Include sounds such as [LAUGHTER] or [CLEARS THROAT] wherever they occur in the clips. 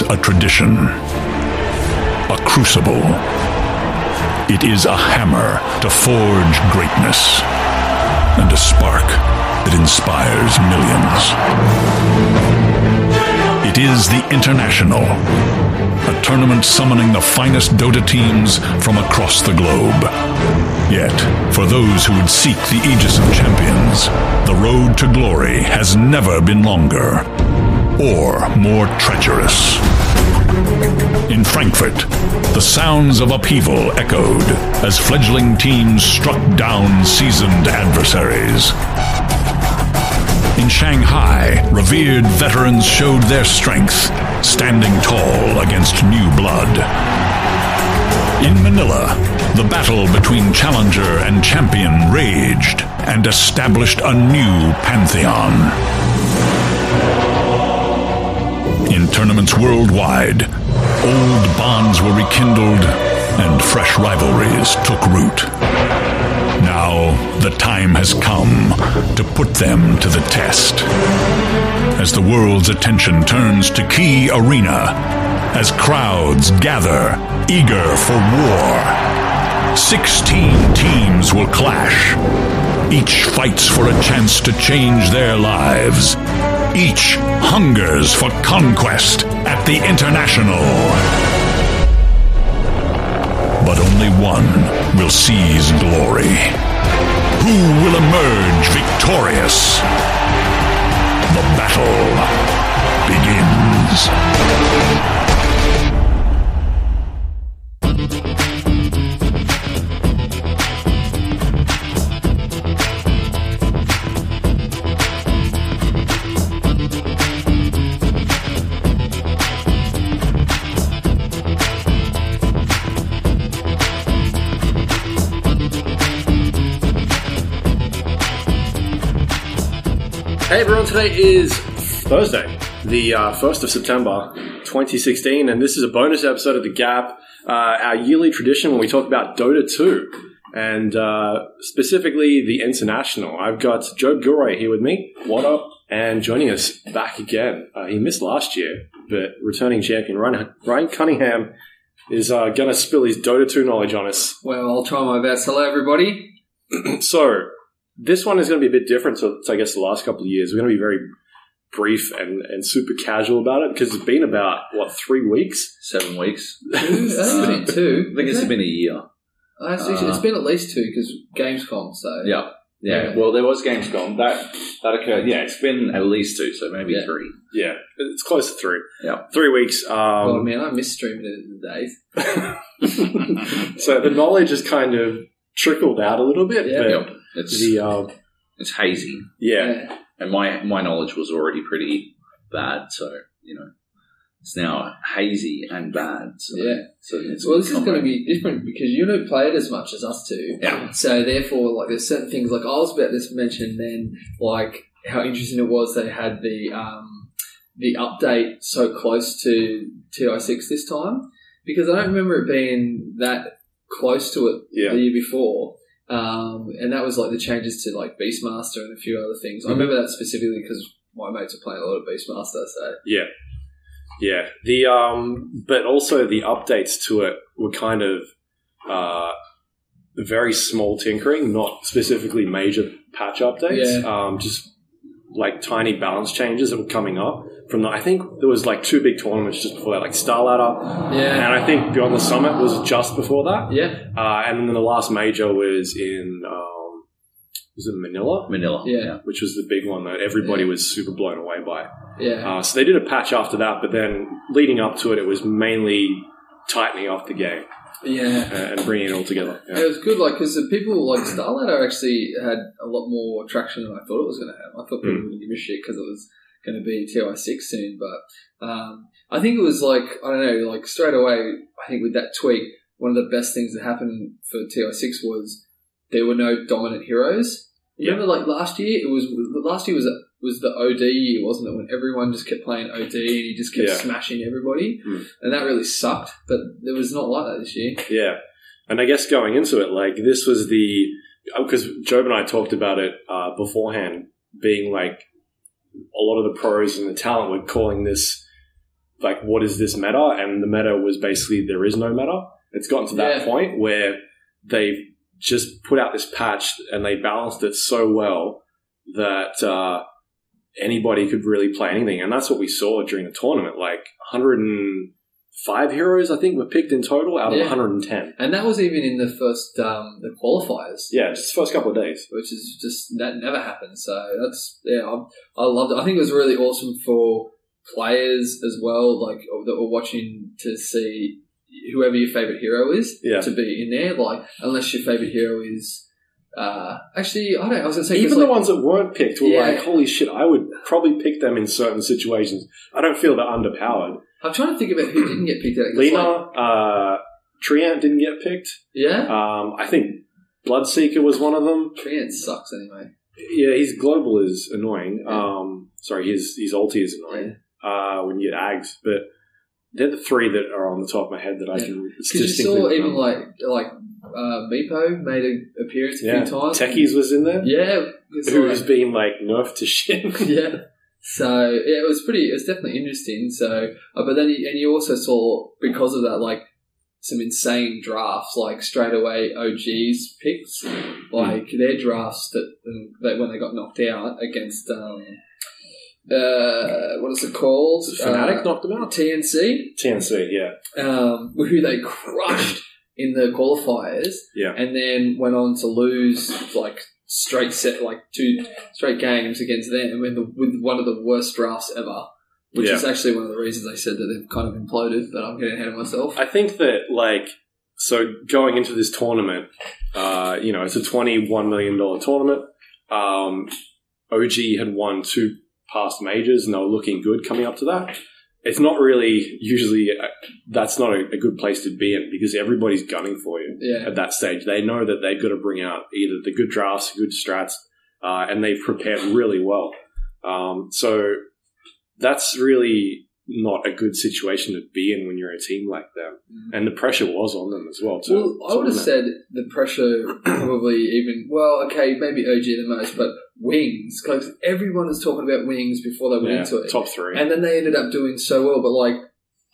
A tradition, a crucible. It is a hammer to forge greatness, and a spark that inspires millions. It is the International, a tournament summoning the finest Dota teams from across the globe. Yet, for those who would seek the Aegis of Champions, the road to glory has never been longer or more treacherous. In Frankfurt, the sounds of upheaval echoed as fledgling teams struck down seasoned adversaries. In Shanghai, revered veterans showed their strength, standing tall against new blood. In Manila, the battle between challenger and champion raged and established a new pantheon. In tournaments worldwide, old bonds were rekindled and fresh rivalries took root. Now the time has come to put them to the test. As the world's attention turns to Key Arena, as crowds gather, eager for war, 16 teams will clash. Each fights for a chance to change their lives. Each hungers for conquest at the International. But only one will seize glory. Who will emerge victorious? The battle begins. Today is Thursday, the uh, 1st of September 2016, and this is a bonus episode of The Gap, uh, our yearly tradition when we talk about Dota 2, and uh, specifically the International. I've got Joab Gilroy here with me. What up? And joining us back again. Uh, he missed last year, but returning champion Ryan, Ryan Cunningham is uh, going to spill his Dota 2 knowledge on us. Well, I'll try my best. Hello, everybody. So, this one is going to be a bit different So, to, I guess, the last couple of years. We're going to be very brief and, and super casual about it because it's been about, what, three weeks? Seven weeks. I [LAUGHS] think it's been two. I think it's been a year. Uh, Actually, it's been at least two because Gamescom. So Yeah. Yeah. Yeah. Well, there was Gamescom. That that occurred. Yeah, it's been at least two, so maybe Yeah. three. Yeah, it's close to three. Yeah. Three weeks. oh Um, man, I missed streaming it in the days. so the knowledge has kind of trickled out a little bit. Yeah. but Yep. It's The, uh, it's hazy, yeah. and my my knowledge was already pretty bad. So you know, it's now hazy and bad. So, Yeah. So it's Well, this is going to be different because you don't play it as much as us two. Yeah. So therefore, like, there's certain things like I was about to mention then, like how interesting it was they had the um, the update so close to TI6 this time because I don't remember it being that close to it Yeah. the year before. Um, and that was like the changes to like Beastmaster and a few other things. I Mhm. remember that specifically because my mates are playing a lot of Beastmaster. So Yeah. Yeah. The um but also the updates to it were kind of uh very small tinkering, not specifically major patch updates. Um just like tiny balance changes that were coming up from the I think there was like two big tournaments just before that, like Star Ladder. yeah, And I think Beyond the Summit was just before that. yeah, Uh and then the last major was in um was it Manila? Manila. Yeah. Which was the big one that everybody Yeah. was super blown away by. yeah. Uh, so they did a patch after that, but then leading up to it, it was mainly tightening up the game yeah. uh, and bringing it all together. Yeah, Yeah. it was good, like because the people like Starladder actually had a lot more traction than I thought it was going to have. I thought people Hmm. would give a shit because it was going to be TI six soon, but um, I think it was like I don't know, like straight away. I think with that tweak, one of the best things that happened for TI six was there were no dominant heroes. Remember, like last year, it was last year was was the OD year, wasn't it? When everyone just kept playing OD and he just kept Yeah. smashing everybody, Hmm. and that really sucked. But it was not like that this year. yeah. And I guess going into it, like this was the because Joab and I talked about it uh, beforehand, being like a lot of the pros and the talent were calling this like what is this meta? And the meta was basically there is no meta. It's gotten to that Yeah. point where they've just put out this patch and they balanced it so well that uh, anybody could really play anything. And that's what we saw during the tournament. Like 105 heroes, I think, were picked in total out of Yeah. 110. And that was even in the first um, the qualifiers. Yeah, just the first couple of days. which is just that never happened. So that's yeah, I, I loved it. I think it was really awesome for players as well, like that were watching to see whoever your favorite hero is Yeah. to be in there. Like unless your favorite hero is. Uh, actually, I don't. I was gonna say 'cause, Even like, the ones that weren't picked were Yeah. like, holy shit, I would probably pick them in certain situations. I don't feel they're underpowered. I'm trying to think about who didn't get picked out. 'cause, Lina, like- uh, Treant didn't get picked. yeah, Um, I think Bloodseeker was one of them. Treant sucks anyway. Yeah, his global is annoying. Um, sorry, his his ulti is annoying uh, when you get Ags, but they're the three that are on the top of my head that I Yeah. can Because you saw even remember. like like uh, Meepo made an appearance a yeah, few times. Techies was in there, yeah, it's who like- was being like nerfed to shit. [LAUGHS] yeah. [LAUGHS] So yeah, it was pretty. It was definitely interesting. So, uh, but then you, and you also saw because of that, like some insane drafts, like straight away OGs picks, like their drafts that, that when they got knocked out against um, uh, what is it called? Fnatic uh, knocked them out. TNC, TNC, yeah, um, who they crushed in the qualifiers, yeah. and then went on to lose like straight set, like two straight games against them, with, the, with one of the worst drafts ever. Which Yeah. is actually one of the reasons they said that they've kind of imploded. But I'm getting ahead of myself. I think that like so going into this tournament, uh, you know, it's a twenty-one million dollar tournament. Um, OG had won two past majors, and they were looking good coming up to that. It's not really usually uh, that's not a, a good place to be in because everybody's gunning for you yeah, at that stage. They know that they've got to bring out either the good drafts, good strats, uh, and they've prepared really well. Um, so that's really not a good situation to be in when you're a team like them. Mhm. And the pressure was on them as well. To, Well, I would have said the pressure probably even well, okay, maybe OG the most, but wings because everyone was talking about wings before they went yeah, into it, top three. and then they ended up doing so well. But like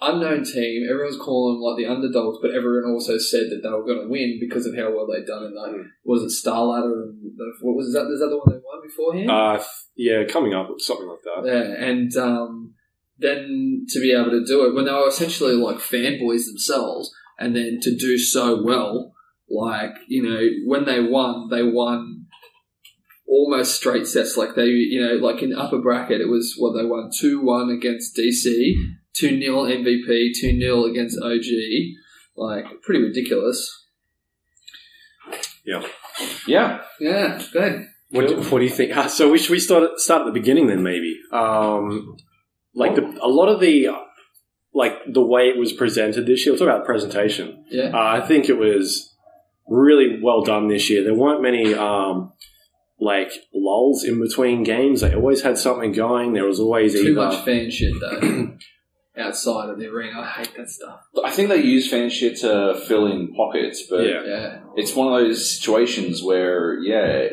unknown team, everyone's calling them like the underdogs, but everyone also said that they were going to win because of how well they'd done. And like, Mm. was it Star Ladder? And the, what was that? Is that the one they won beforehand? uh, yeah, coming up with something like that. Yeah, and um, then to be able to do it when they were essentially like fanboys themselves, and then to do so well, like you know, when they won, they won almost straight sets. Like they, you know, like in upper bracket, it was what they won two one against DC, two 0 MVP, two 0 against OG. Like pretty ridiculous. Yeah. Yeah, Yeah, good. What, do, what do you think? Uh, so we should we start start at the beginning then maybe. Um, like the, a lot of the like the way it was presented this year. We'll talk about presentation. Yeah, Uh, I think it was really well done this year. There weren't many um, like lulls in between games. They always had something going. There was always too either much fan shit though. [CLEARS THROAT] Outside of the arena, I hate that stuff. I think they use fan shit to fill in pockets, but Yeah. Yeah, it's one of those situations where, yeah,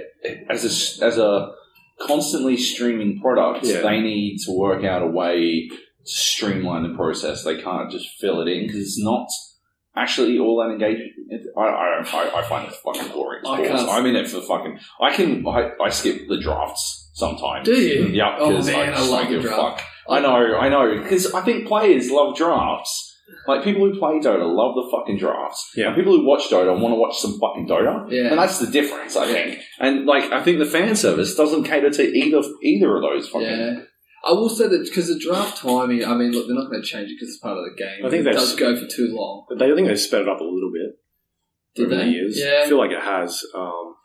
as a, as a constantly streaming product, Yeah. they need to work out a way to streamline the process. They can't just fill it in because it's not actually all that engaging. It, I, I, I, I find it fucking boring. I can't- I'm in it for fucking. I can. I, I skip the drafts sometimes. Do you? Yeah, Oh, because man, I, I love don't the give a draft. fuck. I know, I know, because I think players love drafts. Like people who play Dota love the fucking drafts. Yeah. And people who watch Dota want to watch some fucking Dota. Yeah. And that's the difference, I think. And like, I think the fan service doesn't cater to either either of those fucking. yeah. I will say that because the draft timing, I mean, look, they're not going to change it because it's part of the game. I think it does go for too long. But they, I think they sped it up a little bit Did over they? the years. Yeah. I feel like it has. Um,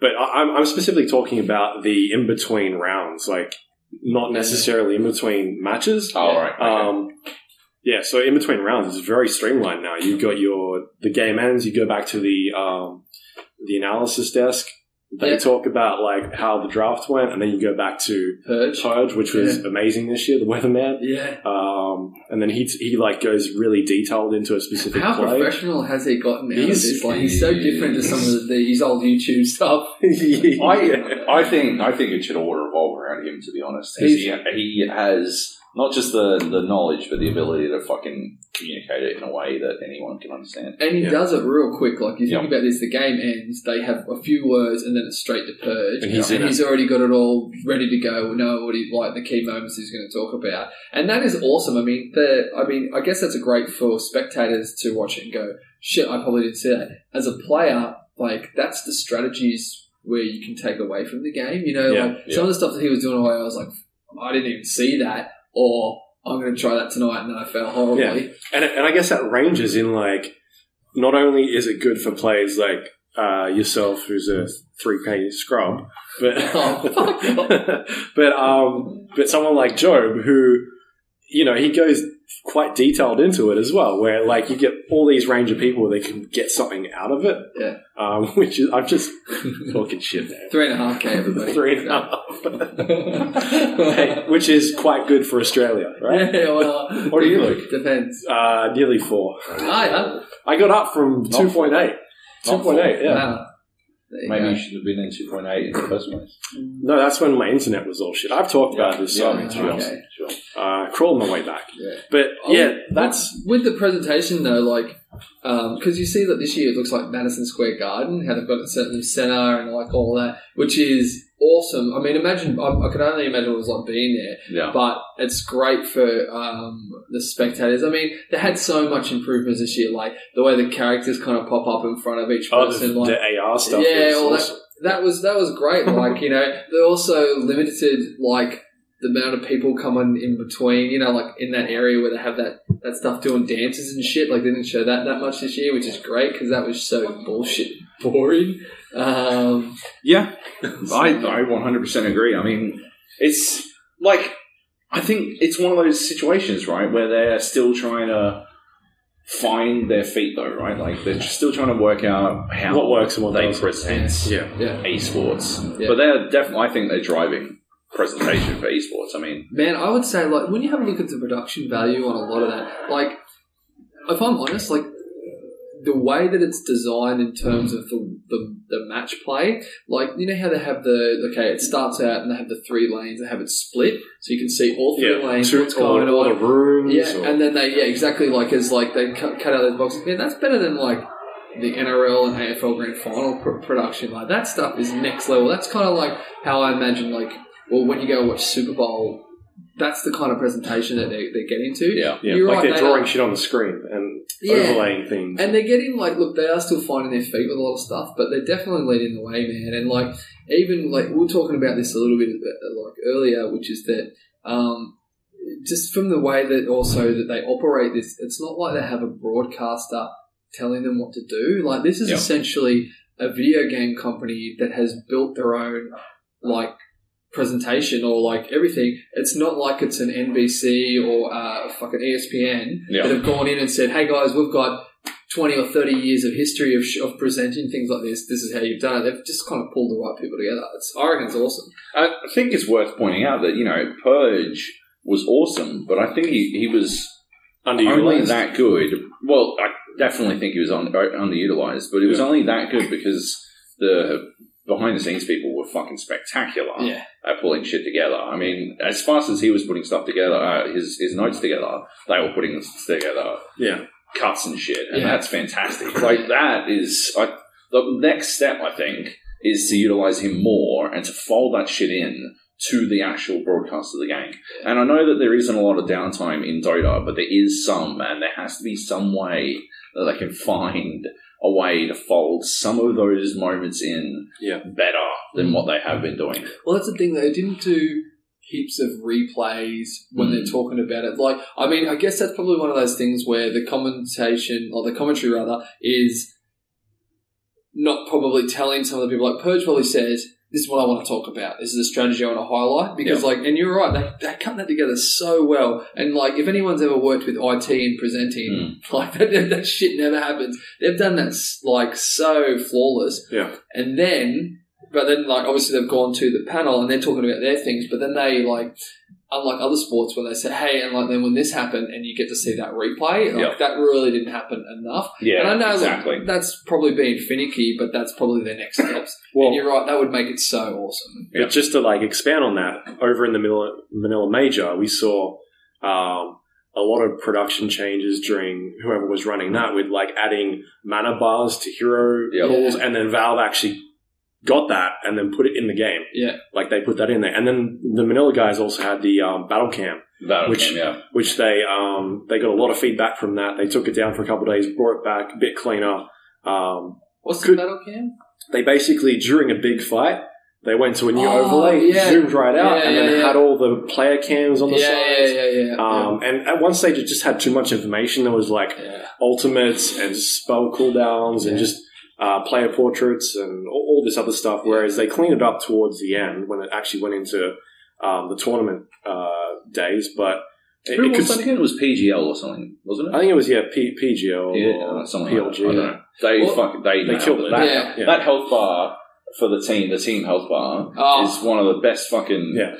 but I, I'm, I'm specifically talking about the in between rounds, like not necessarily in between matches. Oh, right. Okay. Um, yeah, so in between rounds, it's very streamlined now. You've got your the game ends. You go back to the um, the analysis desk. They Yeah. talk about like how the draft went, and then you go back to Purge. Purge, which was amazing this year. The Weatherman, Yeah. um, and then he he like goes really detailed into a specific How play. professional has he gotten out He's- of this? Like, he's so different to some of the, his old YouTube stuff. [LAUGHS] I, I think I think it should all revolve around him. To be honest, 'Cause he, he has not just the the knowledge, but the ability to fucking communicate it in a way that anyone can understand. And he Yeah. does it real quick. Like you think Yeah. about this, the game ends. They have a few words, and then it's straight to purge. And he's in he's already got it all ready to go. We know what he like the key moments he's going to talk about, and that is awesome. I mean, the I mean, I guess that's a great for spectators to watch it and go, "Shit, I probably didn't see that." As a player, like that's the strategies where you can take away from the game. You know, Yeah, like some of the stuff that he was doing, away, I was like, I didn't even see that, or I'm going to try that tonight, and then I fail horribly. Yeah. And, and I guess that ranges in like, not only is it good for players like uh, yourself, who's a 3K scrub, but [LAUGHS] Oh, [LAUGHS] but um, but someone like Joab, who you know he goes quite detailed into it as well, where like you get all these range of people that can get something out of it. Yeah. Um, [LAUGHS] which is I'm just talking shit there. Three and a half k, everybody. Three and a half. [LAUGHS] Hey, which is quite good for Australia, right? Yeah, well, [LAUGHS] What do you look? Depends. Uh, nearly four. Ah, yeah. I got up from two point eight. Two point eight. Yeah. Wow. There you Maybe go. you should have been in two point eight in the first place. No, that's when my internet was all shit. I've talked about this so yeah, many sure, times. okay. sure. Uh, crawled my way back. Yeah. But Oh, yeah, that's with the presentation though, like because you see that this year it looks like Madison Square Garden, how they've got a certain center and like all that, which is awesome. I mean, imagine I, I can only imagine what it was like being there, Yeah. but it's great for um, the spectators. I mean, they had so much improvements this year, like the way the characters kind of pop up in front of each oh, person, the, like the AR stuff. Yeah, all that- that was that was great. [LAUGHS] Like you know, they also limited like the amount of people coming in between. You know, like in that area where they have that that stuff doing dances and shit. Like they didn't show that that much this year, which is great because that was so bullshit boring. Um, Yeah, [LAUGHS] I I one hundred percent agree. I mean, it's like I think it's one of those situations, right, where they're still trying to find their feet, though, right? Like they're still trying to work out how What works and what they doesn't. present Yeah. yeah, esports. Yeah. But they're definitely, I think they're driving presentation for esports. I mean, man, I would say like when you have a look at the production value on a lot of that, like if I'm honest, like the way that it's designed in terms of the, the, the match play, like you know how they have the okay, it starts out and they have the three lanes, they have it split, so you can see all three Yeah. lanes, what's going on. the rooms. Yeah, or- and then they yeah exactly like as like they cut, cut out those boxes. Man, that's better than like the NRL and AFL Grand Final pr- production. Like that stuff is next level. That's kind of like how I imagine like well when you go watch Super Bowl. That's the kind of presentation that they're getting to. yeah, yeah, You're like right, they're they drawing are- shit on the screen and Yeah. overlaying things. And they're getting like, look, they are still finding their feet with a lot of stuff, but they're definitely leading the way, man. And like, even like we're talking about this a little bit uh, like earlier, which is that um, just from the way that also that they operate this, it's not like they have a broadcaster telling them what to do. Like this is essentially a video game company that has built their own like presentation or like everything. It's not like it's an NBC or uh, fucking ESPN Yeah. that have gone in and said, "Hey guys, we've got 20 or 30 years of history of, sh- of presenting things like this. This is how you've done it." They've just kind of pulled the right people together. It's, I reckon it's awesome. I think it's worth pointing out that you know Purge was awesome, but I think he, he was only that good. Well, I definitely think he was un, underutilized, but it was Yeah. only that good because the behind the scenes people were fucking spectacular Yeah, at pulling shit together. I mean, as fast as he was putting stuff together, uh, his his notes together, they were putting this together yeah, cuts and shit, and Yeah. that's fantastic. Like that is I, the next step. I think is to utilize him more and to fold that shit in to the actual broadcast of the game. And I know that there isn't a lot of downtime in Dota, but there is some, and there has to be some way that they can find a way to fold some of those moments in Yeah. better than what they have been doing. Well, that's the thing. They didn't do heaps of replays when Mm. they're talking about it. Like, I mean, I guess that's probably one of those things where the commentation or the commentary rather is not probably telling some of the people. Like Purge probably says, "This is what I want to talk about. This is a strategy I want to highlight." Because, like, and you're right, they they cut that together so well. And like, if anyone's ever worked with IT and presenting, hmm. [LAUGHS] like that, that shit never happens. They've done that like so flawless. yeah. And then, but then, like, obviously they've gone to the panel and they're talking about their things, but then they, like, unlike other sports where they say, hey, and like, then when this happened and you get to see that replay, like, Yeah. that really didn't happen enough. Yeah, and I know exactly. like, that's probably being finicky, but that's probably their next steps. [LAUGHS] Well, and you're right, that would make it so awesome. But just to like expand on that, over in the Manila, Manila Major, we saw um, a lot of production changes during whoever was running that, with like adding mana bars to hero Yeah. calls, and then Valve actually got that and then put it in the game. Yeah. like they put that in there, and then the Manila guys also had the um, battle cam That Which- game, yeah. which they um, they got a lot of feedback from that. They took it down for a couple of days, brought it back a bit cleaner. Um, What's Good. the battle cam? they basically during a big fight, they went to a new Oh, overlay, yeah. zoomed right out, Yeah, and then yeah. had all the player cams on the sides. yeah, yeah, yeah. Um, and at one stage, it just had too much information. There was like ultimates and spell cooldowns and just uh, player portraits and all, all this other stuff. Whereas they cleaned it up towards the end when it actually went into um, the tournament uh, days. But it, Who it was could, that again? It was PGL or something, wasn't it? I think it was yeah P, PGL yeah, or something PLG. like that. I don't know. They Well, fucking they, They killed it. it. That, Yeah. Yeah. that health bar for the team, the team health bar, Oh. is one of the best fucking. Yeah.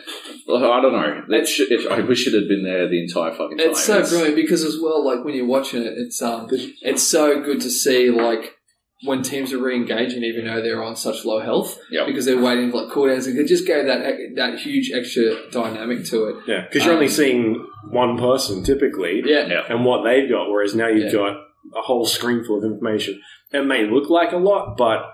I don't know. It should, it, I wish it had been there the entire fucking time. It's so brilliant because as well, like when you're watching it, it's um, it's so good to see like when teams are re-engaging, even though they're on such low health, Yeah. because they're waiting for like cooldowns. It just gave that that huge extra dynamic to it. Yeah, because you're Um, only seeing one person typically, Yeah, Yeah. and what they've got. Whereas now you've Yeah. got a whole screen full of information. It may look like a lot, but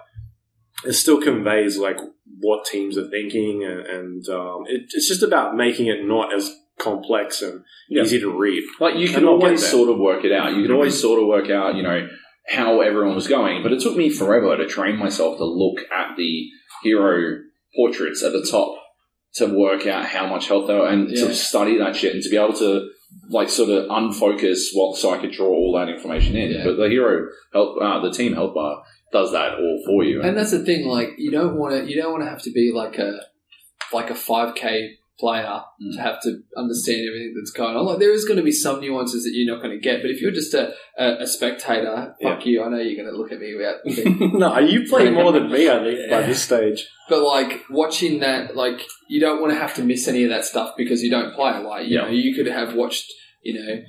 it still conveys like what teams are thinking, and, and um, it, it's just about making it not as complex and Yeah. easy to read. Like you can always sort of work it out. You can always sort of work out, you know, how everyone was going. But it took me forever to train myself to look at the hero portraits at the top to work out how much health they were and Yeah. to study that shit and to be able to like sort of unfocus what so I could draw all that information in. Yeah. But the hero health, uh, the team health bar does that all for you. and that's the thing. Like you don't want to you don't want to have to be like a like a five k player Mm. to have to understand everything that's going on. Like there is going to be some nuances that you're not going to get, but if you're just a, a, a spectator, fuck you. I know you're going to look at me about [LAUGHS] no, you play more than me, I think, by this stage. But like watching that, like you don't want to have to miss any of that stuff because you don't play. Like you Yeah. know, you could have watched you know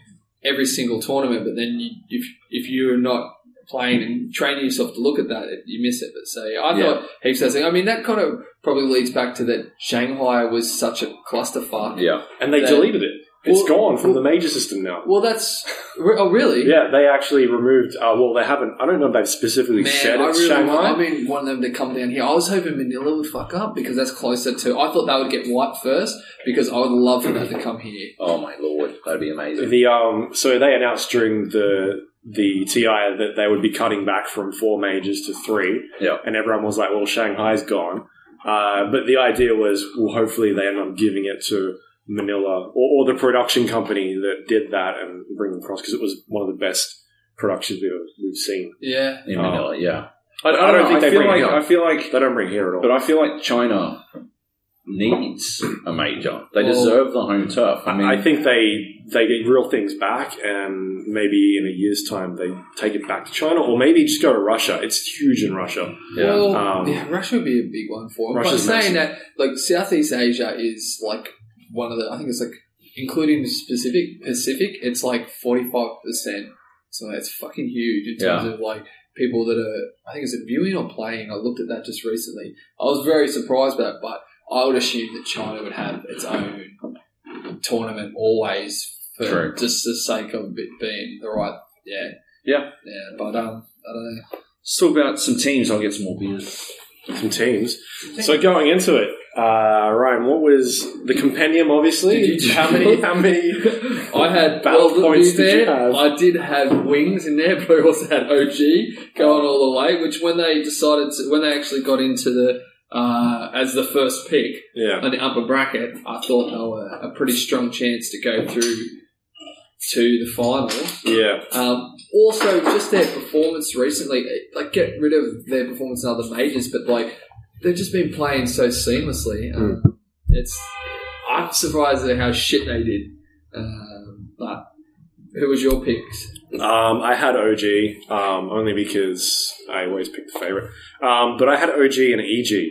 every single tournament, but then you, if if you're not playing and training yourself to look at that, you miss it. But so yeah, I Yeah. thought heaps of things. I mean, that kind of probably leads back to that Shanghai was such a clusterfuck. yeah. And they That- deleted it. It's Well- gone from the major system now. Well, that's oh really? Yeah, they actually removed. Uh, well, they haven't. I don't know if they've specifically Man, said I it's really Shanghai. want, I mean, want them to come down here. I was hoping Manila would fuck up because that's closer to. I thought they would get wiped first because I would love for that to come here. Oh my lord, that'd be amazing. The um, so they announced during the the TI that they would be cutting back from four majors to three. Yeah. and everyone was like, "Well, Shanghai's gone." Uh, but the idea was, well, hopefully they end up giving it to Manila or, or the production company that did that and bring them across because it was one of the best productions we've, we've seen. Yeah. In. Manila, yeah. I, I I don't, don't know, think I they feel bring like it up. I feel like They don't bring here at all. But I feel like China needs a major. They Well, deserve the home turf. I mean, I think they they get real things back, and maybe in a year's time they take it back to China, or maybe just go to Russia. It's huge in Russia. yeah. Well, Um, yeah, Russia would be a big one for them. Russia's but saying that, like Southeast Asia is like one of the. I think it's like including the specific Pacific. It's like forty five percent. So it's fucking huge in terms of like people that are. I think it's a viewing or playing. I looked at that just recently. I was very surprised by that, but I would assume that China would have its own tournament always for True. just the sake of it being the right. Yeah. Yeah. Yeah. But um, I don't know. Let's talk about some teams. I'll get some more beers. Some teams. So going into it, uh, Ryan, what was the compendium? Obviously, Did you- how many? [LAUGHS] How many? I had Battle well, to points be did you have? I did have wings in there, [LAUGHS] but I also had OG going all the way. Which when they decided to, when they actually got into the uh, as the first pick Yeah, on the upper bracket, I thought they were a pretty strong chance to go through to the finals. yeah. Um, also, just their performance recently, eh, like get rid of their performance in other majors, but like they've just been playing so seamlessly. Um, It's I'm surprised at how shit they did. Um, but who was your picks? Um, I had OG um, only because I always pick the favorite. Um, but I had OG and EG,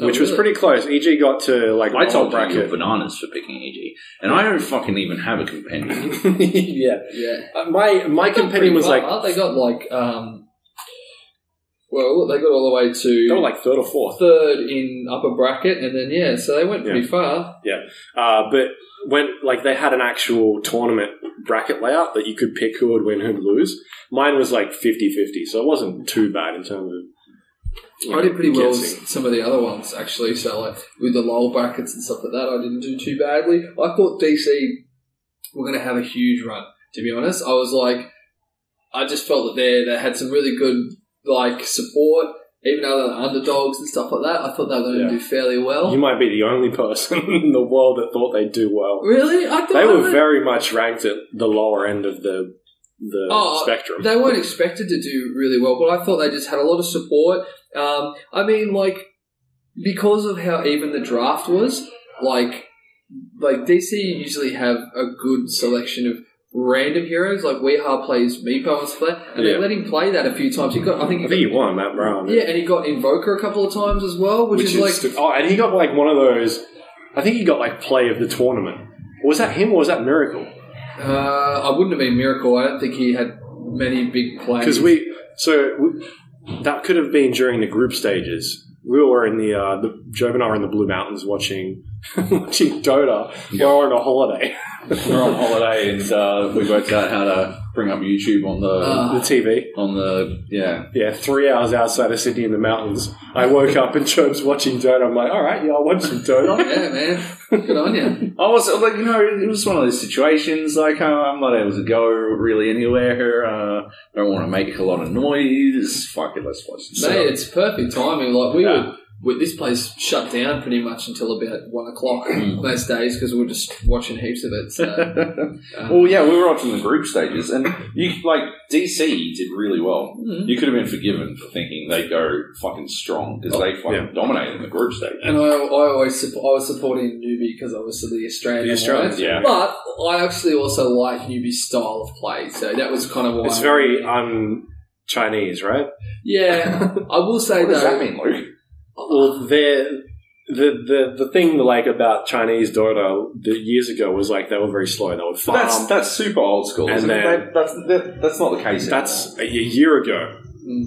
Oh, which was pretty close. EG got to like I told you bracket. you're bananas for picking EG, and I don't fucking even have a compendium. [LAUGHS] yeah, Yeah, Uh, my my They got was pretty like they got like um, Well, they got all the way to They were like third or fourth. third in upper bracket, and then yeah, so they went pretty Yeah. far. Yeah, uh, but when like they had an actual tournament bracket layout that you could pick who would win, who would lose. Mine was like 50-50, so it wasn't too bad in terms of. you I did pretty well guessing. with some of the other ones actually. So like with the lower brackets and stuff like that, I didn't do too badly. I thought DC were going to have a huge run. To be honest, I was like, I just felt that they they had some really good like support, even though they're underdogs and stuff like that. I thought they were going to Yeah. do fairly well. You might be the only [LAUGHS] person in the world that thought they'd do well. really, I thought They were very much ranked at the lower end of the the Oh, spectrum. They weren't expected to do really well, but I thought they just had a lot of support. Um, I mean, like because of how even the draft was, like like DC usually have a good selection of random heroes. Like Weeha plays Meepo and stuff like that, and Yeah. they let him play that a few times. He got, I think, he I think he won that round. yeah, and he got Invoker a couple of times as well, which, is, like stu- oh, and he got like one of those. I think he got like play of the tournament. Was that him or was that Miracle? uh, I wouldn't have been Miracle. I don't think he had many big plays Because we so we, that could have been during the group stages. We were in the uh, the Joab and I were in the Blue Mountains watching [LAUGHS] watching Dota. We're on a holiday. [LAUGHS] We're on holiday and uh, we worked out how to bring up YouTube on the Ah. the TV. on the yeah. Yeah, three hours outside of Sydney in the mountains. I woke up and [LAUGHS] Joab's watching Dota. I'm like, all right, yeah, I'll watch some Dota. yeah, man, good on you. I was like, you know, it was one of those situations. Like, uh, I'm not able to go really anywhere. Uh, don't want to make a lot of noise. Fuck it, let's watch some Mate, it's perfect timing. Like we Yeah. were, we, this place shut down pretty much until about one o'clock Hmm. [CLEARS THROAT] most days because we were just watching heaps of it. So, um, [LAUGHS] well, yeah, we were watching the group stages, and you like DC did really well. Mhm. You could have been forgiven for thinking they go fucking strong because they fucking Yeah. dominated in the group stage. and I, I always supp- I was supporting Newbee because obviously the Australian. The Australians, one. yeah. But I actually also like Newbee's style of play, so that was kind of why. It's very un Chinese, right? Yeah, [LAUGHS] I will say What does that mean, Luke? Well, they're, the the the thing like about Chinese Dota the years ago was like they were very slow. They would farm. That's that's super old school. And isn't it? then- That- that's that, that's not the case. That's a year ago.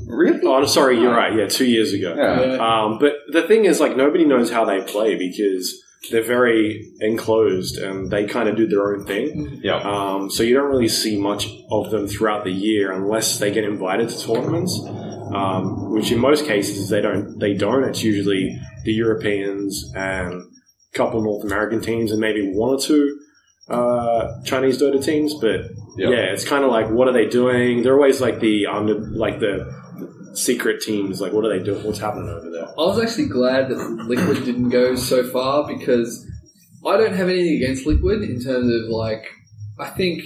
really. Oh, I'm sorry, you're right. Yeah, two years ago. Yeah. Yeah. Um, but the thing is, like, nobody knows how they play because they're very enclosed and they kind of do their own thing. Yeah. Um, so you don't really see much of them throughout the year unless they get invited to tournaments. Um, which in most cases they don't. They don't. It's usually the Europeans and a couple North American teams and maybe one or two uh, Chinese Dota teams. But Yeah. yeah, it's kind of like what are they doing? They're always like the under, like the secret teams. Like what are they doing? What's happening over there? I was actually glad that Liquid didn't go so far because I don't have anything against Liquid in terms of like I think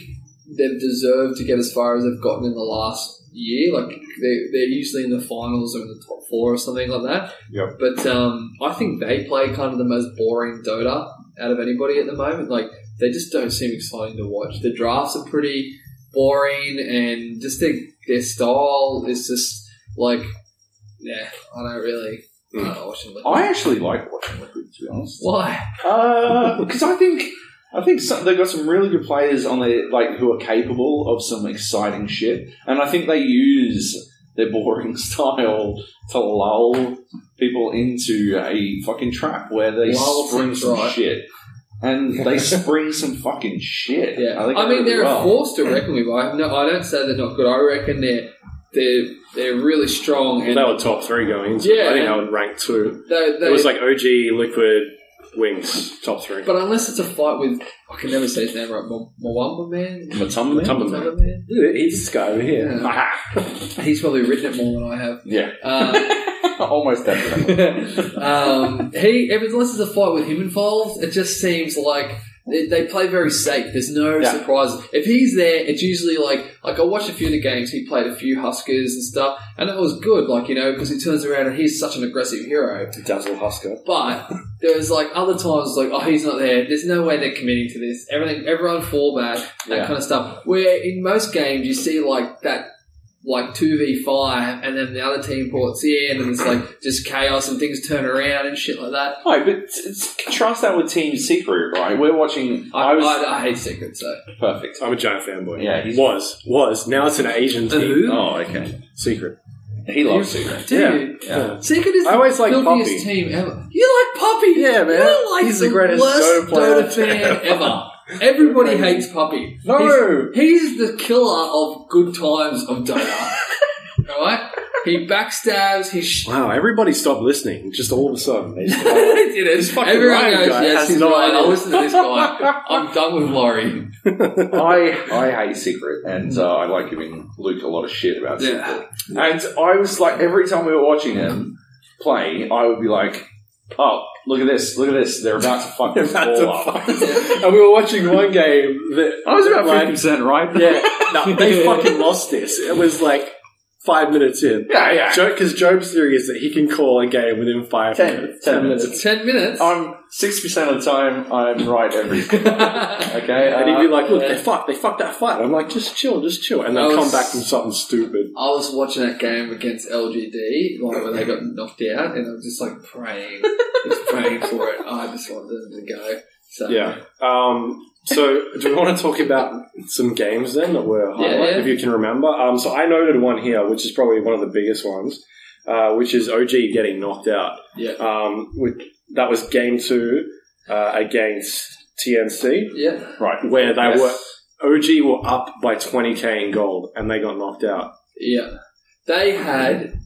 they've deserved to get as far as they've gotten in the last year. Like they they're usually in the finals or in the top four or something like that. Yep. But um, I think they play kind of the most boring Dota out of anybody at the moment. Like they just don't seem exciting to watch. The drafts are pretty boring, and just their their style is just like yeah. I don't really. I don't know I actually like watching Liquid, to be honest. Why? Because I think I think some, they've got some really good players on there, like who are capable of some exciting shit, and I think they use their boring [LAUGHS] style to lull people into a fucking trap where they Lull spring some right. shit. And they [LAUGHS] spring some fucking shit. Yeah, think I mean they're well. a force to reckon with. I no, I don't say they're not good. I reckon they're they're they're really strong and They were top three going into Yeah, I think and- they would rank two. they, they, It was like OG, Liquid, Wings, top three. But unless it's a fight with, I can never say his name right. Mo- Mwamba man, Matumba Man? Matumba man. Look at it, He's this guy over here. Yeah. [LAUGHS] He's probably written it more than I have. Yeah, Uh, [LAUGHS] almost definitely. [LAUGHS] um, he, if- unless there's a fight with him involved, it just seems like they, they play very safe. There's no Yeah. surprises. If he's there, it's usually like like I watched a few of the games. He played a few Huskars and stuff, and that was good. Like you know, because he turns around and he's such an aggressive hero. Dazzle Huskar. But there's like other times like oh he's not there. There's no way they're committing to this. Everything everyone fall back that Yeah. kind of stuff. Where in most games you see like that like two v five, and then the other team ports in, and it's like just chaos and things turn around and shit like that. Right, but it's, it's, contrast that with Team Secret, right? We're watching. I, I was I, I hate Secret, though. perfect. I'm a giant fanboy. Yeah, he's- was was now it's an Asian team. Who? Oh, okay. Secret. He loves Secret. Dude, Yeah. Secret is I always the like filthiest Puppey. team ever. You like Puppey? Yeah, man. You're like He's the, the greatest worst Dota player. Dota fan ever. [LAUGHS] Everybody hates Puppey. No! He's, he's the killer of good times of Dota. [LAUGHS] Alright? He backstabs, he sh- Wow, everybody stopped listening. Just all of a sudden. They just- [LAUGHS] Did it. This fucking Everyone Ryan goes, guy yes, has he's no right. idea. I'll listen to this guy. [LAUGHS] I'm done with Lawrie. I I hate Secret, and uh, I like giving Luke a lot of shit about Yeah. Secret. And I was like, every time we were watching him play, I would be like, "Oh, look at this! Look at this! They're about to [LAUGHS] fucking About fall to up." fuck- [LAUGHS] and we were watching one game that I was about like, fifty percent right. Yeah, no, they [LAUGHS] fucking lost this. It was like five minutes in. yeah, yeah. Because Joab's theory is that he can call a game within five Ten. minutes. Ten minutes. Ten minutes. I'm sixty percent of the time I'm right every. [LAUGHS] Okay, And he'd be like, look, Uh, they fucked, they fucked that fight. I'm like, just chill, just chill. And I they'll come back from something stupid. I was watching that game against LGD, like when they got knocked out, and I was just like praying, just praying for it. I just wanted them to go. So Yeah. Um, so, do we want to talk about some games then that were highlight, Yeah. if you can remember? Um, so, I noted one here, which is probably one of the biggest ones, uh, which is OG getting knocked out. yeah, Um, which, that was game two uh, against TNC, yeah. right. where they Yes. were OG were up by 20k in gold, and they got knocked out. Yeah. They had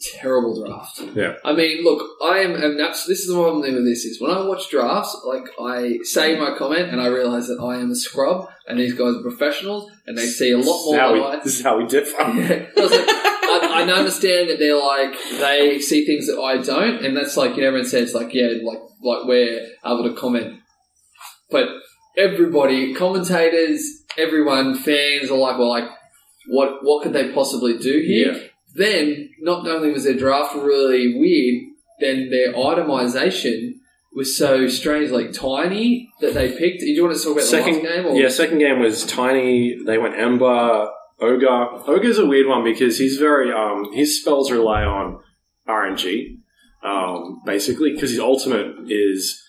terrible draft. Yeah. I mean, look, I am, and that's, this is the problem with this is when I watch drafts, like I say my comment and I realise that I am a scrub and these guys are professionals and they see a lot more than we, I. this is how we differ. [LAUGHS] Yeah. I, like, I, I understand that they're like they see things that I don't, and that's like you know everyone says like yeah like like we're able to comment, but everybody commentators, everyone fans are like well like what what could they possibly do here? Yeah. Then not only was their draft really weird, then their itemization was so strange, like tiny that they picked. Do you want to talk about Second the last game? Or? Yeah, second game was Tiny. They went Ember, Ogre. Ogre's a weird one because he's very um his spells rely on RNG, um, basically because his ultimate is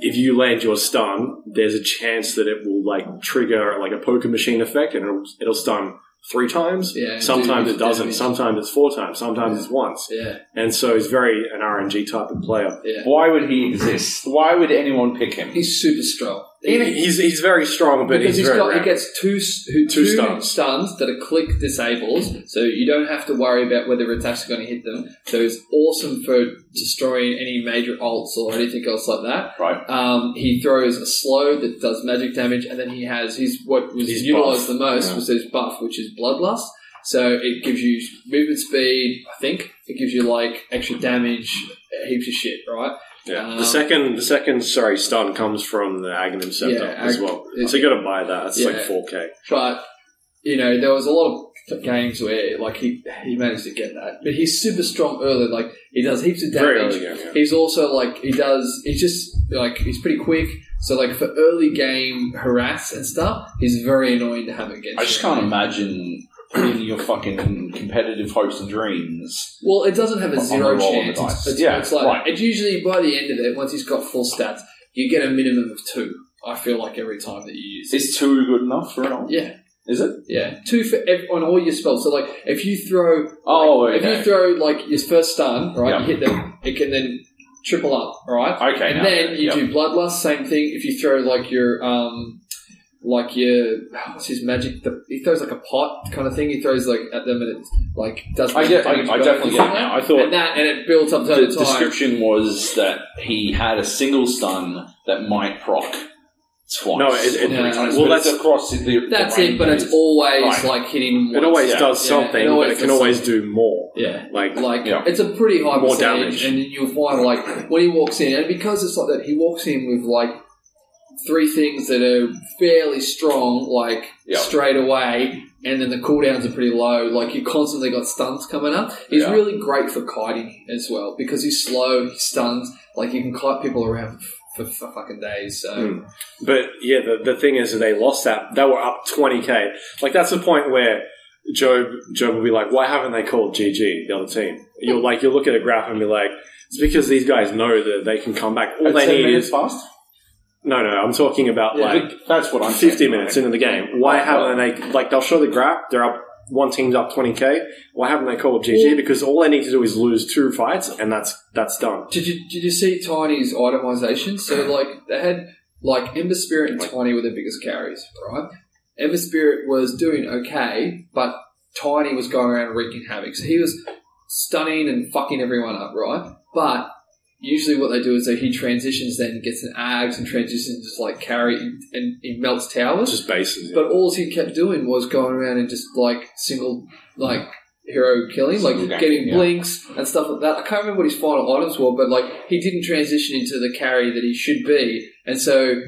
if you land your stun, there's a chance that it will like trigger like a poker machine effect and it'll, it'll stun three times. Yeah, Sometimes do it doesn't. damage. Sometimes it's four times. Sometimes Yeah. it's once. Yeah, And so he's very an RNG type of player. yeah. Why would he exist? Why would anyone pick him? He's super strong. He's he's very strong, but because he's he's very got, he gets two, Two two stuns. stuns that are click disables, so you don't have to worry about whether attacks are going to hit them. So it's awesome for destroying any major ults or anything else like that. Right. Um, he throws a slow that does magic damage, and then he has his what was His utilized buff. the most Yeah. was his buff, which is bloodlust. So it gives you movement speed. I think it gives you like extra damage, heaps of shit, right? Yeah. Um, the second, the second, sorry, stun comes from the Aghanim Scepter Yeah, as well. So you got to buy that. That's like four k. But you know, there was a lot of games where like he he managed to get that, but he's super strong early. Like he does heaps of Very damage. early game. Yeah. He's also like he does. He's just like he's pretty quick. So like for early game harass and stuff, he's very annoying to have against. I just you. can't imagine putting your fucking competitive hopes and dreams. Well, it doesn't have a On the zero roll of the chance. It's, dice. it's, Yeah, it's like right. it's usually by the end of it, once he's got full stats, you get a minimum of two. I feel like every time that you use it. Is two good enough for an ult? Yeah, Is it? yeah, two for ev- on all your spells. So like if you throw Oh, Like, okay. If you throw like your first stun, right, Yeah. you hit them, it can then triple up, right? Okay, And now, then you yep. do bloodlust, same thing. If you throw like your um, like your what's his magic? The, he throws like a pot kind of thing. He throws like at them and it like does. I get. I, I definitely get it now. that. I thought and that and it builds up the over time. description was that he had a single stun that might proc twice. No, it- it- Yeah. times, well, that's- across the. That's the it, but range it's always Right. like hitting. It always yeah, does yeah, something, it but it can does always do more. Yeah. Like, Like Yeah. it's a pretty high More percentage, damage. and then you'll find like when he walks in, and because it's like that, he walks in with like three things that are fairly strong, like Yeah. straight away, and then the cooldowns are pretty low. Like you constantly got stuns coming up. He's Yeah. really great for kiting as well because he's slow, he stuns. Like you can kite people around for, for fucking days. So Mm. but yeah, the, the thing is that they lost that. They were up 20k. Like, that's the point where Joab, Joab will be like, why haven't they called GG, the other team? You'll like, you'll look at a graph and be like, it's because these guys know that they can come back. All At they 10 need is, fast. No, no, I'm talking about Yeah. like, That's what I'm 50 saying, minutes right? into the game. Why Oh, haven't they, like, they'll show the graph, they're up one team's up 20k, why haven't they called GG? Well- because all they need to do is lose two fights, and that's that's done. Did you did you see Tiny's itemization? So like they had like Ember Spirit and Tiny were the biggest carries, right? Ember Spirit was doing okay, but Tiny was going around wreaking havoc. So he was stunning and fucking everyone up, right? But usually what they do is that he transitions then gets an ags and transitions just like carry and, and he melts towers. Just bases. But all he kept doing was going around and just like single like hero killing, like Single game, getting yeah. blinks and stuff like that. I can't remember what his final items were, but like he didn't transition into the carry that he should be, and so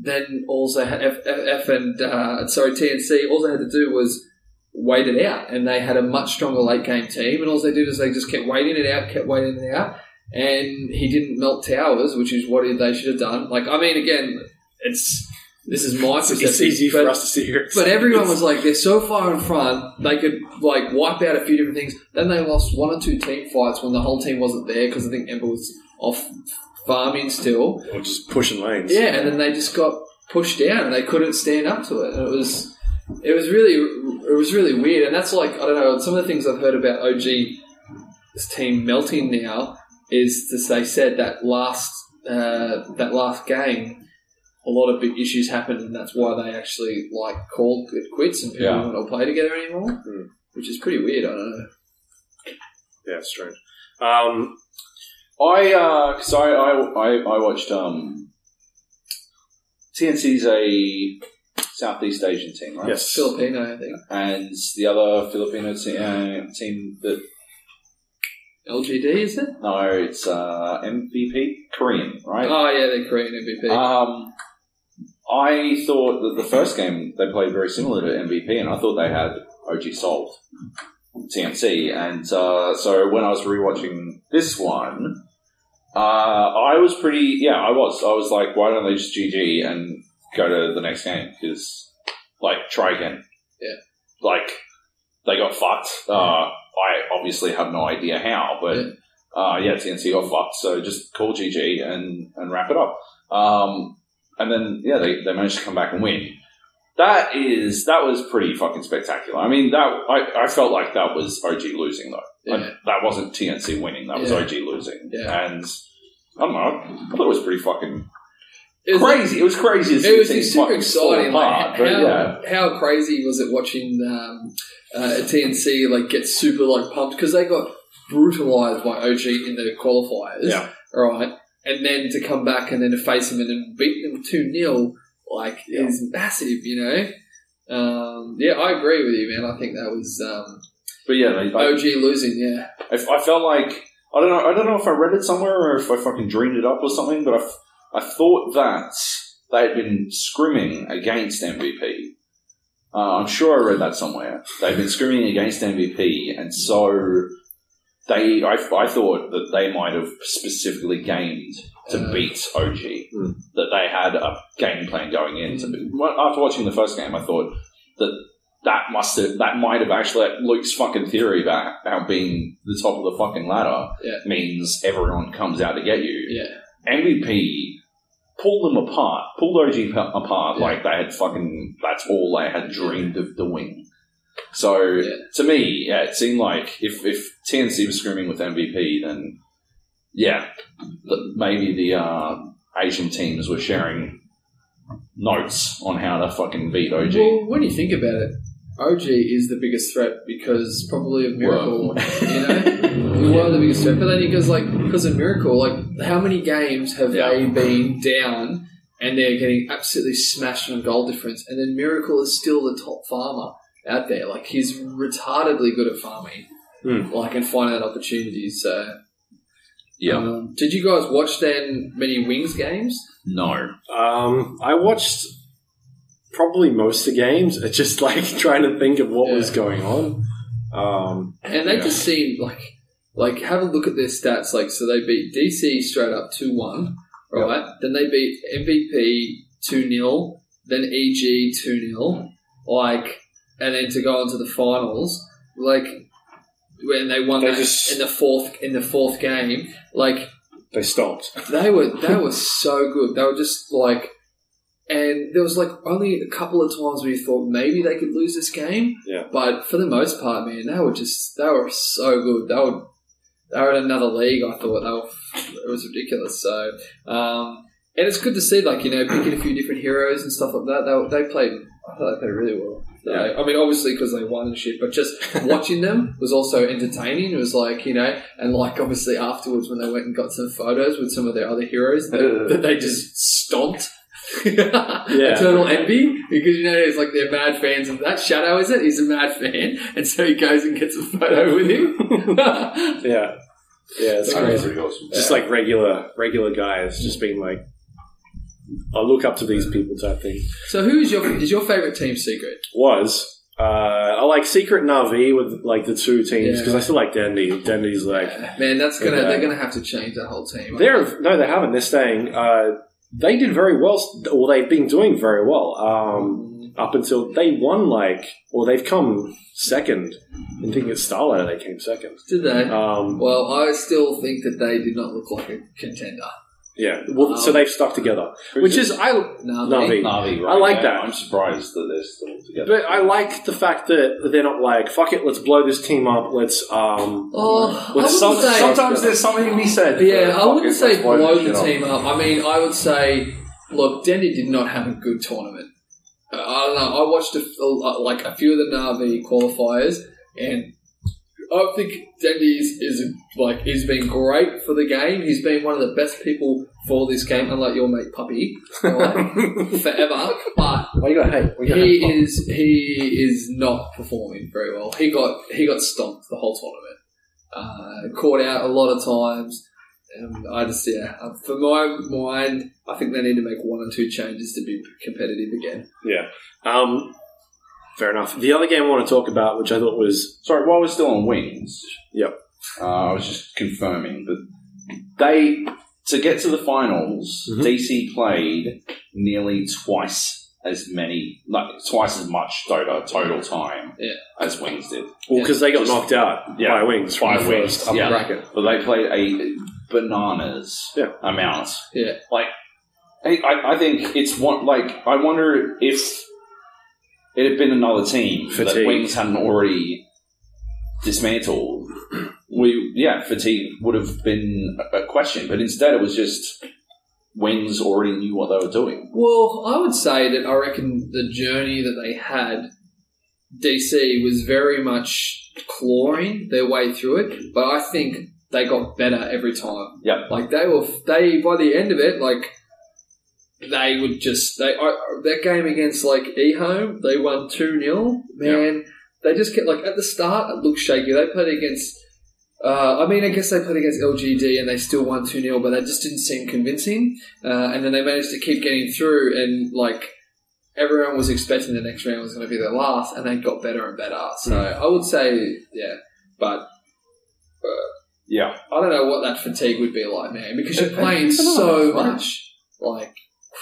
then had F, F, F and uh, sorry TNC, all they had to do was wait it out, and they had a much stronger late game team, and all they did is they just kept waiting it out, kept waiting it out, and he didn't melt towers, which is what they should have done. Like I mean, again, it's this is my perception. it's easy but- for us to sit here. but everyone was like, they're so far in front, they could like wipe out a few different things. Then they lost one or two team fights when the whole team wasn't there because I think Ember was off farming still. or just pushing lanes. Yeah, and then they just got pushed down and they couldn't stand up to it. And it was, it was really, it was really weird. And that's like I don't know. Some of the things I've heard about OG this team melting now is that they said that last uh, that last game. A lot of big issues happened, and that's why they actually like called it quits, and people Yeah. don't want to play together anymore, Hmm. which is pretty weird. I don't know. yeah, it's strange. Um, I uh 'cause I, I I I watched um TNC's a Southeast Asian team, right? yes, Filipino, I think. And the other Filipino te- uh, team that LGD, is it? no, it's uh, MVP Korean, right? Oh yeah, they're Korean MVP. Um, I thought that the first game they played very similar to MVP, and I thought they had OG solved TNC, And uh, so when I was rewatching this one, uh, I was pretty yeah, I was. I was like, why don't they just GG and go to the next game? Because like try again. Yeah. Like they got fucked. Uh, I obviously have no idea how, but Yeah. uh, yeah, TNC got fucked. So just call GG and and wrap it up. Um, and then yeah, they, they managed to come back and win. That is that was pretty fucking spectacular. I mean, that I, I felt like that was OG losing though. Yeah. Like, that wasn't TNC winning. That was Yeah. OG losing. And I don't know. I thought it was pretty fucking It was- crazy. It was crazy. It was super exciting. Like, how, yeah. how crazy was it watching um, uh, TNC like get super like pumped because they got brutalized by OG in the qualifiers, Yeah. right? And then to come back and then to face them and then beat them two 0 like Yeah. is massive, you know. Um, yeah, I agree with you, man. I think that was um, But yeah, I, OG losing. Yeah, I, I felt like I don't know. I don't know if I read it somewhere or if I fucking dreamed it up or something. But I, f- I thought that they had been scrimming against MVP. Uh, I'm sure I read that somewhere. They've been scrimming against MVP, and so they. I, I thought that they might have specifically gamed to Uh, beat OG. Hmm. That they had a game plan going in. To, after watching the first game, I thought that that must have that might have actually Luke's fucking theory about how being the top of the fucking ladder Yeah. means everyone comes out to get you. yeah, MVP pulled them apart, pull OG pa- apart Yeah. like they had fucking that's all they had dreamed of doing. So Yeah. to me, yeah, it seemed like if if TNC was scrimming with MVP, then yeah, maybe the uh, Asian teams were sharing notes on how to fucking beat OG. Well, when you think about it, OG is the biggest threat because probably of Miracle. You know, [LAUGHS] we were the biggest threat, but then because like because of Miracle, like how many games have Yeah. they been down and they're getting absolutely smashed on gold difference, and then Miracle is still the top farmer out there. Like he's retardedly good at farming, Hmm. like and finding that opportunity. So, yeah, um, did you guys watch then many Wings games? no, Um, I watched probably most of the games. It's just like [LAUGHS] trying to think of what Yeah. was going on. Um, And they Yeah. just seem like like have a look at their stats. Like so, they beat DC straight up two one, right? Then they beat MVP two 0 then EG two 0 like, and then to go on to the finals, like when they won They that just- in the fourth in the fourth game, like they stopped. they were they were so good. They were just like and there was like only a couple of times where you thought maybe they could lose this game. Yeah. But for the most part, man, they were just they were so good. They were they were in another league. I thought they were, it was ridiculous. So. Um, and it's good to see, like you know, picking a few different heroes and stuff like that. They, they played, I thought they played really well. So, Yeah. I mean, obviously because they won and shit, but just [LAUGHS] watching them was also entertaining. It was like you know, and like obviously afterwards when they went and got some photos with some of their other heroes that, [LAUGHS] that they just stomped. Eternal envy because you know it's like they're mad fans of that. Shadow is it? He's a mad fan, and so he goes and gets a photo with him. [LAUGHS] Yeah, yeah, it's crazy. awesome. Just like regular regular guys, just being like, I look up to these people type thing. so who is your is your favorite team secret? Was uh, I like Secret Navi with like the two teams Yeah. because I still like Dendi. Dendi's like Man, that's gonna they're gonna have to change that whole team. they're no, they haven't. They're staying. Uh, they did very well, or they've been doing very well. Um, up until they won like, or they've come second. I think it's StarLadder they came second. Did they? Um, well, I still think that they did not look like a contender. Yeah, well, so um, they've stuck together, which is I No, Navi. Navi, I like that. I'm surprised that they're still together. But I like the fact that they're not like, fuck it, let's blow this team up, let's, um, Oh, I let's wouldn't some, say. sometimes there's something to be said. yeah, I Fuck wouldn't it, say let's blow blow this the shit team up. I mean, I would say, look, Dendi did not have a good tournament. Uh, I don't know. I watched a, a- like a few of the Navi qualifiers, and I think Dendi's is like he's been great for the game. He's been one of the best people for this game, unlike your mate Puppey, right? [LAUGHS] forever. But Why you got hate? Why you got he hate? is he is not performing very well. He got he got stomped the whole tournament. Uh, caught out a lot of times. And I just yeah, uh, for my mind, I think they need to make one or two changes to be competitive again. Yeah. Um, fair enough. The other game I want to talk about, which I thought was, Sorry, while we're still on wings, Yep. uh, I was just confirming that they to get to the finals, Mhm. DC played nearly twice as many, like twice as much Dota total time Yeah. as Wings did. well, because they got Just- knocked out yeah, by Wings from by the Wings, first upper yeah. bracket. But they played a bananas Yeah. amount. Yeah. Like, I, I, I think it's one, like, I wonder if it had been another team that Fatigue. Wings hadn't already dismantled. We, yeah, fatigue would have been a a question, but instead it was just Wings already knew what they were doing. Well, I would say that I reckon the journey that they had, DC was very much clawing their way through it, but I think they got better every time. Yep. Like they were, they by the end of it, like they would just they I, that game against like eHome, they won two 0 Man, they just kept like at the start it looked shaky. They played against. Uh, I mean, I guess they played against LGD and they still won 2 0, but that just didn't seem convincing. Uh, and then they managed to keep getting through, and like everyone was expecting the next round was going to be their last, and they got better and better. So I would say, yeah, but Yeah. I don't know what that fatigue would be like, man, because you're [LAUGHS] playing so much. Like,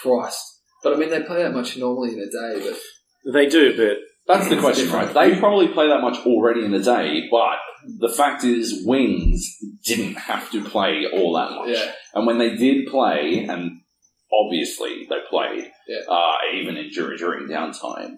Christ. But I mean, they play that much normally in a day, but They do, but That's the question, right? They probably play that much already in a day, but the fact is, Wings didn't have to play all that much. yeah. And when they did play, and obviously they played, Yeah. uh, even in, during, during downtime,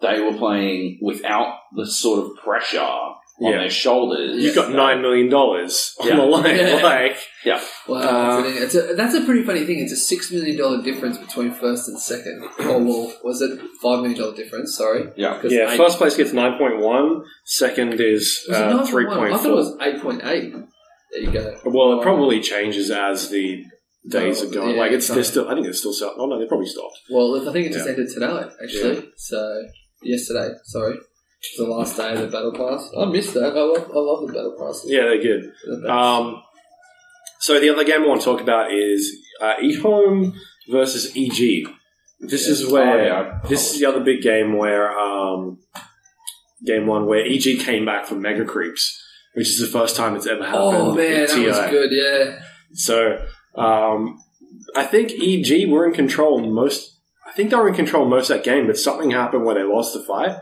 they were playing without the sort of pressure on Yeah. their shoulders. you've got $9 million on Yeah. the line. [LAUGHS] Like. Yeah. Like, Wow, Uh, that's, a, it's a, that's a pretty funny thing. It's a six million dollar difference between first and second. Oh well, was it five million dollar difference? Sorry. Yeah. 'Cause yeah, eight- first place gets 9.1, second is was it uh, 9.1? I thought it 3.4. was eight point eight. There you go. Well, it probably changes as the days are going. yeah, like, it's sorry. they're still, I think it's still, sell- oh no, they probably stopped. Well, I think it just Yeah. ended today, actually. So yesterday, sorry, It's the last day of the battle pass. I missed that. I love, I love the battle passes. Yeah, they're good. The best. Um, so the other game I want to talk about is uh, eHome versus EG. This is where Oh, yeah. this is the other big game where um, game one where EG came back from Mega Creeps, which is the first time it's ever happened. oh man, that was good. Yeah. So um, I think EG were in control most. I think they were in control most of that game, but something happened where they lost the fight,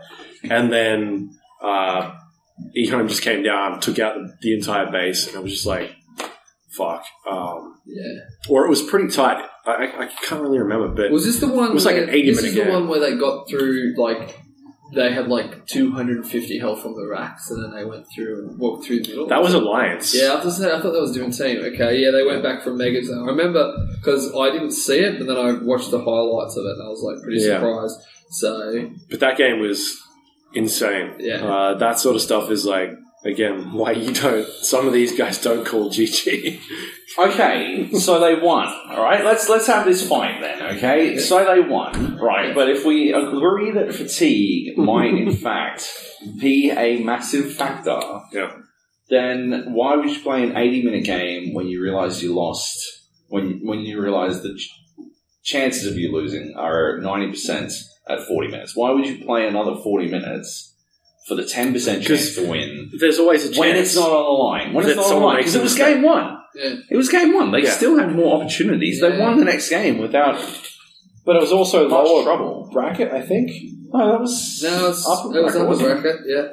and then uh, eHome just came down, took out the entire base, and I was just like, fuck. Um, Yeah. or it was pretty tight. I, I, can't really remember, but Was this the one? It was like where- an 80 This minute is the game. one where they got through like they had like 250 health from the racks, and then they went through and walked through the middle. that was Alliance. Yeah, I, say, I thought that was a different team. Okay, yeah, they went back from Megas. I remember because I didn't see it, but then I watched the highlights of it, and I was like pretty Yeah. surprised. So But that game was insane. Yeah. Uh, that sort of stuff is like, again, why you don't, some of these guys don't call GG. Okay, so they won. All right, let's let's have this fight then. Okay, so they won, right? But if we agree that fatigue might, in [LAUGHS] fact, be a massive factor, Yeah. then why would you play an eighty-minute game when you realise you lost? When when you realise the ch- chances of you losing are ninety percent at forty minutes? Why would you play another forty minutes for the ten percent chance to win? There's always a chance. When it's not on the line, when it's not on the line, because it was mistake. game one. yeah, It was game one. They Yeah. still had more opportunities. They won the next game without But it was also much lower trouble. bracket, I think. No, that was no, it's, upper it was bracket, upper wasn't it? bracket. Yeah,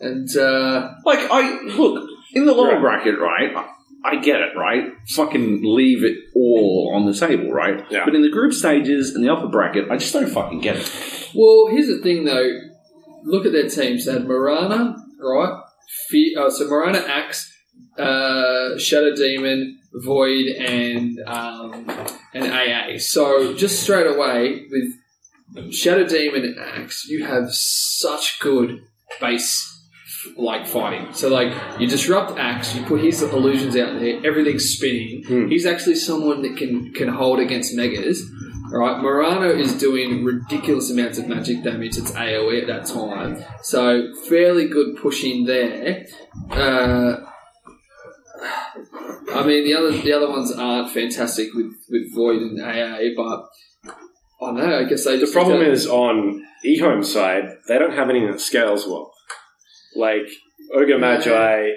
and uh, Like I look in the lower bracket, right? I, I get it, right? Fucking leave it all on the table, right? Yeah. But in the group stages and the upper bracket, I just don't fucking get it. well, here's the thing though. Look at their teams. They had Mirana, right? Fe- oh, so Mirana, Axe, uh, Shadow Demon, Void, and um, and AA. So just straight away with Shadow Demon and Axe, you have such good base like fighting. So like you disrupt Axe, you put his illusions out there, everything's spinning. Hmm. He's actually someone that can can hold against megas. Right, Mirana is doing ridiculous amounts of magic damage. It's AOE at that time, so fairly good pushing there. Uh, I mean, the other the other ones aren't fantastic with, with Void and AA, but I don't know. I guess they The problem is on eHome's side, they don't have anything that scales well. Like Ogre Magi,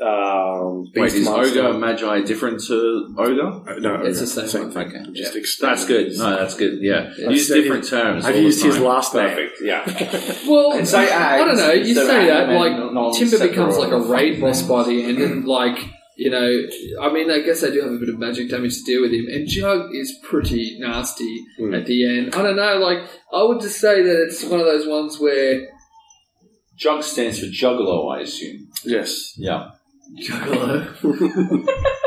um, Wait, is Beastmaster- Ogre Magi different to Ogre? Uh, No, It's the same one. Okay, Just yeah. that's good. No, that's good. Yeah, Yeah. use I've different terms. I've used his last name. Perfect. Yeah. [LAUGHS] Well, And say I don't know. You say instead that like Timber becomes like a raid boss by the end, and [CLEARS THROAT] like you know, I mean, I guess I do have a bit of magic damage to deal with him, and Jug is pretty nasty Hmm. at the end. I don't know. Like I would just say that it's one of those ones where Jug stands for Juggalo, I assume. Yes. Yeah. Juggalo. [LAUGHS]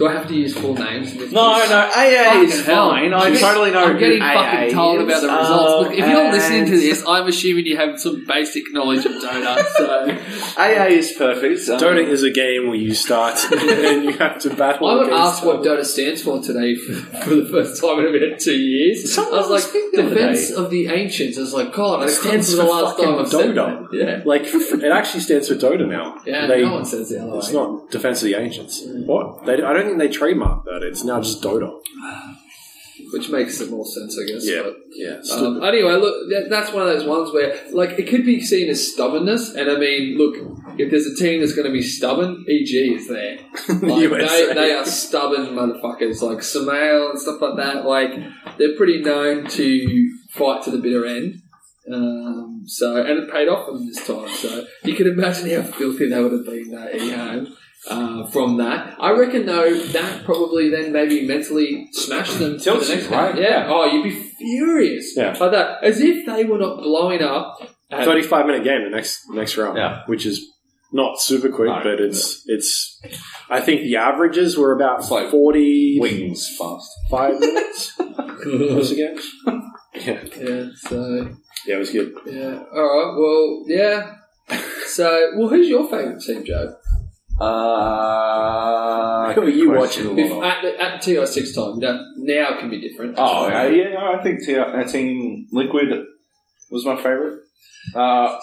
do I have to use full names? with No, no, AA is hell. fine. I I'm totally know I'm getting AA fucking told is. about the results. Look, if you're listening to this, I'm assuming you have some basic knowledge of Dota. So [LAUGHS] AA is perfect. Um, Dota is a game where you start [LAUGHS] and you have to battle. I would against ask what other- Dota stands for today for, for the first time in about two years. Someone I was was like, speaking the other Defense of the Ancients. I was like, God, I It can't stands remember the for last time fucking I've said Dota. that. Yeah. Like [LAUGHS] it actually stands for Dota now. Yeah, They- no one says the other It's way. not Defense of the Ancients. What? They, I don't think they trademarked that. It's now just Dota. Which makes it more sense, I guess. Yeah. But, Yeah. um, anyway, look, that, that's one of those ones where, like, it could be seen as stubbornness. And I mean, look, if there's a team that's going to be stubborn, EG is there. [LAUGHS] Like, they, they are stubborn motherfuckers, like SumaiL and stuff like that. Like, they're pretty known to fight to the bitter end. Um, so, and it paid off for them this time. So, you can imagine how filthy they would have been uh, at home. Uh, from that, I reckon though that probably then maybe mentally smashed them to the next right? game. Yeah. Oh, you'd be furious. Yeah. Like that, as if they were not blowing up. at- Thirty-five minute game the next next round. Yeah. Which is not super quick, No. but it's it's. I think the averages were about It's like forty-five Wings fast. minutes. [LAUGHS] Once again. Yeah. yeah. So Yeah, it was good. yeah. All right. Well, yeah. So, well, who's your favourite team, Joe? Uh, Who are you good watching? question. If, at the, at TI six time, you know, now can be different. Oh, yeah, yeah, I think T- uh, Team Liquid was my favourite. Uh,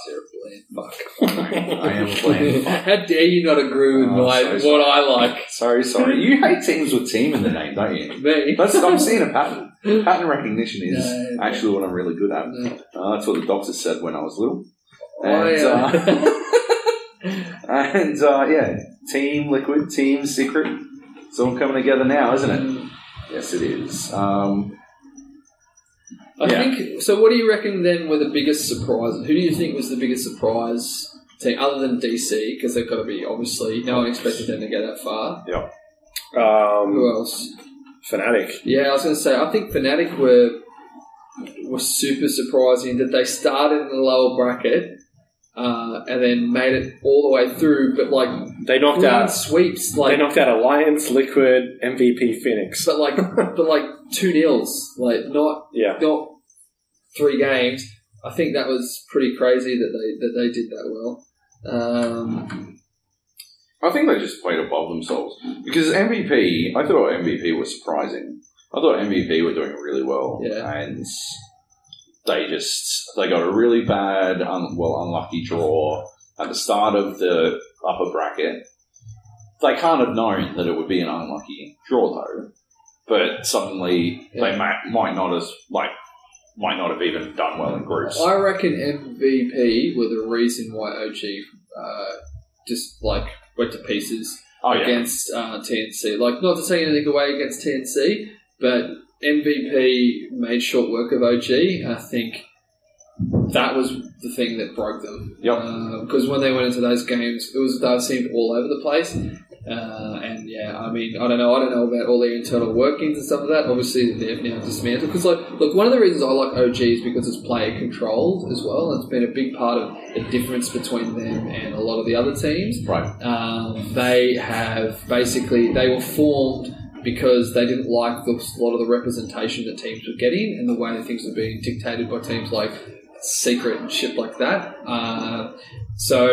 Fuck. [LAUGHS] I am playing. [LAUGHS] How dare you not agree with Oh, my, so sorry. what I like? Sorry, sorry. You hate teams with team in the name, don't you? Me. That's, I'm seeing a pattern. Pattern recognition is No. actually what I'm really good at. No. Uh, that's what the doctor said when I was little. Oh, And, yeah. [LAUGHS] and uh, yeah, Team Liquid, Team Secret. It's all coming together now, isn't it? Yes, it is. Um, I Yeah. think so. What do you reckon then were the biggest surprises? Who do you think was the biggest surprise team other than DC because they've got to be obviously no one expected them to get that far. Um, Who else? Fnatic. Yeah, I was going to say I think Fnatic were were super surprising that they started in the lower bracket. Uh, and then made it all the way through, but like They knocked clean out. sweeps, like They like knocked out Alliance, Liquid, MVP, Phoenix. but like but like two nils, like not Yeah. not three games. I think that was pretty crazy that they that they did that well. Um, I think they just played above themselves because MVP. I thought MVP was surprising. I thought MVP were doing really well, Yeah. and they just they got a really bad, un, well, unlucky draw at the start of the upper bracket. They can't have known that it would be an unlucky draw though, but suddenly Yeah. they might, might not as like might not have even done well in groups. I reckon MVP were the reason why OG uh, just like went to pieces Oh yeah, against uh, TNC. Like not to take anything away against TNC, but MVP made short work of OG. I think that was the thing that broke them. Yep. Because when they went into those games, it was they seemed all over the place. Uh, and yeah, I mean, I don't know. I don't know about all their internal workings and stuff like that. Obviously, they've now dismantled. Because like, look, one of the reasons I like OG is because it's player controlled as well. It's been a big part of the difference between them and a lot of the other teams right. um, they have basically they were formed because they didn't like the, a lot of the representation that teams were getting and the way that things were being dictated by teams like Secret and shit like that. Uh, so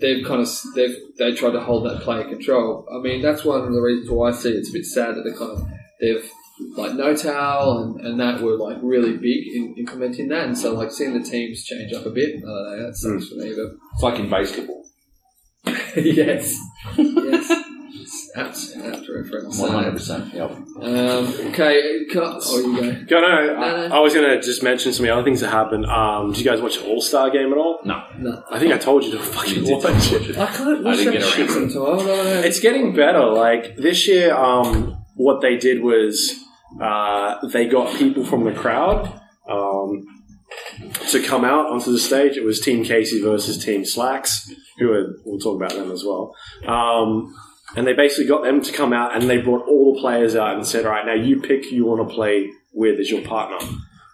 they've kind of they've they tried to hold that player control. I mean that's one of the reasons why I see it's a bit sad that they kind of they've like N0tail and, and that were like really big in implementing that and so like seeing the teams change up a bit I don't know that sucks for me but It's like in basketball. [LAUGHS] yes. yes. Apt, apt reference. One hundred percent. Yep. Um, okay, cut. Oh, you go. Go, no, No, I, no. I was going to just mention some of the other things that happened. Um, did you guys watch the All Star Game at all? No. No. I think I told you to fucking watch it. I can't watch didn't that shit around. sometimes. I don't. It's getting better. Like this year, um, what they did was uh, they got people from the crowd um, to come out onto the stage. It was Team Kaci versus Team Slacks, who are, we'll talk about them as well. Um, and they basically got them to come out, and they brought all the players out and said, "All right, now you pick who you want to play with as your partner."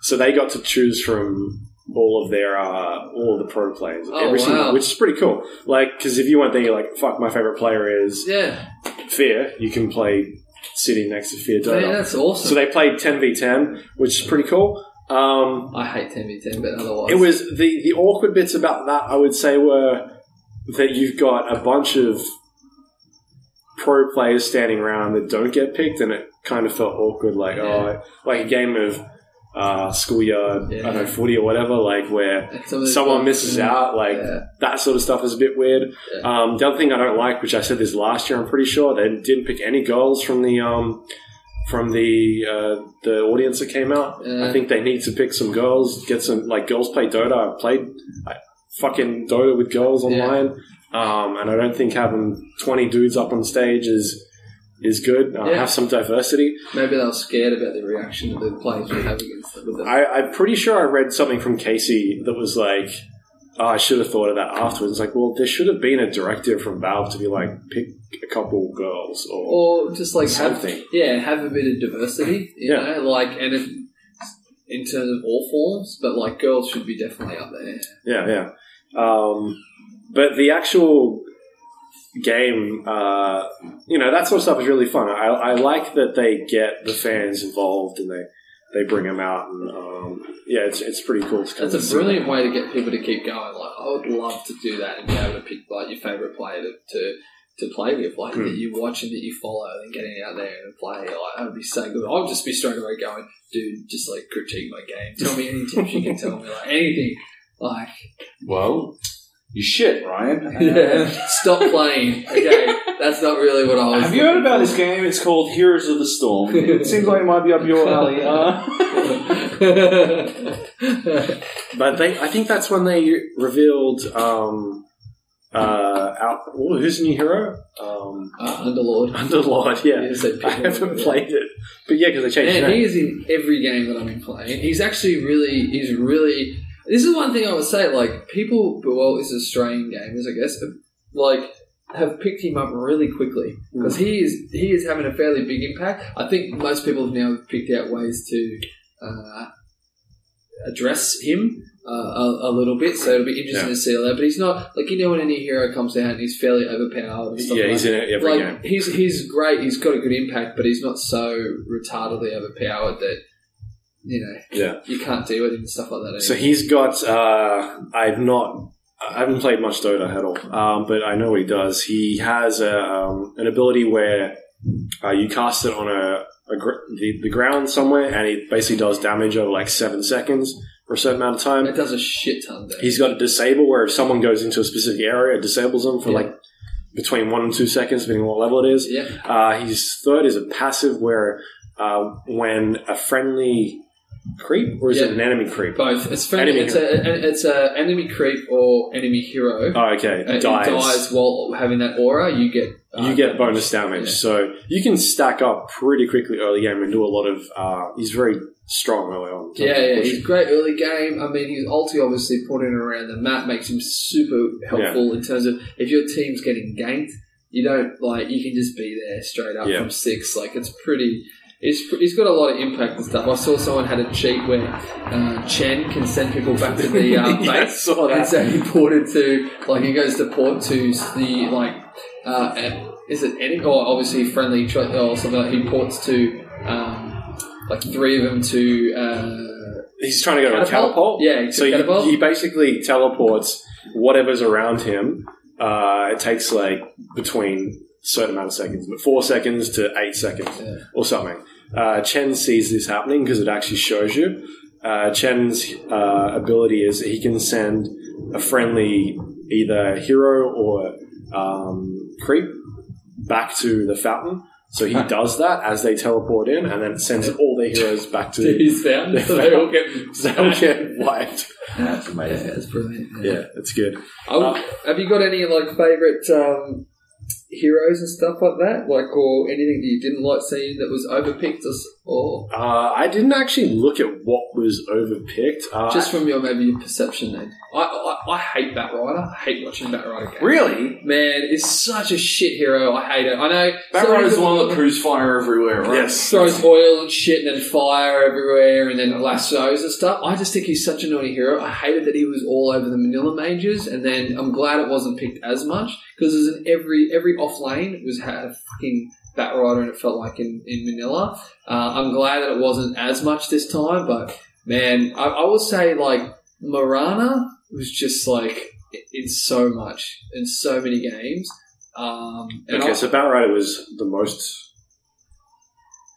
So they got to choose from all of their uh, all of the pro players, Oh, every single, which is pretty cool. Like, because if you went there, you're like, "Fuck, my favorite player is Yeah. Fear." You can play sitting next to Fear Dota. Man, that's awesome. So they played 10v10, which is pretty cool. Um, I hate 10v10, but otherwise. it was the, the awkward bits about that, I would say, were that you've got a bunch of pro players standing around that don't get picked, and it kind of felt awkward, like, Yeah. oh, like a game of uh, schoolyard, I don't know, footy or whatever, like where And some of those someone misses yeah. out, like Yeah. that sort of stuff is a bit weird. Yeah. Um, the other thing I don't like, which I said this last year, I'm pretty sure they didn't pick any girls from the um, from the uh, the audience that came out. Yeah. I think they need to pick some girls, get some like girls play Dota. I've played I, fucking Dota with girls Yeah. online, um, and I don't think having 20 dudes up on stage is is good. Uh, Yeah. Have some diversity. Maybe they were scared about the reaction that the players would have against them. I, I'm pretty sure I read something from Kaci that was like, oh, I should have thought of that afterwards. Like, well, there should have been a directive from Valve to be like, pick a couple girls or, or just like have, something. yeah, have a bit of diversity, you Yeah. know, like, and if, in terms of all forms, but like girls should be definitely up there. Yeah, yeah. Um, but the actual game, uh, you know, that sort of stuff is really fun. I, I like that they get the fans involved and they, they bring them out and um, yeah, it's, it's pretty cool. to kind That's a brilliant way to get people to keep going. Like, I would love to do that and be able to pick like your favorite player to, to, to play with, like Hmm. that you watch and that you follow, and getting out there and play. Like, that would be so good. I would just be straight away going, dude, just like critique my game. Tell me any tips you can tell me, like anything. Like, Well, you shit, Ryan. [LAUGHS] yeah, stop playing. Okay, that's not really what I was. Have you heard about this game? It's called Heroes of the Storm. [LAUGHS] It seems like it might be up your alley. Uh, [LAUGHS] But they, I think that's when they revealed um, uh, out, oh, who's the new hero? Um, uh, Underlord. Underlord, yeah. Yes, I haven't yeah. played it, but yeah, because they changed Man, he is in every game that I've been playing. He's actually really, he's really. This is one thing I would say. Like people, well, is Australian gamers, I guess. Like have picked him up really quickly because he is he is having a fairly big impact. I think most people have now picked out ways to uh, address him uh, a, a little bit. So it'll be interesting Yeah. to see all that. But he's not like you know when any hero comes out and he's fairly overpowered. And stuff Yeah, like he's in every like game. he's he's great. He's got a good impact, but he's not so retardedly overpowered that you know Yeah. you can't deal with him and stuff like that. So he's got. Uh, I've not. I haven't played much Dota at all, um, but I know what he does. He has a, um, an ability where uh, you cast it on a, a gr- the, the ground somewhere, and it basically does damage over like seven seconds for a certain amount of time. it does a shit ton. There. He's got a disable where if someone goes into a specific area, it disables them for Yeah. like between one and two seconds, depending on what level it is. yeah, Uh, his third is a passive where uh, when a friendly creep or is it an enemy creep? both. It's friendly. Enemy It's a it's a enemy creep or enemy hero. Oh, okay. Uh, it dies. dies while having that aura. You get uh, you get bonus damage. Yeah. So you can stack up pretty quickly early game and do a lot of. Uh, he's very strong early on. Yeah, yeah, he's great early game. I mean, his ulti obviously putting around the map makes him super helpful in terms of if your team's getting ganked, you don't like you can just be there straight up Yeah. from six. Like it's pretty. It's, he's got a lot of impact and stuff. I saw someone had a cheat where uh, Chen can send people back to the [LAUGHS] uh, Yeah, I saw that. and so he ported to like he goes to port to the like uh, is it any or obviously friendly or something like he ports to um, like three of them to. Uh, He's trying to go to a Catapult? Yeah, So catapult. he, he basically teleports whatever's around him. Uh, it takes like between certain amount of seconds, but four seconds to eight seconds Yeah. or something. Uh, Chen sees this happening because it actually shows you. Uh, Chen's uh, ability is he can send a friendly either hero or um, creep back to the fountain. So he does that as they teleport in, and then sends all their heroes back to [LAUGHS] He's found, so [LAUGHS] they all get. so they'll get wiped. That's Yeah, amazing. that's brilliant. Yeah, it's good. I would- have you got any like favorite um, heroes and stuff like that, like or anything that you didn't like seeing that was overpicked or, or Uh, I didn't actually look at what was overpicked. Uh, just from your maybe your perception? Then I, I I hate Bat Rider. I hate watching Bat Rider games. Really? Man, it's such a shit hero. I hate it. I know. Bat so many the one that proves fire everywhere, right? yes, throws oil and shit and then fire everywhere and then lassos and stuff. I just think he's such an annoying hero. I hated that he was all over the Manila Major and then I'm glad it wasn't picked as much because an every every off lane was had a fucking Bat Rider and it felt like in, in Manila. Uh, I'm glad that it wasn't as much this time, but man, I, I would say like Mirana was just like in so much in so many games. Um, and Okay, I, so Bat Rider was the most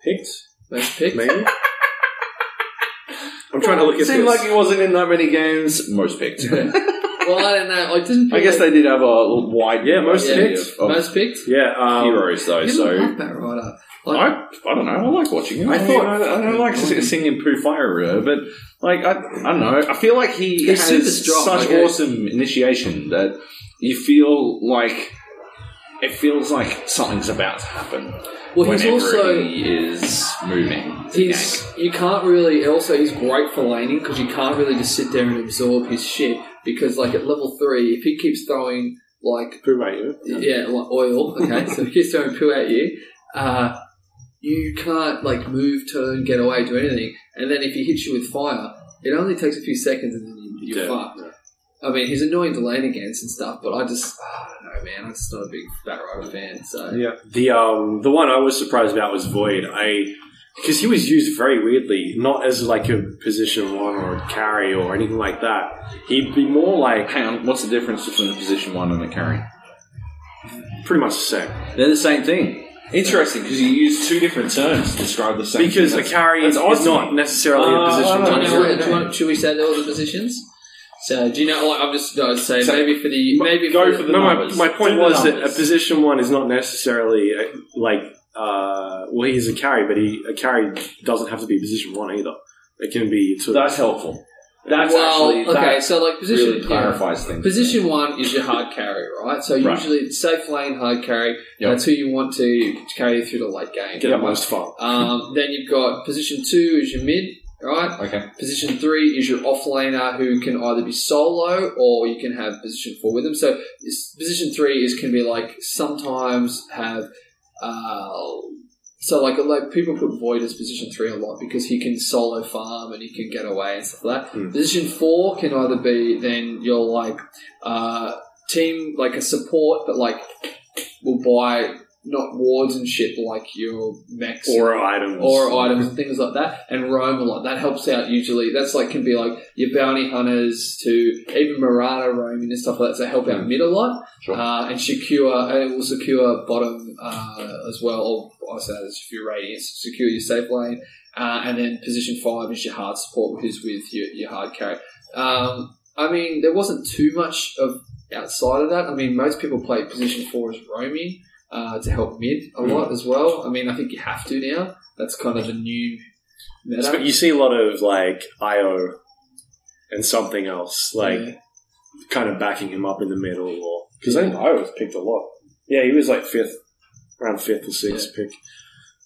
picked, most picked. maybe. [LAUGHS] I'm trying to look at It Seemed this. like he wasn't in that many games. Most picked. Well, I don't know. I didn't. I guess they did have a wide Yeah, most variety picked. of, of most picked. yeah, um, heroes though. You So love Bat Rider. Like, I, I don't know. I like watching him. I I, thought- thought I, don't like to sing in Fire, but like I, I don't know. I feel like he He's has super strong, such okay. awesome initiation that you feel like it feels like something's about to happen. well, he's also he is moving. he's gank. you can't really. Also, he's great for laning because you can't really just sit there and absorb his shit because, like at level three, if he keeps throwing like Who made you? yeah, like oil. Okay, so if he keeps throwing poo at you. Uh, you can't like move, turn, get away, do anything. And then if he hits you with fire, it only takes a few seconds and then you, you're Yeah. fucked. I mean, he's annoying to lane against and stuff, but I just, I don't man. I'm just not a big Bat Rider fan. So Yeah. The um the one I was surprised about was Void. I because he was used very weirdly, not as like a position one or a carry or anything like that. He'd be more like Hang on, what's the difference between a position one and a carry? pretty much the same. They're the same thing. Interesting because you use two different terms to describe the same. Thing. Because thing. a carry that's is not necessarily Uh, a position Do one. you, know. know, do want, should we say all the positions? So do you know? Like, I'm just going to say So- maybe for the maybe go for for the, No, my, numbers. my point Do the was that a numbers. position one is not necessarily uh, like uh, well, he's a carry, but he a carry doesn't have to be position one either. It can be sort of That's helpful. That's well, actually okay. that So like position really yeah. clarifies things. Position one is your hard carry, right? So Right. usually it's safe lane hard carry. Yep. That's who you want to carry through the late game. get the most fun. Um, then you've got position two is your mid, Right? Okay. Position three is your offlaner who can either be solo or you can have position four with them. So position three is can be like sometimes have uh, so like like people put Void as position three a lot because he can solo farm and he can get away and stuff like that. Hmm. Position four can either be then you're like uh, team like a support but like will buy not wards and shit like your mechs Or items. or items and things like that, and roam a lot. That helps out usually. That's like can be like your bounty hunters to even Mirana roaming and stuff like that. So help out mid a lot, Sure. uh, and secure and it will secure bottom uh, as well. Or I say that if you're radiance, secure your safe lane, uh, and then position five is your hard support, who's with your, your hard carry. Um, I mean, there wasn't too much of outside of that. I mean, most people play position four as roaming uh, to help mid a lot as well. I mean, I think you have to now. That's kind of the new meta. But you see a lot of like IO and something else, like Yeah. kind of backing him up in the middle. Or because I think IO was picked a lot. Yeah, he was like fifth, around fifth or sixth pick.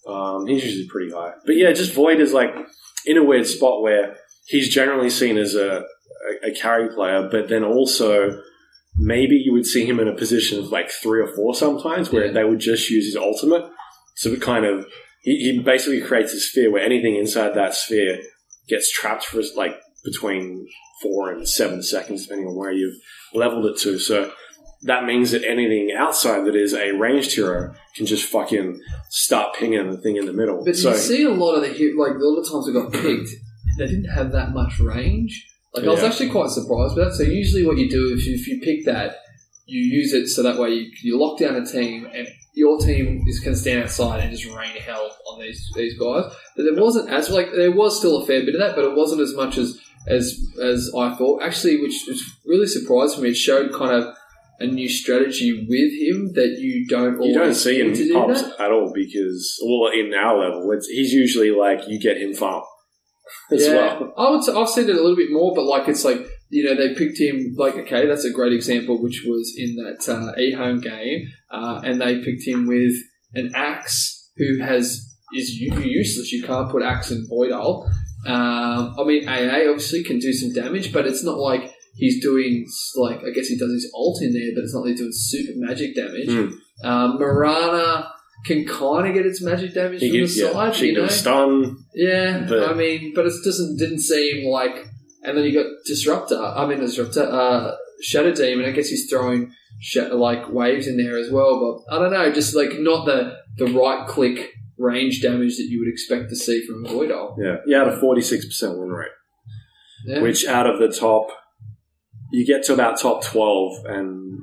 Um, he's usually pretty high. But yeah, just Void is like in a weird spot where he's generally seen as a, a, a carry player, but then also maybe you would see him in a position of like three or four sometimes where Yeah. they would just use his ultimate. So it kind of he, he basically creates a sphere where anything inside that sphere gets trapped for like between four and seven seconds, depending on where you've leveled it to. So that means that anything outside that is a ranged hero can just fucking start pinging the thing in the middle. But so you see a lot of the like lot of times we got picked, they didn't have that much range. Like I was Yeah. actually quite surprised with that. So usually, what you do if you, if you pick that, you use it so that way you, you lock down a team and your team is to stand outside and just rain hell on these these guys. But there wasn't as like there was still a fair bit of that, but it wasn't as much as as as I thought. Actually, which was really surprised for me. It showed kind of a new strategy with him that you don't you don't always see him to do pops that. at all because, well, in our level, it's, he's usually like you get him farm as well. I would. Say, I've seen it a little bit more, but like it's like you know they picked him. Like okay, that's a great example, which was in that uh, e home game, uh, and they picked him with an axe who has is useless. You can't put axe in Void ult. Um, I mean, AA obviously can do some damage, but it's not like he's doing like I guess he does his ult in there, but it's not like he's doing super magic damage. Um, Mirana can kind of get its magic damage He from the gets, yeah, side, she you can know. stun. Yeah, But- I mean, but it doesn't didn't seem like. And then you got Disruptor. I mean, Disruptor, uh, Shadow Demon. I guess he's throwing sh- like waves in there as well. But I don't know, just like not the the right click range damage that you would expect to see from Void ult. Yeah, he had a forty-six percent win rate, Yeah. which out of the top, you get to about top twelve, and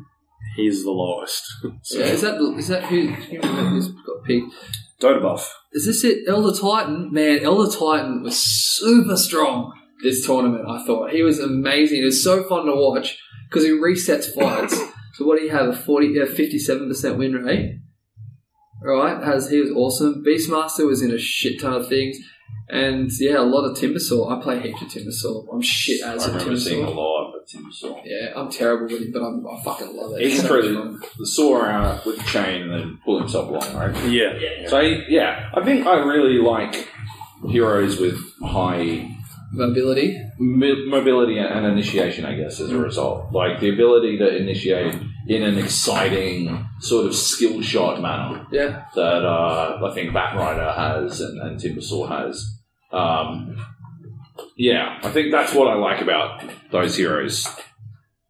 he's the lowest. [LAUGHS] so, yeah, is that is that who who's got picked? Dota buff. Is this it? Elder Titan? Man, Elder Titan was super strong this tournament, I thought. He was amazing. It was so fun to watch because he resets fights. [LAUGHS] so what do you have? A 40, uh, 57% win rate? Right, as he was awesome. Beastmaster was in a shit ton of things. And yeah, a lot of Timbersaw. I play heaps of Timbersaw. I'm shit as I a remember seeing a Timbersaw. lot of Timbersaw. Yeah, I'm terrible with it, but I'm, I fucking love it. He can So throw the, the saw out with the chain and then pull himself along, right? Yeah, yeah. So I, yeah, I think I really like heroes with high mobility. mo- mobility and initiation. I guess as a result, like the ability to initiate in an exciting sort of skill shot manner Yeah. that uh, I think Batrider has and, and Timbersaw has. Um, yeah, I think that's what I like about those heroes.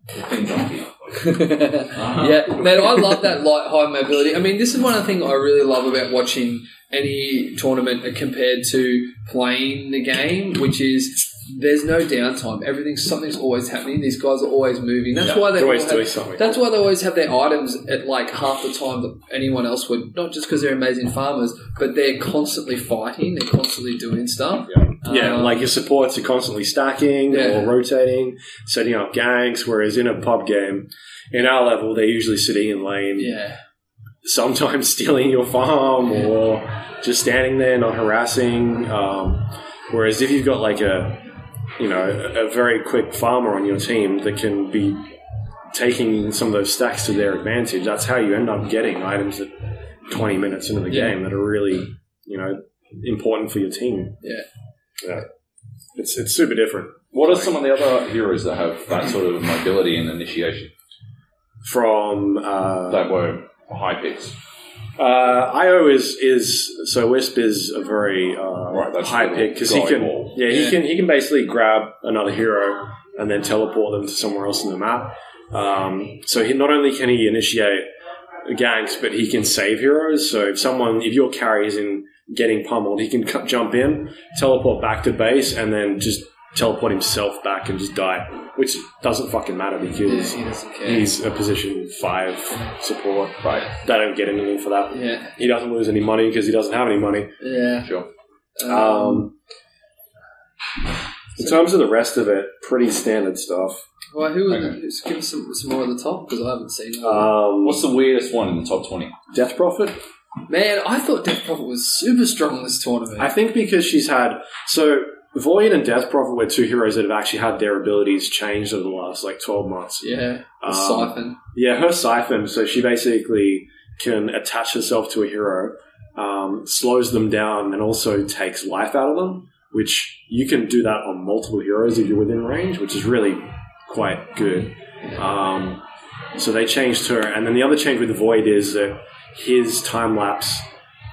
Thing junkie. Uh-huh. yeah, man, I love that light high mobility. I mean, this is one of the things I really love about watching any tournament compared to playing the game, which is there's no downtime. Everything, something's always happening. These guys are always moving. That's Yeah, why they always all have- doing something. That's why they always have their items at like half the time that anyone else would. Not just because they're amazing farmers, but they're constantly fighting. They're constantly doing stuff. yeah. Um, like your supports are constantly stacking Yeah. or rotating, setting up ganks. Whereas in a pub game, in our level, they're usually sitting in lane, yeah, sometimes [LAUGHS] stealing your farm or just standing there not harassing. Um, whereas if you've got like a you know a, a very quick farmer on your team that can be taking some of those stacks to their advantage, that's how you end up getting items at 20 minutes into the Yeah. game that are really you know important for your team. yeah. Yeah. It's it's super different What are some of the other heroes that have that sort of mobility and initiation from uh, that were high picks? Uh, Io is is so Wisp is a very uh, Right, that's high pick because he can ball. yeah he Yeah. can he can basically grab another hero and then teleport them to somewhere else in the map. Um, so he not only can he initiate ganks, but he can save heroes. So if someone if your carry is in getting pummeled, he can [LAUGHS] cut, jump in, teleport back to base, and then just teleport himself back and just die, which doesn't fucking matter Yeah, because he doesn't care. he's a position five support. Right. They don't get anything for that. yeah, He doesn't lose any money because he doesn't have any money. yeah. Sure. Um, in terms of the rest of it, pretty standard stuff. well, who are okay. the, give us some, some more at the top because I haven't seen them. Um, What's the weirdest one in the top twenty? Death Prophet? Man, I thought Death Prophet was super strong in this tournament. I think because she's had so Void and Death Prophet were two heroes that have actually had their abilities changed over the last like twelve months. yeah, Um, Siphon. Yeah, her siphon. So she basically can attach herself to a hero, um, slows them down, and also takes life out of them. Which you can do that on multiple heroes if you're within range, which is really quite good. Um, so they changed her, and then the other change with the Void is that his time lapse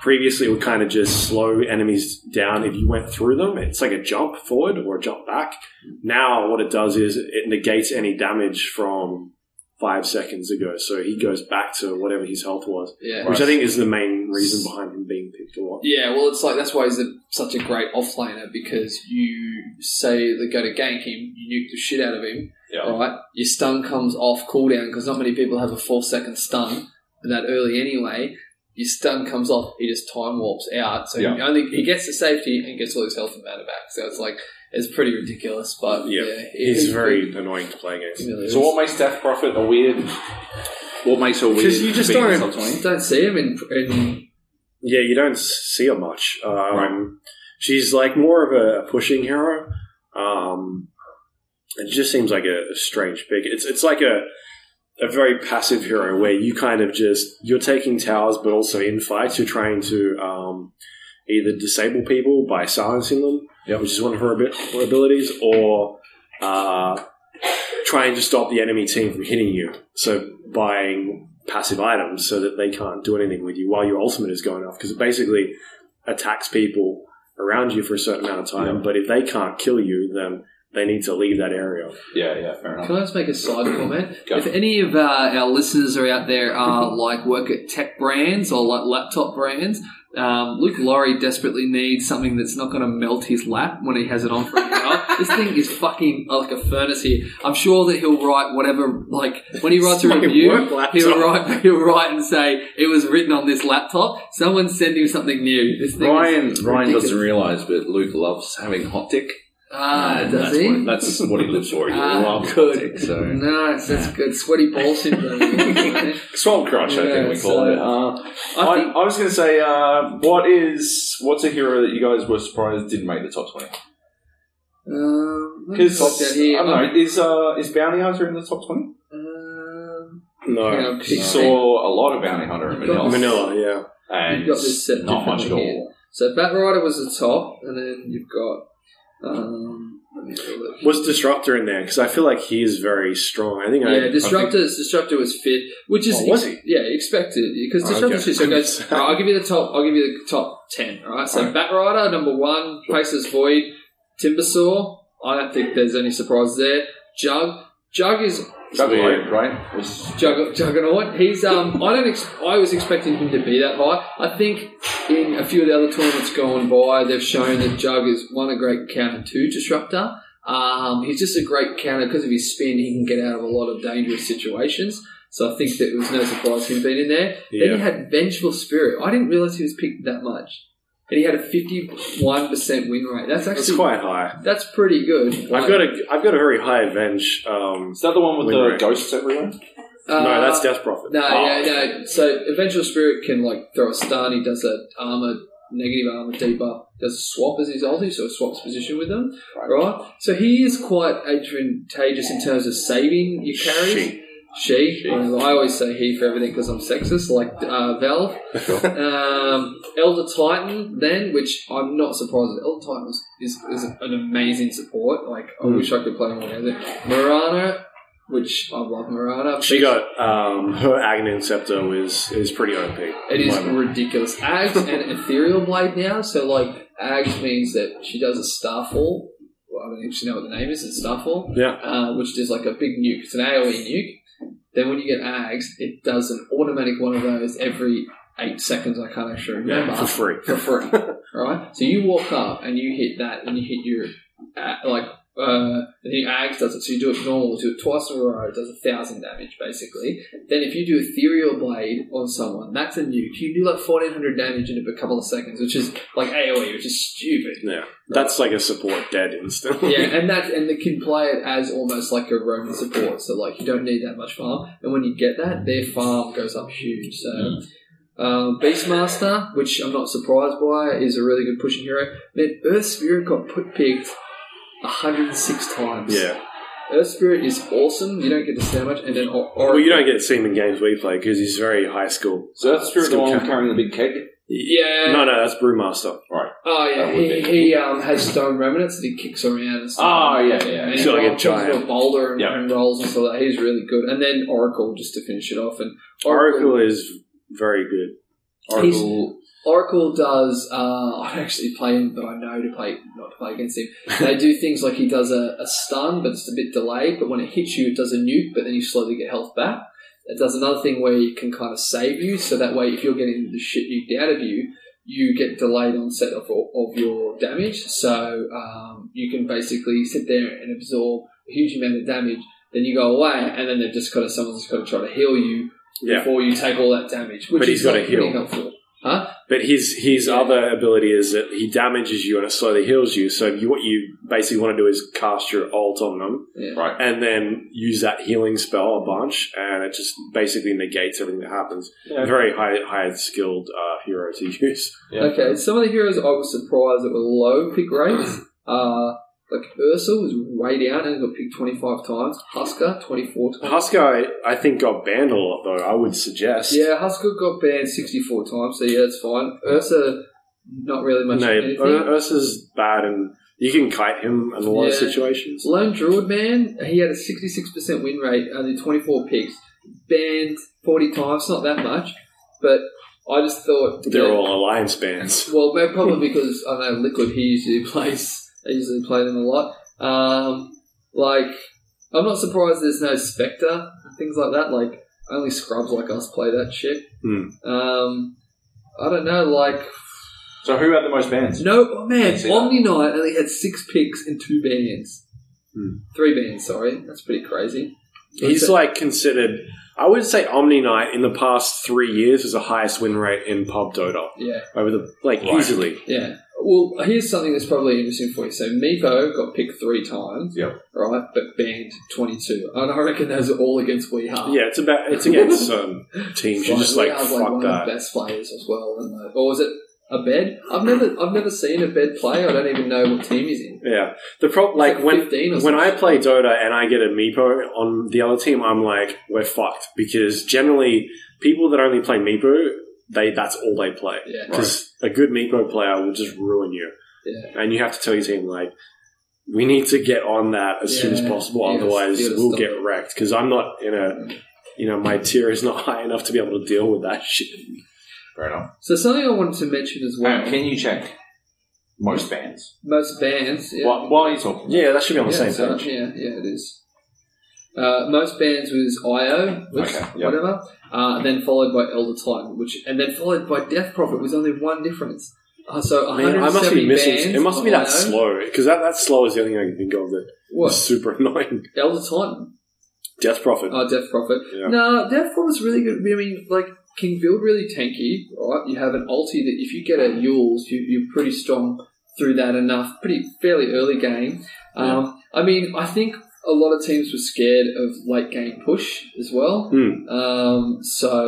previously would kind of just slow enemies down if you went through them. It's like a jump forward or a jump back. Now, what it does is it negates any damage from five seconds ago, so he goes back to whatever his health was, Yeah. which I think is the main reason behind him being picked a lot. Yeah, well, it's like that's why he's a, such a great offlaner because you say they go to gank him, you nuke the shit out of him, Yeah. right? Your stun comes off cooldown because not many people have a four second stun that early anyway. Your stun comes off, he just time warps out, so Yeah. he only he gets to safety and gets all his health and mana back. So it's like it's pretty ridiculous, but Yeah, yeah, He's it- very annoying to play against. really So is. what makes Death Prophet a weird? What makes her weird? 'Cause you just being in the don't- top 20? don't see him in, in Yeah, you don't see her much. Um, She's like more of a, a pushing hero. Um, it just seems like a, a strange pick. It's it's like a a very passive hero where you kind of just you're taking towers, but also in fights you're trying to um, either disable people by silencing them, which is one of her, abilities, or uh, trying to stop the enemy team from hitting you. So buying passive items so that they can't do anything with you while your ultimate is going off because it basically attacks people around you for a certain amount of time. Yeah. But if they can't kill you, then they need to leave that area. Yeah, yeah, fair enough. Can I just make a side [COUGHS] comment? Go. If any of uh, our listeners are out there, uh, [LAUGHS] like work at tech brands or like laptop brands, um, Luke Lawrie desperately needs something that's not going to melt his lap when he has it on for an hour. [LAUGHS] this thing is fucking like a furnace here. I'm sure that he'll write whatever, like when he writes a It's my review, laptop. he'll write, [LAUGHS] he'll write and say it was written on this laptop. Someone send him something new. This thing Ryan Ryan ridiculous. doesn't realise, but Luke loves having hot dick. Ah, And does that's he? What, that's what he lives for. He Ah, loves good. hot. So Nice, that's good. Sweaty ball syndrome. [LAUGHS] [LAUGHS] swamp crush, I think we call so- it. Uh, I I, think I was going to say, uh, what is what's a hero that you guys were surprised didn't make the top twenty? Um, Because pop. I don't know, is uh, is Bounty Hunter in the top twenty? Um, No, hang on, He No. saw a lot of Bounty Hunter in Manila, Manila, yeah. and got this set not much at all. So Batrider was the top, and then you've got. Um, let me have a look. Was Disruptor in there? Because I feel like he is very strong. I think I. yeah, Disruptor. Disruptor was fifth, which is Oh, was he? Yeah, expected because Oh, Disruptor. okay. So it goes. [LAUGHS] all right, I'll give you the top. I'll give you the top ten. All right. So Alright. Batrider number one, Faceless Void, Timbersaw. I don't think there's any surprise there. Jug. Jug is Juggernaut, right? Was Jugg- Juggernaut. He's um. I don't. Ex- I was expecting him to be that high. I think in a few of the other tournaments gone by, they've shown that Jug is one a great counter to Disruptor. Um, he's just a great counter because of his spin. He can get out of a lot of dangerous situations. So I think that it was no surprise him being in there. Then Yeah. he had Vengeful Spirit. I didn't realize he was picked that much, and he had a fifty-one percent win rate. That's It's actually quite high. that's pretty good. I've got a I've got a very high avenge. Um, is that the one with Win the rate. ghosts everywhere? Uh, no, that's Death Prophet. No, Oh. yeah, no. So Vengeful Spirit can like throw a stun. He does a armor, negative armor debuff. Does a swap as his ulti, so it swaps position with them. Right. Right. So he is quite advantageous in terms of saving your carries. Shit. She. She. Well, I always say he for everything because I'm sexist, like uh, Valve. [LAUGHS] um, Elder Titan, then, which I'm not surprised at. Elder Titan was, is, is an amazing support. Like, I Mm. wish I could play more of it. Mirana, which I love Mirana. She got um, her Aghanim Scepter is is pretty OP. It is ridiculous. Ags and Ethereal Blade now. So, like, Ags means that she does a Starfall. Well, I don't actually know what the name is. It's Starfall. Yeah. Uh, which is like a big nuke. It's an AoE nuke. Then when you get Ags, it does an automatic one of those every eight seconds. I can't actually remember. for free. For free. [LAUGHS] right? So you walk up and you hit that and you hit your, uh, like, uh, and the Ags does it. So you do it normal, do it twice in a row, it does a thousand damage basically. Then if you do Ethereal Blade on someone, that's a nuke. You do like 1400 damage in a couple of seconds, which is like AoE, which is stupid. Yeah, that's like a support dead instantly. Yeah, and that and they can play it as almost like a roaming support, so like you don't need that much farm. And when you get that, their farm goes up huge. So um, Beastmaster, which I'm not surprised by, is a really good pushing hero. Man, Earth Spirit got put picked 106 times. yeah. Earth Spirit is awesome. You don't get to see that much, and then or- Well, you don't get to see him in games we play because he's very high school. So that's Spirit the one count. carrying the big keg? Yeah. No, no, that's Brewmaster. Right. Oh yeah, That would he, be- he um, has stone remnants that he kicks around and stuff. Oh, yeah, yeah. And He's he like a rolls into giant- a boulder and, Yeah. and rolls and stuff like that. He's really good. And then Oracle just to finish it off. And Oracle is very good. Oracle. Oracle does. Uh, [LAUGHS] I don't actually play him, but I know to play not to play against him. They do things like he does a, a stun, but it's a bit delayed. But when it hits you, it does a nuke, but then you slowly get health back. It does another thing where it can kind of save you, so that way if you're getting the shit nuked out of you, you get delayed onset of, of your damage. So um, you can basically sit there and absorb a huge amount of damage. Then you go away, and then they've just got to someone's just got to try to heal you Yeah. before you take all that damage. Which But he's is gotta like, heal. helpful. Huh? But his his Yeah. other ability is that he damages you and it slowly heals you. So you, what you basically want to do is cast your ult on them Yeah. Right. and then use that healing spell a bunch, and it just basically negates everything that happens. Yeah. Very high high skilled uh, hero to use. [LAUGHS] Yeah. Okay, some of the heroes I was surprised that were low pick rates. [CLEARS THROAT] Uh, like Ursa was way down and got picked 25 times. Huskar, 24 times. Huskar, I, I think, got banned a lot though. I would suggest. Yeah, Huskar got banned 64 times, so yeah, it's fine. Ursa, not really much No, uh, anything. Ursa's bad, and you can kite him in a lot of situations. Lone Druid Man, he had a 66% win rate, only 24 picks. Banned 40 times, not that much, but I just thought. They're that- all alliance bans. Well, maybe probably [LAUGHS] because I know Liquid. He usually [LAUGHS] plays. They usually play them a lot. Um, like I'm not surprised there's no Spectre and things like that. Like only scrubs like us play that shit. Hmm. Um, I don't know. Like So who had the most bans? no, oh man, Omniknight only had six picks and two bans. Hmm. Three bans. Sorry, that's pretty crazy. He's like considered. I would say Omniknight in the past three years was the highest win rate in pub Dota yeah, over the like Right. easily. yeah. Well, here's something that's probably interesting for you. So Meepo got picked three times, Yep. right, but banned 22. And I reckon those are all against We Are. Yeah, it's about it's against certain teams. You're just [LAUGHS] like fuck one that. of the best players as well. And or was it a bed? I've never, I've never seen a bed play. I don't even know what team he's in. Yeah, the problem like like when when. I play Dota and I get a Meepo on the other team, I'm like we're fucked because generally people that only play Meepo, they that's all they play. Yeah, Because a good Meepo player will just ruin you, yeah. and you have to tell your team like. We need to get on that as soon as possible, you otherwise you we'll get it. wrecked. Because I'm not in a, you know, my tier is not [LAUGHS] high enough to be able to deal with that shit. Fair enough. So something I wanted to mention as well. Um, can you check most bands? most bands. Yeah, While, while you're talking, Yeah, that should be on the yeah, same so- page. Yeah, yeah, it is. Uh, most bands was IO, Okay, yep. whatever. Uh, then followed by Elder Titan, which, and then followed by Death Prophet was only one difference. Uh, so Man, I must be missing. It must be that slow because that, that slow is the only thing I can think of that What? super [LAUGHS] annoying. Elder Titan. Death Prophet. Oh, Death Prophet. Yeah. No, Death Prophet's really good. I mean, like, can build really tanky, right? You have an ulti that if you get a Euls, you, you're pretty strong through that enough, pretty fairly early game. Um, I mean, I think a lot of teams were scared of late game push as well. Hmm. Um, so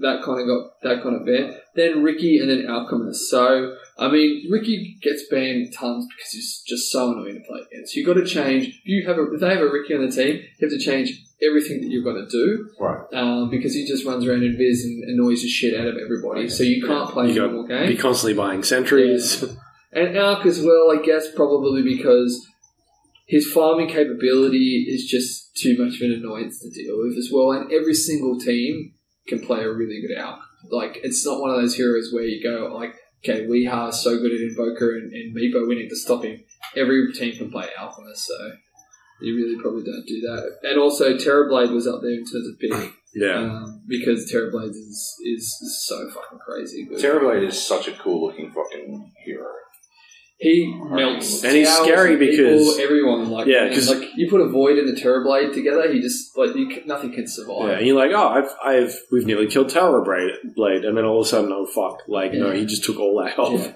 that kind of got that kind of banned. Then Riki and then Alchemist. So I mean, Riki gets banned tons because he's just so annoying to play against. You've got to change. If you have a, if they have a Riki on the team, you have to change everything that you've got to do. Right. Um, because he just runs around in Viz and annoys the shit out of everybody. So you can't play You normal game. be constantly buying sentries. And Alk as well, I guess, probably because his farming capability is just too much of an annoyance to deal with as well. And every single team can play a really good Alk. Like, it's not one of those heroes where you go, like, okay, we are so good at Invoker and, and Meepo, we need to stop him. Every team can play Alchemist, so you really probably don't do that. And also, Terrorblade was up there in terms of pick. [CLEARS THROAT] Yeah. Um, because Terrorblade is, is so fucking crazy good. Terrorblade is such a cool looking fucking hero. He melts, And he's scary of people, because- everyone like Yeah, because like you put a void and a Terrorblade together, he just like you, nothing can survive. Yeah, and you're like, oh, I've, I've, we've nearly killed Terrorblade, Blade, and then all of a sudden, oh fuck, like, no, he just took all that health. Yeah.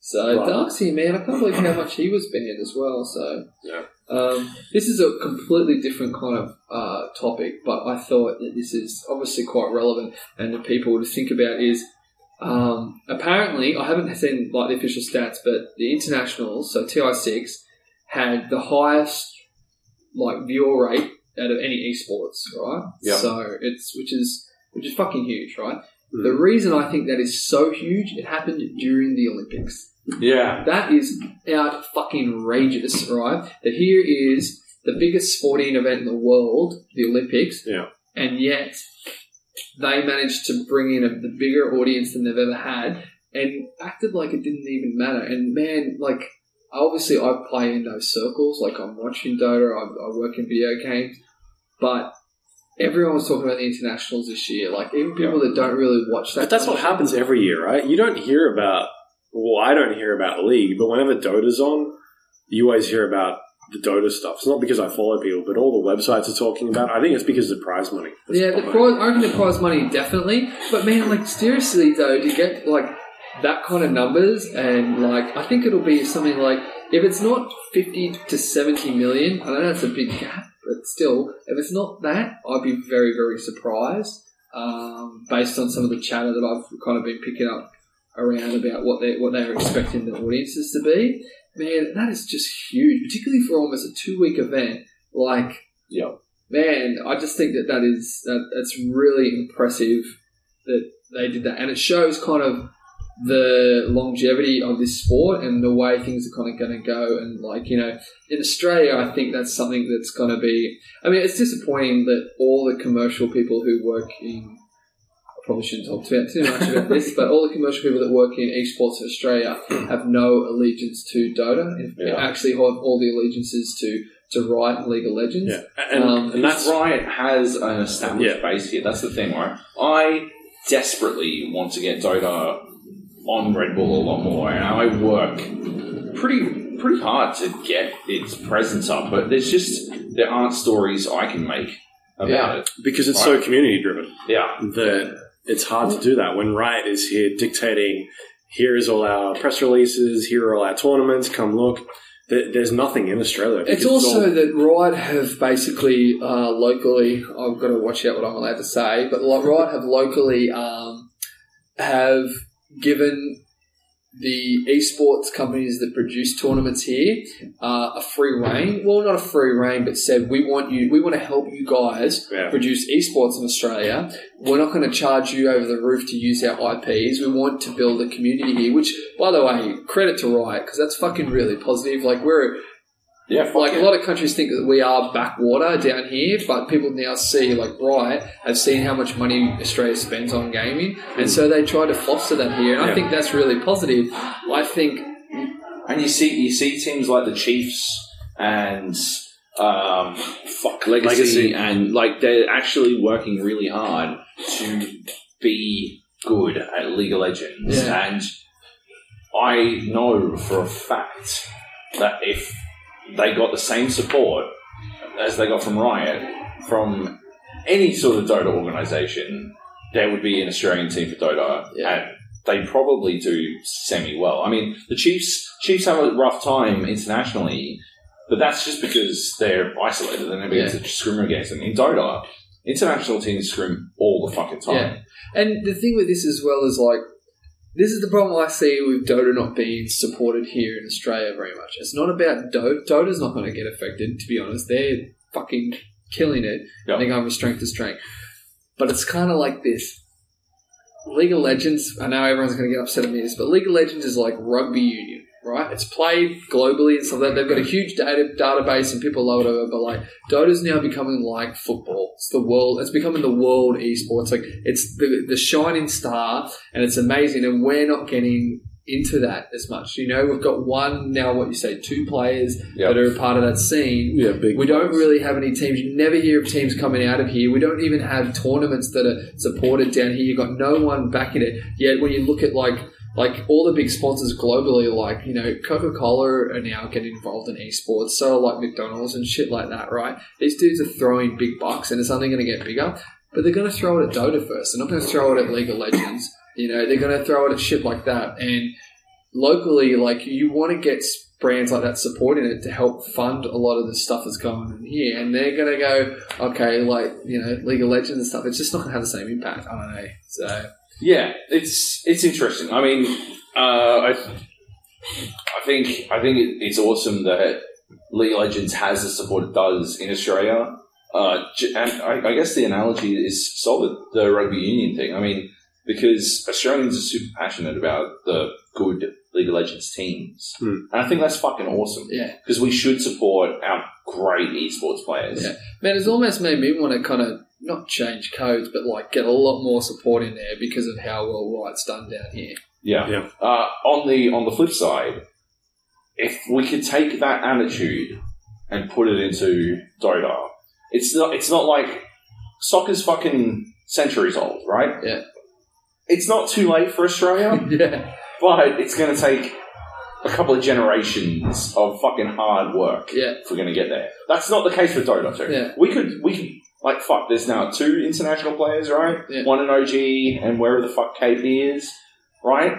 So [LAUGHS] Right. Dark Seer, man, I can't believe how much he was banned as well. So Yeah. um, this is a completely different kind of uh, topic, but I thought that this is obviously quite relevant and the people to think about is um, apparently I haven't seen like the official stats, but the internationals, so TI six, had the highest like viewer rate out of any esports, right? Yeah. So it's which is which is fucking huge, right? Mm. The reason I think that is so huge, it happened during the Olympics. Yeah. That is out fucking outrageous, right? That here is the biggest sporting event in the world, the Olympics, Yeah. and yet they managed to bring in a, the bigger audience than they've ever had, and acted like it didn't even matter. And man, like obviously I play in those circles, like I'm watching Dota, I, I work in video games, but everyone was talking about the internationals this year. Like even people that don't really watch that, But that's what happens every year, right? You don't hear about, well, I don't hear about the league, but whenever Dota's on, you always hear about the Dota stuff. It's not because I follow people, but all the websites are talking about. I think it's because of the prize money. That's Yeah, the prize, I reckon the prize money definitely. But man, like seriously though, to get like that kind of numbers and like I think it'll be something like if it's not fifty to seventy million, I know that's a big gap, but still, if it's not that, I'd be very very surprised. Um, based on some of the chatter that I've kind of been picking up around about what they what they're expecting the audiences to be. Man, that is just huge, particularly for almost a two week event. Like, Yeah. man, I just think that that is that, that's really impressive that they did that, and it shows kind of the longevity of this sport and the way things are kind of going to go. And like you know, in Australia, I think that's something that's going to be. I mean, it's disappointing that all the commercial people who work in probably shouldn't talk too, too much about [LAUGHS] this, but all the commercial people that work in esports in Australia have no allegiance to Dota. and Yeah. Actually, have all the allegiances to to Riot and League of Legends. Yeah, and, Um, and that's Riot has an established Yeah. base here. That's the thing, right? I desperately want to get Dota on Red Bull a lot more, and I work pretty pretty hard to get its presence up. But there's just there aren't stories I can make about Yeah. it. because it's so community driven Yeah, that it's hard to do that when Riot is here dictating. Here's all our press releases. Here are all our tournaments. Come look. There's nothing in Australia. It's also that Riot have basically uh, locally. I've got to watch out what I'm allowed to say, but Riot have locally um, have given the esports companies that produce tournaments here uh, a free reign. Well, not a free reign, but said we want you. We want to help you guys Yeah. produce esports in Australia. We're not going to charge you over the roof to use our IPs. We want to build a community here. Which, by the way, credit to Riot because that's fucking really positive. Like we're yeah. like yeah. a lot of countries think that we are backwater down here, but people now see like Riot have seen how much money Australia spends on gaming, and so they try to foster that here. And I think that's really positive. I think And you see, you see teams like the Chiefs and um, fuck Legacy, Legacy. and like they're actually working really hard to be good at League of Legends. Yeah. And I know for a fact that if they got the same support as they got from Riot from any sort of Dota organization, there would be an Australian team for Dota, Yeah. and they probably do semi well. I mean, the Chiefs Chiefs have a rough time internationally, but that's just because they're isolated and they're able to scrim against them. In Dota, international teams scrim all the fucking time. Yeah. And the thing with this as well is like this is the problem I see with Dota not being supported here in Australia very much. It's not about Dota. Dota's not going to get affected, to be honest. They're fucking killing it. Yeah. They're going from strength to strength. But it's kind of like this. League of Legends, I know everyone's going to get upset at me this, but League of Legends is like rugby union, right? It's played globally and stuff like that. They've got a huge data database and people love it over, but like Dota's now becoming like football. It's the world, it's becoming the world esports. Like it's the, the shining star and it's amazing and we're not getting into that as much. You know, we've got one now, what you say, two players Yeah. that are a part of that scene. Yeah, big. We don't really have any teams. You never hear of teams coming out of here. We don't even have tournaments that are supported down here. You've got no one backing it. Yet when you look at like like all the big sponsors globally, like you know Coca Cola are now getting involved in esports. So like McDonald's and shit like that, right? These dudes are throwing big bucks, and it's only going to get bigger. But they're going to throw it at Dota first. They're not going to throw it at League of Legends. You know, they're going to throw it at shit like that. And locally, like you want to get brands like that supporting it to help fund a lot of the stuff that's going on here, and they're going to go, okay, like you know, League of Legends and stuff. It's just not going to have the same impact. I don't know. So Yeah, it's it's interesting. I mean, uh, I I think I think it, it's awesome that League of Legends has the support it does in Australia. Uh, and I, I guess the analogy is solid. The rugby union thing. I mean, because Australians are super passionate about the good League of Legends teams, Hmm. and I think that's fucking awesome. yeah, Because we should support our great esports players. Yeah. man, it's almost made me want to kind of not change codes, but like get a lot more support in there because of how well right it's done down here. Yeah. Yeah. Uh, on the on the flip side, if we could take that attitude and put it into Dota, it's not it's not like soccer's fucking centuries old, right? Yeah. It's not too late for Australia, [LAUGHS] yeah, but it's going to take a couple of generations of fucking hard work yeah, if we're going to get there. That's not the case with Dota 2. Yeah. We could we could like fuck. There's now two international players, right? Yeah. One in OG and wherever the fuck KP is, right?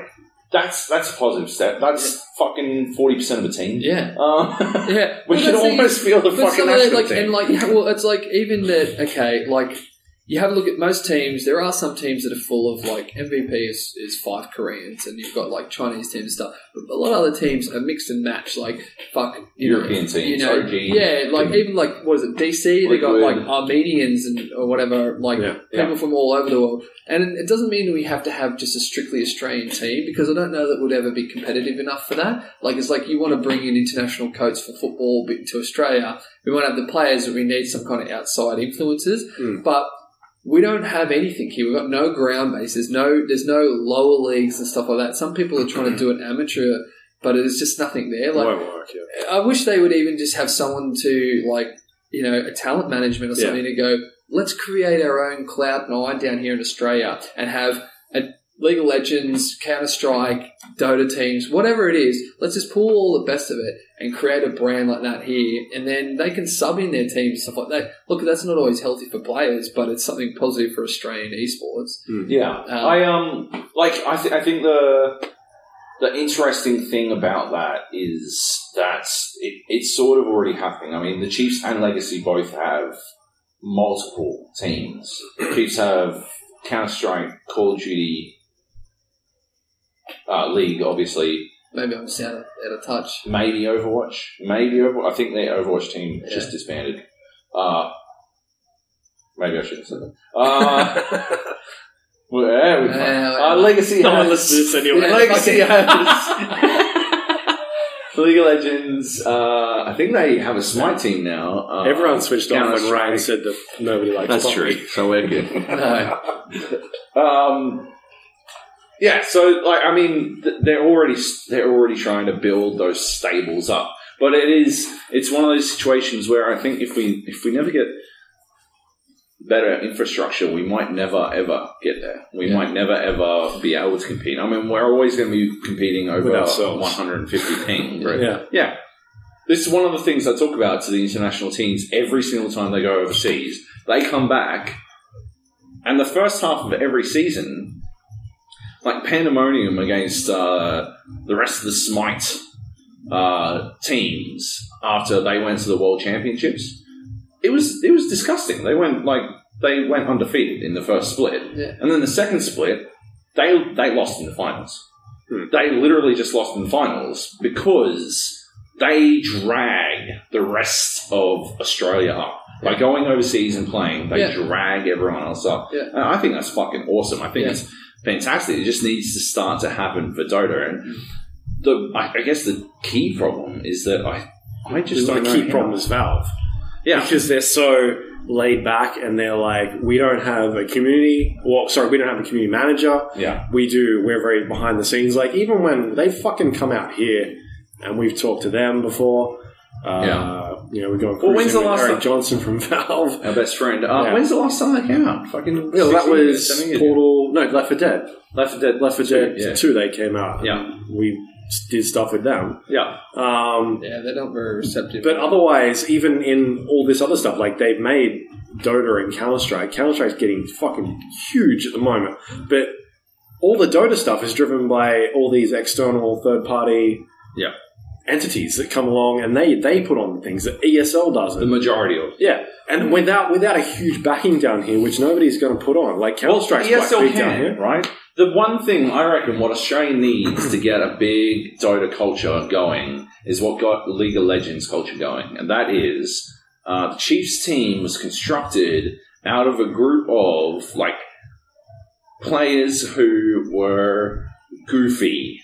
That's that's a positive step. That's fucking forty percent of a team. yeah. Uh, Yeah, [LAUGHS] we Well, can almost feel the fucking some of the, national like, and like, yeah, well, it's like even that. Okay, like you have a look at most teams. There are some teams that are full of like MVP is, is five Koreans, and you've got like Chinese teams and stuff. But a lot of other teams are mixed and matched. Like fuck, you know, European teams, you know, OG. yeah, like even like what is it, DC? They got like Armenians and or whatever, like Yeah, people yeah. from all over the world. And it doesn't mean we have to have just a strictly Australian team because I don't know that would ever be competitive enough for that. Like it's like you want to bring in international codes for football to Australia. We want to have the players, but we need some kind of outside influences. Mm. But we don't have anything here. We've got no ground base. There's no there's no lower leagues and stuff like that. Some people are trying to do it amateur, but there's just nothing there. Like won't work. Yeah. I wish they would even just have someone to like, you know, a talent management or Yeah. something to go. Let's create our own Cloud Nine down here in Australia and have a League of Legends, Counter Strike, Dota teams, whatever it is. Let's just pull all the best of it and create a brand like that here, and then they can sub in their teams and stuff like that. Look, that's not always healthy for players, but it's something positive for Australian esports. Yeah, Um, I um like I th- I think the the interesting thing about that is that it, it's sort of already happening. I mean, the Chiefs and Legacy both have multiple teams. Chiefs have Counter Strike, Call of Duty, uh, League, obviously, Maybe I'm just out of, out of touch. maybe Overwatch, maybe Overwatch. I think their Overwatch team Yeah. just disbanded. Uh, maybe I shouldn't say that. Uh, [LAUGHS] well, yeah, we- Uh, uh, Legacy No one has- listens to this anyway. Yeah, Legacy [LAUGHS] fucking- has [LAUGHS] League of Legends. Uh, I think they have a Smite team now. Uh, Everyone switched off when Counter-Strike. Ryan said that nobody likes That's Bobby. true. So we're good. No. um, yeah. So, like, I mean, th- they're already they're already trying to build those stables up, but it is it's one of those situations where I think if we if we never get better infrastructure, we might never ever get there. We Yeah. might never ever be able to compete. I mean, we're always going to be competing over 150 ping. [LAUGHS] Right? Yeah. Yeah. This is one of the things I talk about to the international teams every single time they go overseas. They come back, and the first half of every season, like pandemonium against uh, the rest of the Smite uh, teams after they went to the World Championships, it was it was disgusting. They went like they went undefeated in the first split, Yeah. and then the second split, they they lost in the finals. Hmm. They literally just lost in the finals because they drag the rest of Australia up. By going overseas and playing, they Yeah. drag everyone else up. Yeah. And I think that's fucking awesome. I think Yeah. it's fantastic. It just needs to start to happen for Dota. And the I, I guess the key problem is that I I just the don't know key how. problem is Valve. Yeah. because they're so laid back and they're like, we don't have a community. Well, sorry, we don't have a community manager. Yeah. We do. We're very behind the scenes. Like even when they fucking come out here, and we've talked to them before. Uh, Yeah. You know, we're going. Well, when's the last Erik time- Johnson from [LAUGHS] Valve? Our best friend. Uh, Yeah. When's the last time they came out? Fucking. Yeah, well, that 16 years, was 17 years. Portal. No, Left 4 Dead. Left 4 Dead. Left 4 Dead Yeah. 2, they came out. Yeah. We did stuff with them. Yeah. Um, Yeah, they're not very receptive. But otherwise, even in all this other stuff, like they've made Dota and Counter Strike. Counter Strike's getting fucking huge at the moment. But all the Dota stuff is driven by all these external third party Yeah. Entities that come along and they, they put on things that ESL doesn't. The majority of. Yeah, and without without a huge backing down here, which nobody's going to put on, like Counter Strike's quite ESL big down can, here. right? The one thing I reckon what Australia needs to get a big Dota culture going is what got League of Legends culture going, and that is uh, the Chiefs team was constructed out of a group of like players who were goofy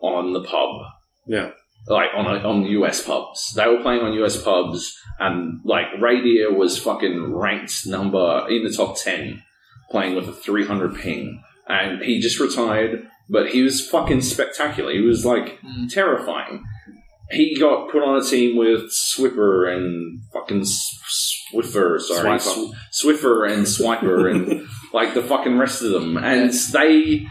on the pub. Yeah. Like on on US pubs, they were playing on US pubs, and like Radio was fucking ranked number in the top ten, playing with a 300 ping, and he just retired. But he was fucking spectacular. He was like Mm. terrifying. He got put on a team with Swiffer and fucking Swiffer, sorry, Swiper. Sw- Swiffer and Swiper and [LAUGHS] like the fucking rest of them, and they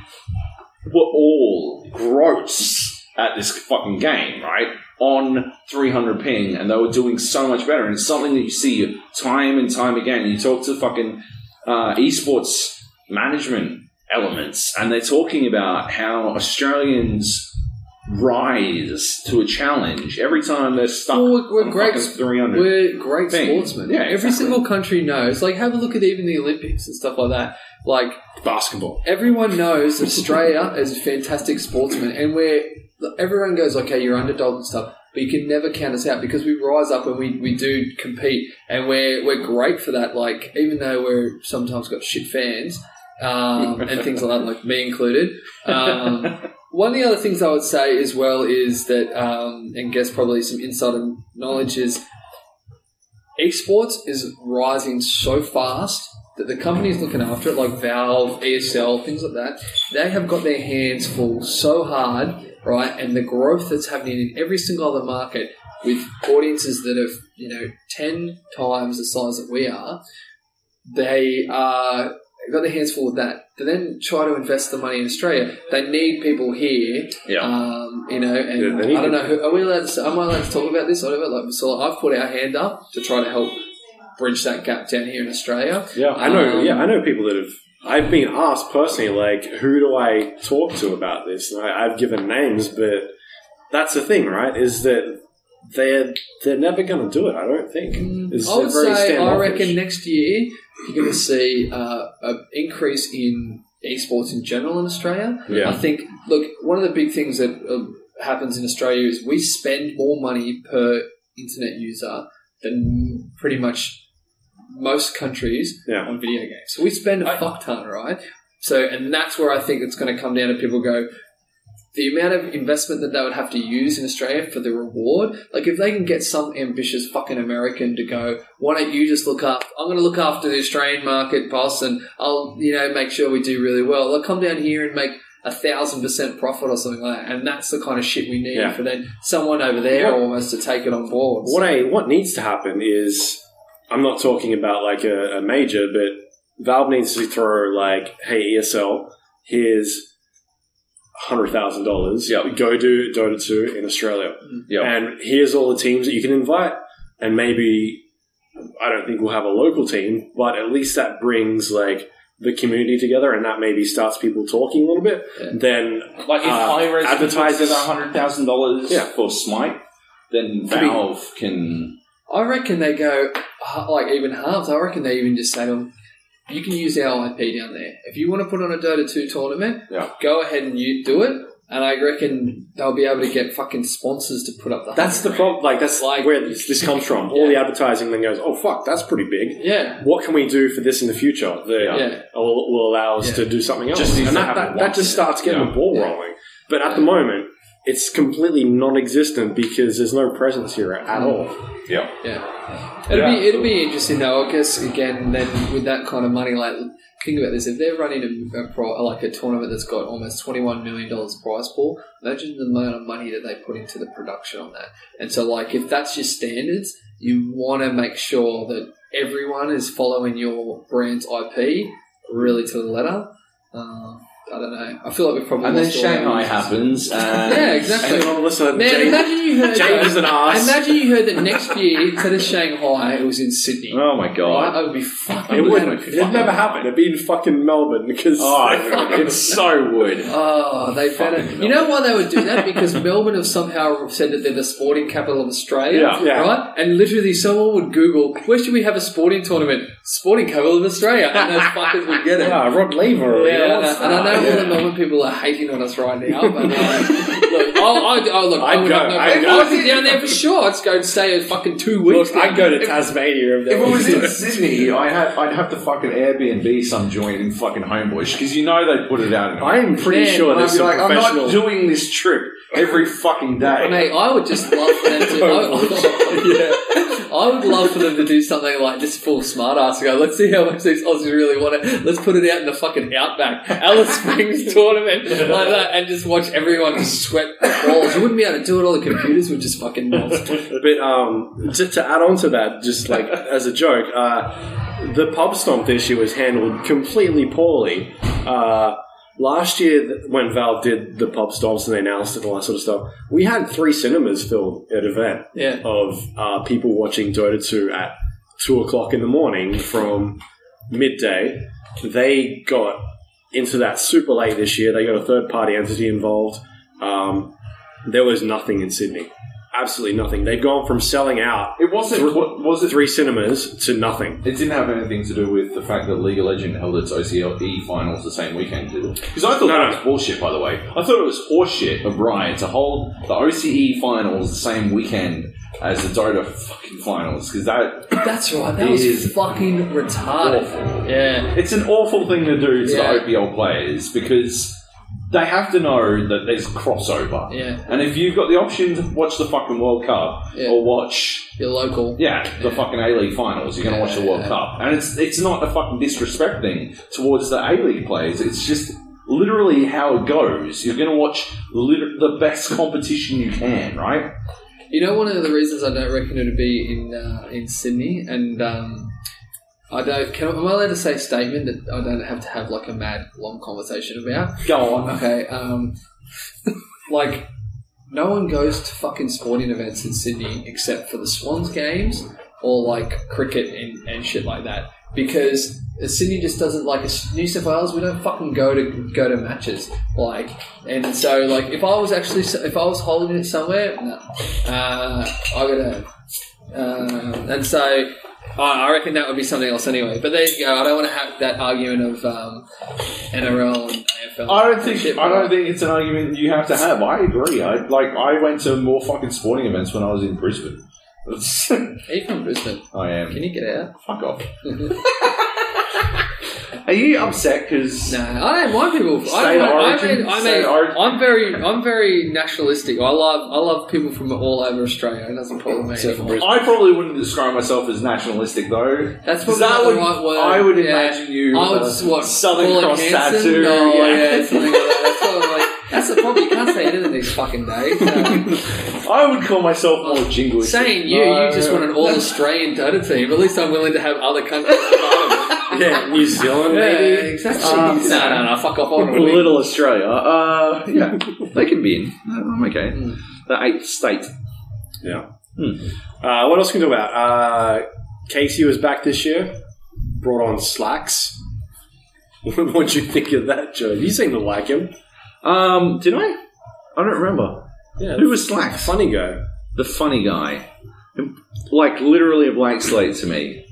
were all gross at this fucking game, right? On 300 ping, and they were doing so much better. And it's something that you see time and time again. You talk to fucking uh, esports management elements, and they're talking about how Australians rise to a challenge every time they're stuck. Well, we're- great- 300. We're great Thing. sportsmen. Yeah, Every exactly. single country knows. Like, have a look at even the Olympics and stuff like that. Like, Basketball. everyone knows that Australia is a fantastic sportsman, and we're everyone goes, okay, you're underdog and stuff, but you can never count us out because we rise up and we, we do compete, and we're we're great for that. Like, even though we're sometimes got shit fans um, [LAUGHS] and things like that, like me included. Um, [LAUGHS] one of the other things I would say as well is that, um, and guess probably some insider knowledge is esports is rising so fast that the companies looking after it, like Valve, ESL, things like that, they have got their hands full so hard, right? And the growth that's happening in every single other market with audiences that have, you know, 10 times the size that we are, they are got their hands full with that. To then try to invest the money in Australia, they need people here yeah. um, you know, and Yeah, I don't know. Who, are we allowed? To, am I allowed to talk about this? Whatever. Like, so I've put our hand up to try to help bridge that gap down here in Australia. Yeah, I know. Um, yeah, I know people that have. I've been asked personally, like, who do I talk to about this? And I, I've given names, but that's the thing, right? Is that they're they're never going to do it. I don't think. It's- Mm, I would very say I reckon next year you're going to see uh, an increase in esports in general in Australia. Yeah. I think. Look, one of the big things that uh, happens in Australia is we spend more money per internet user than pretty much most countries Yeah. on video games. So we spend a fuck ton, right? So, and that's where I think it's going to come down to people go, the amount of investment that they would have to use in Australia for the reward, like if they can get some ambitious fucking American to go, why don't you just look up, I'm going to look after the Australian market, boss, and I'll, you know, make sure we do really well. They'll come down here and make a thousand percent profit or something like that. And that's the kind of shit we need Yeah. for then someone over there What- almost to take it on board. What I what needs to happen is, I'm not talking about like a, a major, but Valve needs to throw like, hey ESL, here's hundred thousand dollars. Yep. Go do Dota two in Australia. Yep. And here's all the teams that you can invite, and maybe I don't think we'll have a local team, but at least that brings like the community together, and that maybe starts people talking a little bit. Yeah. Then Like if uh, Hi-Rez advertisers- advertises hundred thousand dollars Yeah. for Smite, then Could be- Valve can. I reckon they go uh, like even halves. I reckon they even just say to them, you can use our IP down there. If you want to put on a Dota 2 tournament, Yeah. go ahead and you do it. And I reckon they'll be able to get fucking sponsors to put up the. That's the problem. Like that's Like- where this, this comes from. All the advertising then goes, oh fuck, that's pretty big. Yeah. What can we do for this in the future that Yeah. will, will allow us Yeah. to do something else? Just and that, that, that just starts getting Yeah. the ball Yeah. rolling. But at the moment, it's completely non-existent because there's no presence here at all. Yeah. Yeah. It'll Yeah. be it'll be interesting though. I guess again, then with that kind of money, like think about this: if they're running a, a pro, like a tournament that's got almost twenty one million dollars prize pool, imagine the amount of money that they put into the production on that. And so, like, if that's your standards, you want to make sure that everyone is following your brand's IP really to the letter. Uh, I don't know. I feel like we've probably And then lost all Shanghai users. happens, [LAUGHS] and Yeah, exactly. And then all of a sudden, Man, James, imagine you heard [LAUGHS] James is that. an ass. Imagine you heard that next year instead of Shanghai, it was in Sydney. Oh my Right? god! That would be fucking. it wouldn't. It'd fucking- never happen. It'd be in fucking Melbourne because Oh, it [LAUGHS] so would. Oh, they better. Fucking You know why they would do that? Because Melbourne have somehow said that they're the sporting capital of Australia, Yeah. Yeah. right? And literally, someone would Google, "Where should we have a sporting tournament?" Sporting capital of Australia, and those fuckers would get it. yeah, [LAUGHS] Rod Laver. Yeah, and, I- and I know all the Melbourne people are hating on us right now, but [LAUGHS] like, look, oh, I, oh, look, I I'd go, have no, I'd I'd, go. be down there for sure. I'd go and stay a fucking two weeks. Look, I'd go to If- Tasmania if If it was in. Sydney, I had I'd have to fucking Airbnb some joint in fucking Homebush because you know they put it out. In I'm pretty Man, sure and I'd there's be some like, I'm professional. not doing this trip every fucking day. [LAUGHS] Mate, I would just love for them to. [LAUGHS] I, [LAUGHS] yeah, I would love for them to do something like just full smart ass and go. Let's see how much these Aussies really want it. Let's put it out in the fucking outback, Alice Springs tournament like that, and just watch everyone just sweat balls. You wouldn't be able to do it. All the computers would just fucking melt. But um, to, to add on to that, just like as a joke, uh, the pub stomp this year was handled completely poorly. Uh, last year, when Valve did the pub stomps and they announced it and all that sort of stuff, we had three cinemas filled at event Yeah. of uh, people watching Dota 2 at two o'clock in the morning from midday. They got into that super late this year. They got a third party entity involved. Um, there was nothing in Sydney. Absolutely nothing. They'd gone from selling out it wasn't. Three- what- was it? three cinemas to nothing. It didn't have anything to do with the fact that League of Legends held its OCLE finals the same weekend, did it? Because I thought No, that no. was bullshit, by the way. I thought it was horseshit of Riot to hold the OCE finals the same weekend as the Dota fucking finals. Because that That's right. That was fucking retarded. awful. Yeah. It's an awful thing to do to Yeah. the OPL players because they have to know that there's crossover. Yeah. And if you've got the option to watch the fucking World Cup Yeah. or watch You're local. yeah, the fucking A League finals. You're going to watch the World Yeah. Cup, and it's it's not a fucking disrespect thing towards the A League players. It's just literally how it goes. You're going to watch lit- the best competition you can, right? You know, one of the reasons I don't reckon it would be in uh, in Sydney, and um, I don't. Can, am I allowed to say a statement that I don't have to have like a mad long conversation about? Go on. Okay, um, [LAUGHS] like no one goes to fucking sporting events in Sydney except for the Swans games or like cricket and, and shit like that because Sydney just doesn't like New South Wales. We don't fucking go to go to matches like, and so like if I was actually if I was holding it somewhere, no, uh, I gotta, uh, and so. I I reckon that would be something else anyway. But there you go. I don't want to have that argument of um, NRL and AFL. I don't think shit, I don't think it's an argument you have to have. I agree. I like I went to more fucking sporting events when I was in Brisbane. [LAUGHS] Are you from Brisbane? I am. Can you get out? Fuck off. [LAUGHS] Are you upset because No, I don't mind people. I, State don't, I origin? mean, I State mean, origin? I'm very, I'm very nationalistic. I love, I love people from all over Australia. It doesn't bother me Except for anymore. Brisbane. I probably wouldn't describe myself as nationalistic though. That's 'Cause probably not that the right word. I would Yeah. imagine you. I would uh, s- what Southern call Cross Hanson? tattoo. No, yeah. yeah, something like that. That's what I'm like. That's the problem. You can't say anything these fucking days. [LAUGHS] Uh, I would call myself more jingoistic. saying you, you just want an all Australian Dota team. At least I'm willing to have other countries. part of it. Yeah, New [LAUGHS] Zealand, Yeah, maybe. exactly. Uh, no, no, no. Fuck off. I wanna win. little Australia. Uh, yeah, they can be in. Uh, I'm okay. Mm. The eighth state. Yeah. Hmm. Uh, what else can we talk about? Uh, Kaci was back this year. Brought on slacks. [LAUGHS] what do you think of that, Joe? You seem to like him. Um, did I? I don't remember. Yeah. Who was Slacks? Funny guy. The funny guy. Like literally a blank slate to me.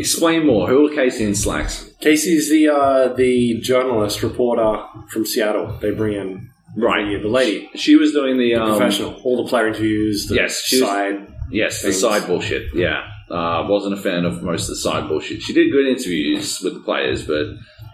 Explain more. Who are Kaci and Slacks? Kaci's the uh, the journalist reporter from Seattle. They bring in Right. the, the lady, She was doing the um, professional, all the player interviews. The Yes, she was- side. Yes, the things. side bullshit. Yeah, uh, wasn't a fan of most of the side bullshit. She did good interviews with the players, but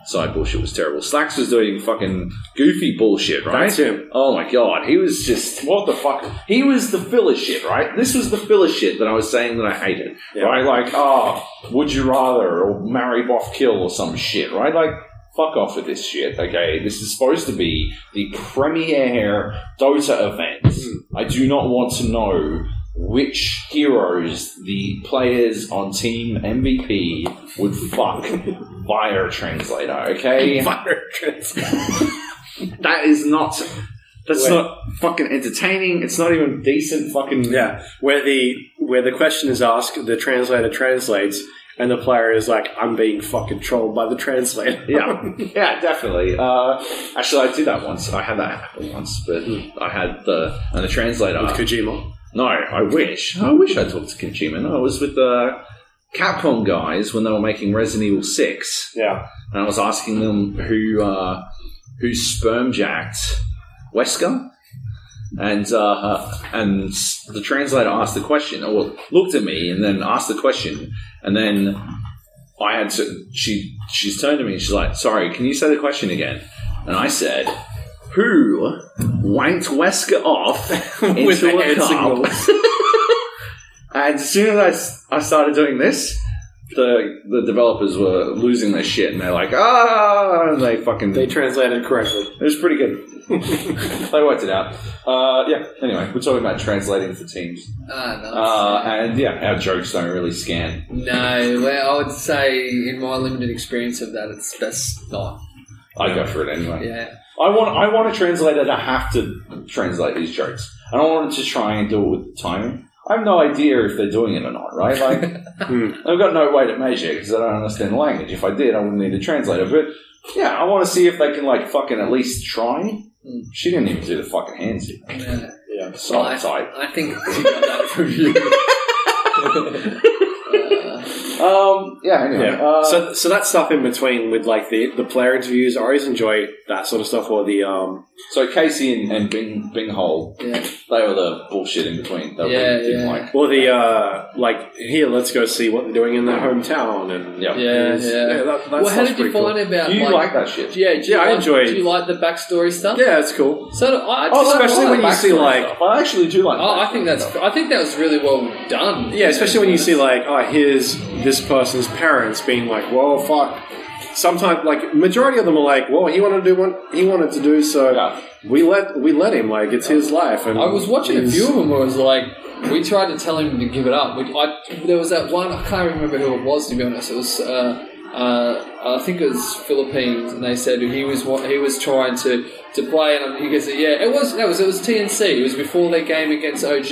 side bullshit was terrible. Slacks was doing fucking goofy bullshit, right? That's him. Oh my god, he was just what the fuck? He was the filler shit, right? This was the filler shit that I was saying that I hated, Yeah. right? Like, oh, would you rather or marry, boff, kill or some shit, right? Like. Fuck off with this shit, okay? This is supposed to be the premier Dota event. I do not want to know which heroes the players on Team MVP would fuck via a translator, okay? [LAUGHS] that is not. That's Wait. not fucking entertaining. It's not even decent fucking. Yeah, where the where the question is asked, the translator translates, and the player is like, "I'm being fucking trolled by the translator." Yeah, [LAUGHS] yeah, definitely. Uh, actually, I did that once. I had that happen once, but I had the and the translator. with Kojima. No, I wish. I wish I talked to. No, I was with the Capcom guys when they were making Resident Evil Six, Yeah, and I was asking them who uh, who sperm jacked Wesker, and uh, and the translator asked the question, or looked at me, and then asked the question, and then I had to. She she's turned to me, and she's like, "Sorry, can you say the question again?" And I said. Who wanked Wesker off [LAUGHS] into With the a hand cup? [LAUGHS] [LAUGHS] and as soon as I started doing this, the the developers were losing their shit, and they're like, ah, and they fucking. they translated correctly. it was pretty good. they worked it out. Uh, yeah. Anyway, we're talking about translating for teams, Ah, nice. uh, and yeah, our jokes don't really scan. no, well, I would say in my limited experience of that, it's best not. I go for it anyway. Yeah. I want I want a translator to have to translate these jokes. I don't want it to try and do it with the timing. I have no idea if they're doing it or not, right? Like, [LAUGHS] Hmm. I've got no way to measure because I don't understand the language. If I did, I wouldn't need a translator. But yeah, I want to see if they can like fucking at least try. Mm. She didn't even do the fucking hands. yeah. Yeah, So I, tight. I think she got that from you. [LAUGHS] [LAUGHS] Um. Yeah. Anyway. yeah. Uh, so, so that stuff in between with like the the player interviews, I always enjoy that sort of stuff. Or the um, so Kaci and, and Bing Bing Hole, yeah. they were the bullshit in between. They were Yeah, didn't yeah. like. or the uh, like here, let's go see what they're doing in their hometown, and Yeah. Yeah, It's- yeah. that, that well, how stuff's did you pretty cool. find about You like, like that shit? Yeah, do you Yeah, I like, enjoyed- Do you like the backstory stuff? Yeah, it's cool. So do I, I Oh, just- especially I when you backstory see, like- stuff. I actually do like. Oh, I think that's. I think that was really well done. Yeah, especially when you see like, oh, here's this person's parents being like, well, fuck. Sometimes, like, majority of them are like, well, he wanted to do what he wanted to do, so Yeah. we let we let him. Like, it's his life. And I was watching a few of them where it was like we tried to tell him to give it up. We, I, there was that one I can't remember who it was to be honest. It was uh, uh, I think it was Philippines, and they said he was wa- he was trying to, to play, and he goes, yeah, it was no, it was it was TNC. It was before their game against OG,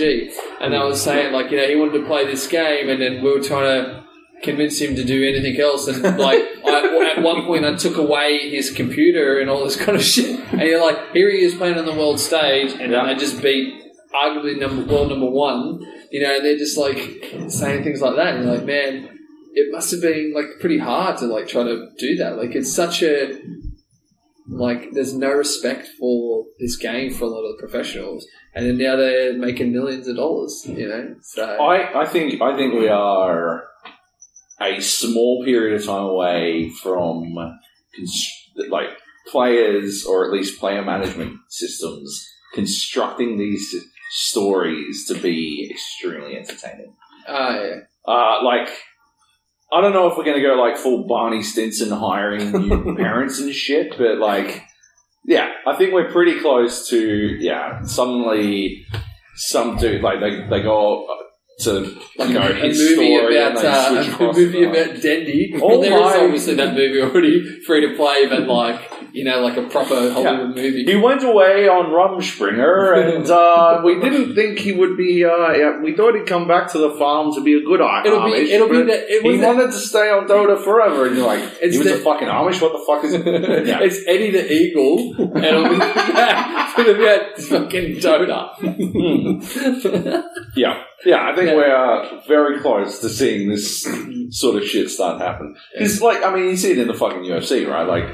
and they were saying like you know he wanted to play this game, and then we were trying to convince him to do anything else. And like, I, at one point, I took away his computer and all this kind of shit. And you're like, here he is playing on the world stage, and then they just beat arguably number world number one. You know, and they're just like saying things like that. And you're like, man, it must have been like pretty hard to like try to do that. Like, it's such a like there's no respect for this game for a lot of the professionals, and then now they're making millions of dollars. You know, so I, I think I think we are a small period of time away from cons- like players or at least player management systems constructing these stories to be extremely entertaining. ah, yeah. Uh, like I don't know if we're going to go like full Barney Stinson hiring new [LAUGHS] parents and shit, but like yeah, I think we're pretty close to yeah. Suddenly, some dude like they they go to you know a his movie story about uh, a movie like- about Dendi. Oh [LAUGHS] well, there is my- obviously that movie already free to play, but [LAUGHS] like you know, like a proper Hollywood movie. He went away on Rumspringa, [LAUGHS] and uh, we didn't think he would be. Uh, yeah, we thought he'd come back to the farm to be a good Amish. It'll be- it'll be the- it he the- wanted to stay on Dota forever, and you're like, It's he was the- a fucking Amish. What the fuck is it? Yeah. It's Eddie the Eagle, and it'll be, it'll be about fucking Dota. Yeah. Yeah, I think we're uh, very close to seeing this sort of shit start happen. Because, like, I mean, you see it in the fucking UFC, right? Like,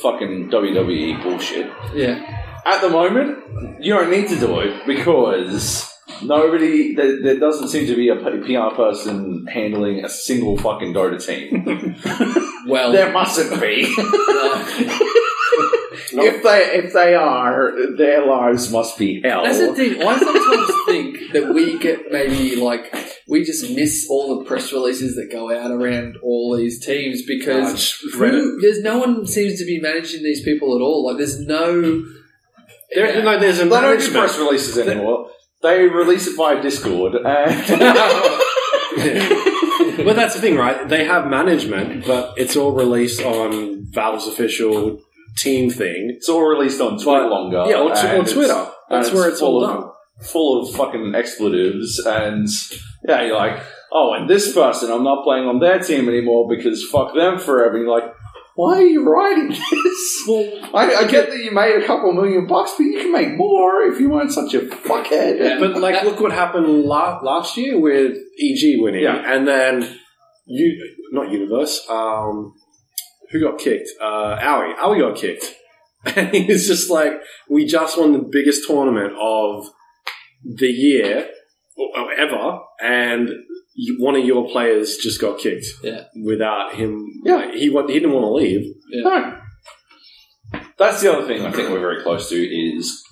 fucking WWE bullshit. Yeah. At the moment, you don't need to do it because nobody, there, there doesn't seem to be a P- PR person handling a single fucking Dota team. [LAUGHS] Well, there mustn't be. [LAUGHS] no. if they if they are, their lives must be hell. That's the thing. I sometimes think that we get maybe like we just miss all the press releases that go out around all these teams because just who, there's no one seems to be managing these people at all. Like there's no. There, no, there's a They don't do management. press releases anymore. They release it via Discord. And [LAUGHS] [LAUGHS] But that's the thing, right? They have management, but it's all released on Valve's official team thing. it's all released on Twitter longer. yeah, on, on Twitter. That's where it's full all of, done. Full of fucking expletives, and yeah, you're like, oh, and this person, I'm not playing on their team anymore because fuck them forever. And you're like, why are you writing this? I, I get that you made a couple million bucks, but you can make more if you weren't such a fuckhead. But like, look what happened la- last year with EG winning, Yeah. and then you not Universe. Um, who got kicked? Uh, Aui. Aui got kicked, [LAUGHS] and he was just like, "We just won the biggest tournament of the year or ever, and one of your players just got kicked. Yeah. without him. Yeah. he wa- he didn't want to leave. No. That's the other thing I think we're very close to is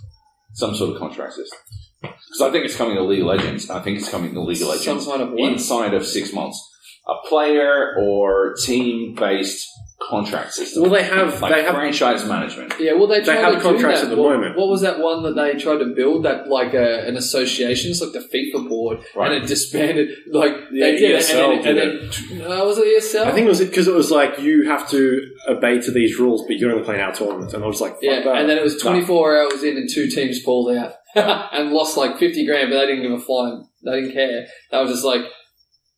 some sort of contract system. Because I think it's coming to League of Legends, I think it's coming to League of Some Legends of what? inside of six months. A player or team based contract system. Well, they have like they have franchise management. Yeah, well, they They have to do contracts that. at the what, moment. What was that one that they tried to build? That like a, an association, it's like the FIFA board, Right. and it disbanded. Like Yeah, they did, it, ESL and then, and then uh, was it ESL? I think it was because it was like you have to obey to these rules, but you're only playing our tournaments, and I was like, Yeah, that. and then it was 24 hours in, and two teams pulled out [LAUGHS] and lost like 50 grand, but they didn't give a flying. They didn't care. They was just like,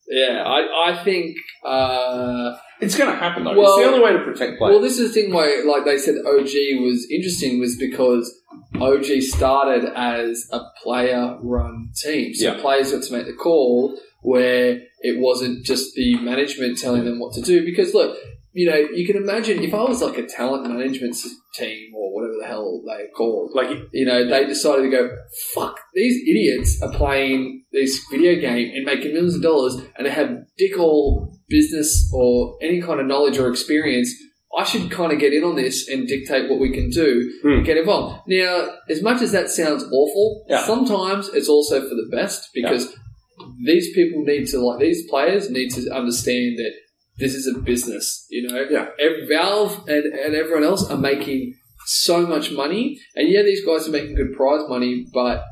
yeah, I, I think. Uh, It's going to happen though. Well- it's the only way to protect players. well, this is the thing why, like they said, OG was interesting was because OG started as a player-run team, so Yeah. players got to make the call where it wasn't just the management telling them what to do. Because look, you know, you can imagine if I was like a talent management team or whatever the hell they're called, like you know, they decided to go, fuck, these idiots are playing this video game and making millions of dollars and they have dick all business or any kind of knowledge or experience. I should kind of get in on this and dictate what we can do Hmm. and get involved. Now, as much as that sounds awful, Yeah. sometimes it's also for the best because these people need to, like, these players need to understand that this is a business, you know? Yeah. Valve and, and everyone else are making so much money, and yeah, these guys are making good prize money, but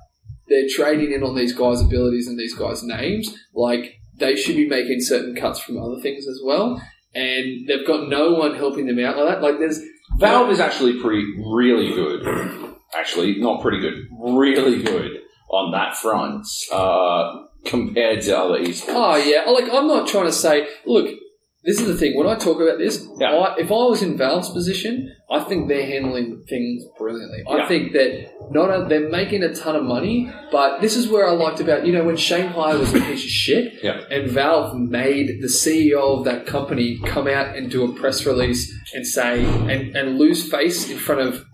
they're trading in on these guys' abilities and these guys' names. Like they should be making certain cuts from other things as well, and they've got no one helping them out like that. Like there's Valve is actually pretty, really good. Actually, not pretty good, really good on that front uh, compared to other esports. Oh yeah, like I'm not trying to say. Look, this is the thing. When I talk about this, Yeah. I, if I was in Valve's position, I think they're handling things brilliantly. I Yeah. think that not a, they're making a ton of money, but this is where I liked about you know when Shanghai was a piece of shit, [LAUGHS] Yeah. and Valve made the CEO of that company come out and do a press release and say and, and lose face in front of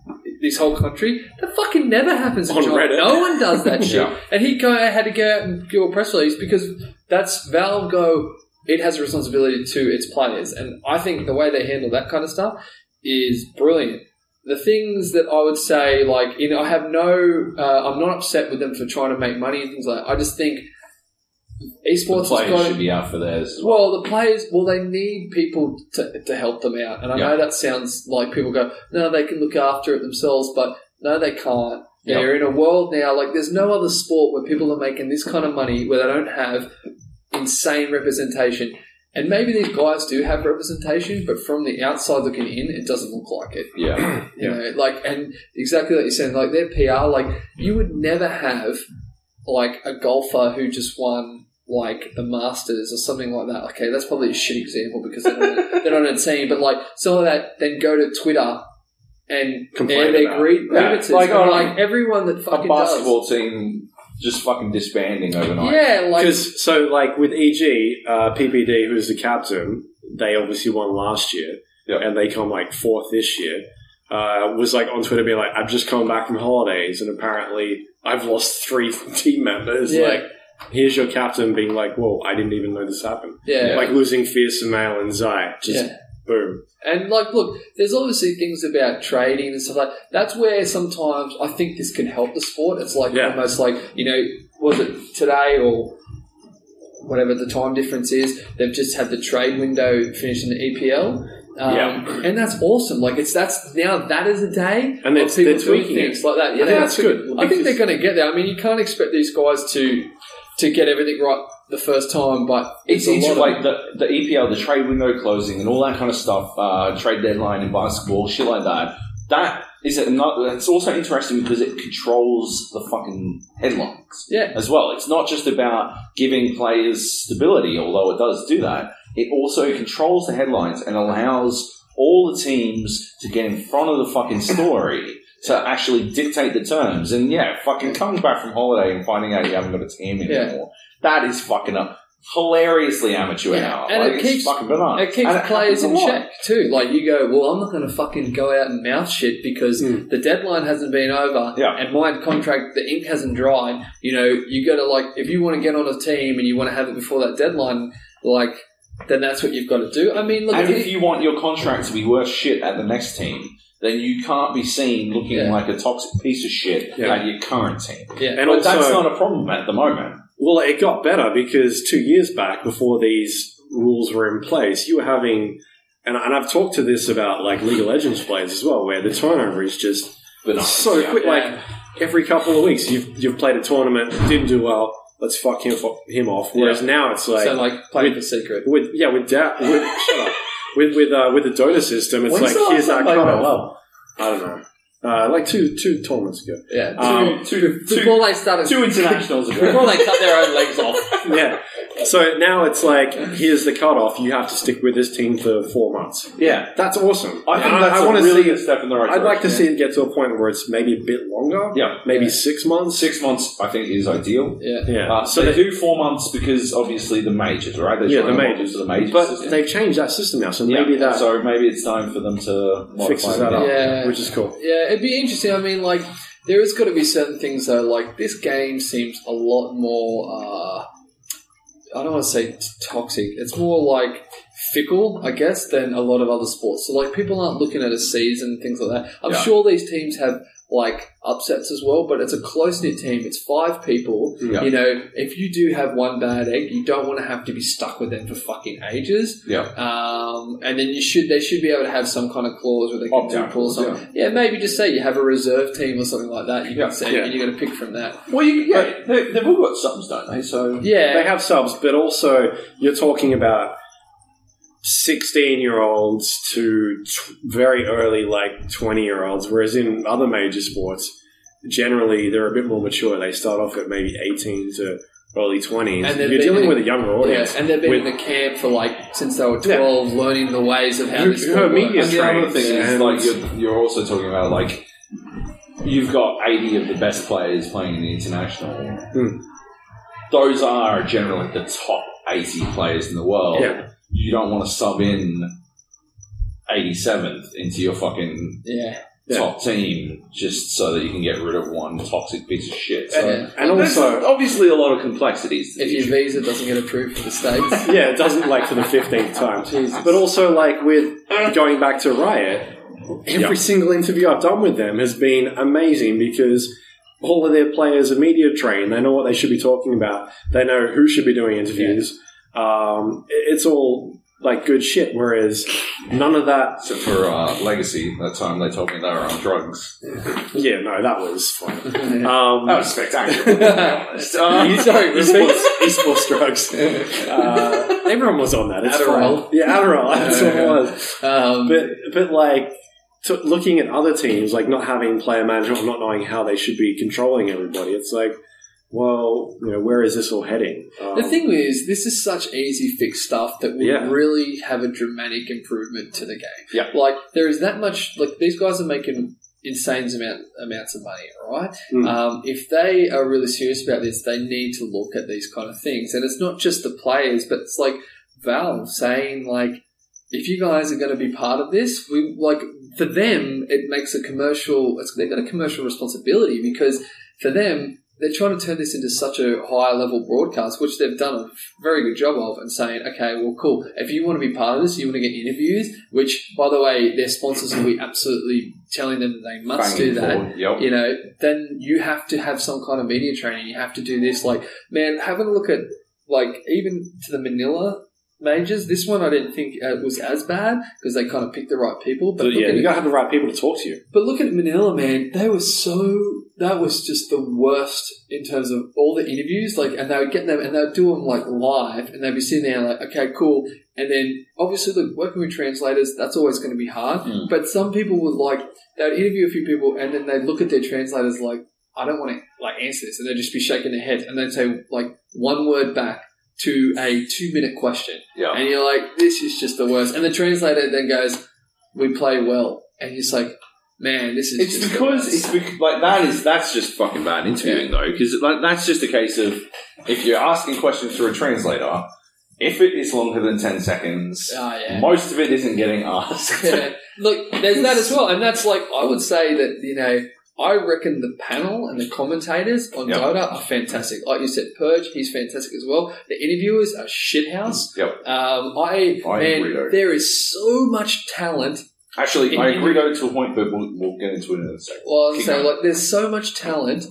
this whole country. That fucking never happens in On China. Reddit. No one does that [LAUGHS] shit. Yeah. And he go, had to go out and do a press release because that's Valve go. It has a responsibility to its players, and I think the way they handle that kind of stuff is brilliant. The things that I would say, like you know, I have no, uh, I'm not upset with them for trying to make money and things like. that. I just think esports has players got should be out for theirs well. well, the players, well, they need people to, to help them out. And I Yeah. know that sounds like people go, no, they can look after it themselves, but no, they can't. They're in a world now, like, there's no other sport where people are making this kind of money where they don't have insane representation. And maybe these guys do have representation, but from the outside looking in, it doesn't look like it. Yeah. [CLEARS THROAT] You know, like, and exactly like you're saying, like their PR, like you would never have like a golfer who just won like the Masters or something like that. Okay, that's probably a shit example because they're not, they're not on a team, but like some of that, then go to Twitter and Complain air their about. grie- Yeah, like, oh, like everyone that fucking A fucking basketball team just fucking disbanding overnight. Yeah, like Because so like with EG, uh, PPD, who's the captain, they obviously won last year, Yeah. and they come like fourth this year. Uh, was like on Twitter being like, "I've just come back from holidays, and apparently I've lost three [LAUGHS] team members." Yeah. Like, here's your captain being like, "Whoa, I didn't even know this happened." yeah, Like losing Fearsome Male and Zai, just yeah. Boom. And like, look, there's obviously things about trading and stuff like that's where sometimes I think this can help the sport. It's like Yeah. almost like you know, was it today or whatever the time difference is? They've just had the trade window finished in the EPL. Um, Yeah. and that's awesome. Like it's that's now that is a day, And they're- of people they're tweaking things it. like that. Yeah, I think that's good. I think they're going to get there. I mean, you can't expect these guys to to get everything right the first time, but It's, a it's of- like the, the EPL, the trade window closing, and all that kind of stuff. Uh, trade deadline in basketball, shit like that. That is it not. It's also interesting because it controls the fucking headlines yeah, as well. It's not just about giving players stability, although it does do that. It also controls the headlines and allows all the teams to get in front of the fucking story to actually dictate the terms. And yeah, fucking coming back from holiday and finding out you haven't got a team Yeah. anymore. That is fucking up. Hilariously amateur Yeah, now. and Like, it it's keeps- fucking banana. It keeps And players happens a in check too. Like you go, well, I'm not going to fucking go out and mouth shit because Mm. the deadline hasn't been over, Yeah. and my contract, the ink hasn't dried. You know, you got to like, if you want to get on a team and you want to have it before that deadline, like, then that's what you've got to do. I mean, look, And it- if you want your contract to be worth shit at the next team, then you can't be seen looking Yeah. like a toxic piece of shit Yeah. at your current team. yeah, And but also, that's not a problem at the moment. Well, it got better because two years back, before these rules were in place, you were having, and, and I've talked to this about like League of Legends players as well, where the turnover is just But so quick. Like every couple of weeks, you've you've played a tournament, didn't do well, let's fuck him him off. Whereas now it's like, so like playing with- for secret. with yeah with da- with [LAUGHS] shut up. with with uh, with the Dota system, it's When's like here's our time they went cutoff. I don't know, uh, like two two tournaments ago. Yeah, Um, Two, two, before they started, two internationals ago. before they cut their own legs off. [LAUGHS] yeah. So now it's like here's the cutoff. You have to stick with this team for four months. yeah. That's awesome. I think And that's I a wanna really see good step in the right direction. I'd like to direction. see it get to a point where it's maybe a bit longer. Yeah. Maybe Yeah. six months. Six months, I think, is ideal. Yeah, Yeah. Uh, so so they they, do four months because obviously the majors, right? They're Yeah, the majors. to the majors. but system. they've changed that system now, so Yeah, maybe that So maybe it's time for them to modify fixes it that up, Yeah. which is cool. Yeah, it'd be interesting. I mean, like, there has got to be certain things though. Like, this game seems a lot more. Uh, I don't want to say toxic. It's more like fickle, I guess, than a lot of other sports. So, like, people aren't looking at a season, things like that. I'm Yeah. sure these teams have like upsets as well, but it's a close knit team. It's five people. Yeah. You know, if you do have one bad egg, you don't want to have to be stuck with them for fucking ages. Yeah. Um, and then you should they should be able to have some kind of clause where they can do pull something. Yeah. maybe just say you have a reserve team or something like that. You Yeah, can say yeah. and you got to pick from that. Well, you, yeah, they, they've all got subs, don't they? So Yeah, They have subs, but also you're talking about 16 year olds to t- very early, like 20 year olds, whereas in other major sports, generally they're a bit more mature. They start off at maybe 18 to early 20s. And you're dealing in- with a younger yeah, audience. and they've been with- in the camp for like since they were twelve, learning the ways of how Who- this are media works. And the other thing is, like, you're, you're also talking about, like, you've got 80 of the best players playing in the international. Hmm. Those are generally the top 80 players in the world. Yeah. You don't want to sub in 87th into your fucking Yeah, Yeah. top team just so that you can get rid of one toxic piece of shit. So, Yeah. and also, obviously a lot of complexities. if your issue. visa doesn't get approved for the states, [LAUGHS] yeah, it doesn't like for the 15th time. Jesus. But also, like with going back to Riot, every Yeah. single interview I've done with them has been amazing because all of their players are media trained. They know what they should be talking about. They know who should be doing interviews. Um, it's all like good shit. Whereas none of that. Except for uh, Legacy, that time they told me they were on drugs. Yeah, no, that was fun. [LAUGHS] Um, That was spectacular. uh, [LAUGHS] [LAUGHS] Sorry, esports, esports drugs. Uh, everyone was on that. It's Adderall. fine. Yeah, Adderall. That's what it was. um, But but like to, looking at other teams, like not having player management, not knowing how they should be controlling everybody, it's like, well, you know, where is this all heading? Um, The thing is, this is such easy fix stuff that would Yeah. really have a dramatic improvement to the game. Yeah. Like, there is that much, like, these guys are making insane amount, amounts of money, right? Mm. Um, if they are really serious about this, they need to look at these kind of things. And it's not just the players, but it's like Valve saying, like, if you guys are going to be part of this, we like for them, it makes a commercial. It's, they've got a commercial responsibility because for them, they're trying to turn this into such a high level broadcast, which they've done a very good job of, and saying, okay, well, cool. If you want to be part of this, you want to get interviews, which, by the way, their sponsors will be absolutely telling them that they must Banging do that. Yep. You know, then you have to have some kind of media training. You have to do this. Like, man, having a look at like even to the Manila majors. This one I didn't think uh, was as bad because they kind of picked the right people. But But yeah, you it- gotta have the right people to talk to you. but look at Manila, man. They were so. That was just the worst in terms of all the interviews. Like, and they would get them, and they'd do them like live, and they'd be sitting there like, okay, cool. And then obviously, look, working with translators, that's always going to be hard. Mm. But some people would like they'd interview a few people, and then they'd look at their translators like, I don't want to like answer this, and they'd just be shaking their heads, and they'd say like one word back to a two minute question. Yeah. And you're like, this is just the worst. And the translator then goes, we play well. And you're like, man, this is It's because it's bec- like that is that's just fucking bad interviewing though because like that's just a case of if you're asking questions through a translator, if it is longer than ten seconds, Oh, yeah. most of it isn't getting [LAUGHS] asked. Yeah. Look, there's that as well. And that's like, I would say that, you know, I reckon the panel and the commentators on Yep. Dota are fantastic. Like you said, Purge, he's fantastic as well. The interviewers are shithouse. Yep. Um, I, I man, agree, there is so much talent Actually, In- I agree though to a point, but we'll, we'll get into it in a second. Well, so like, there's so much talent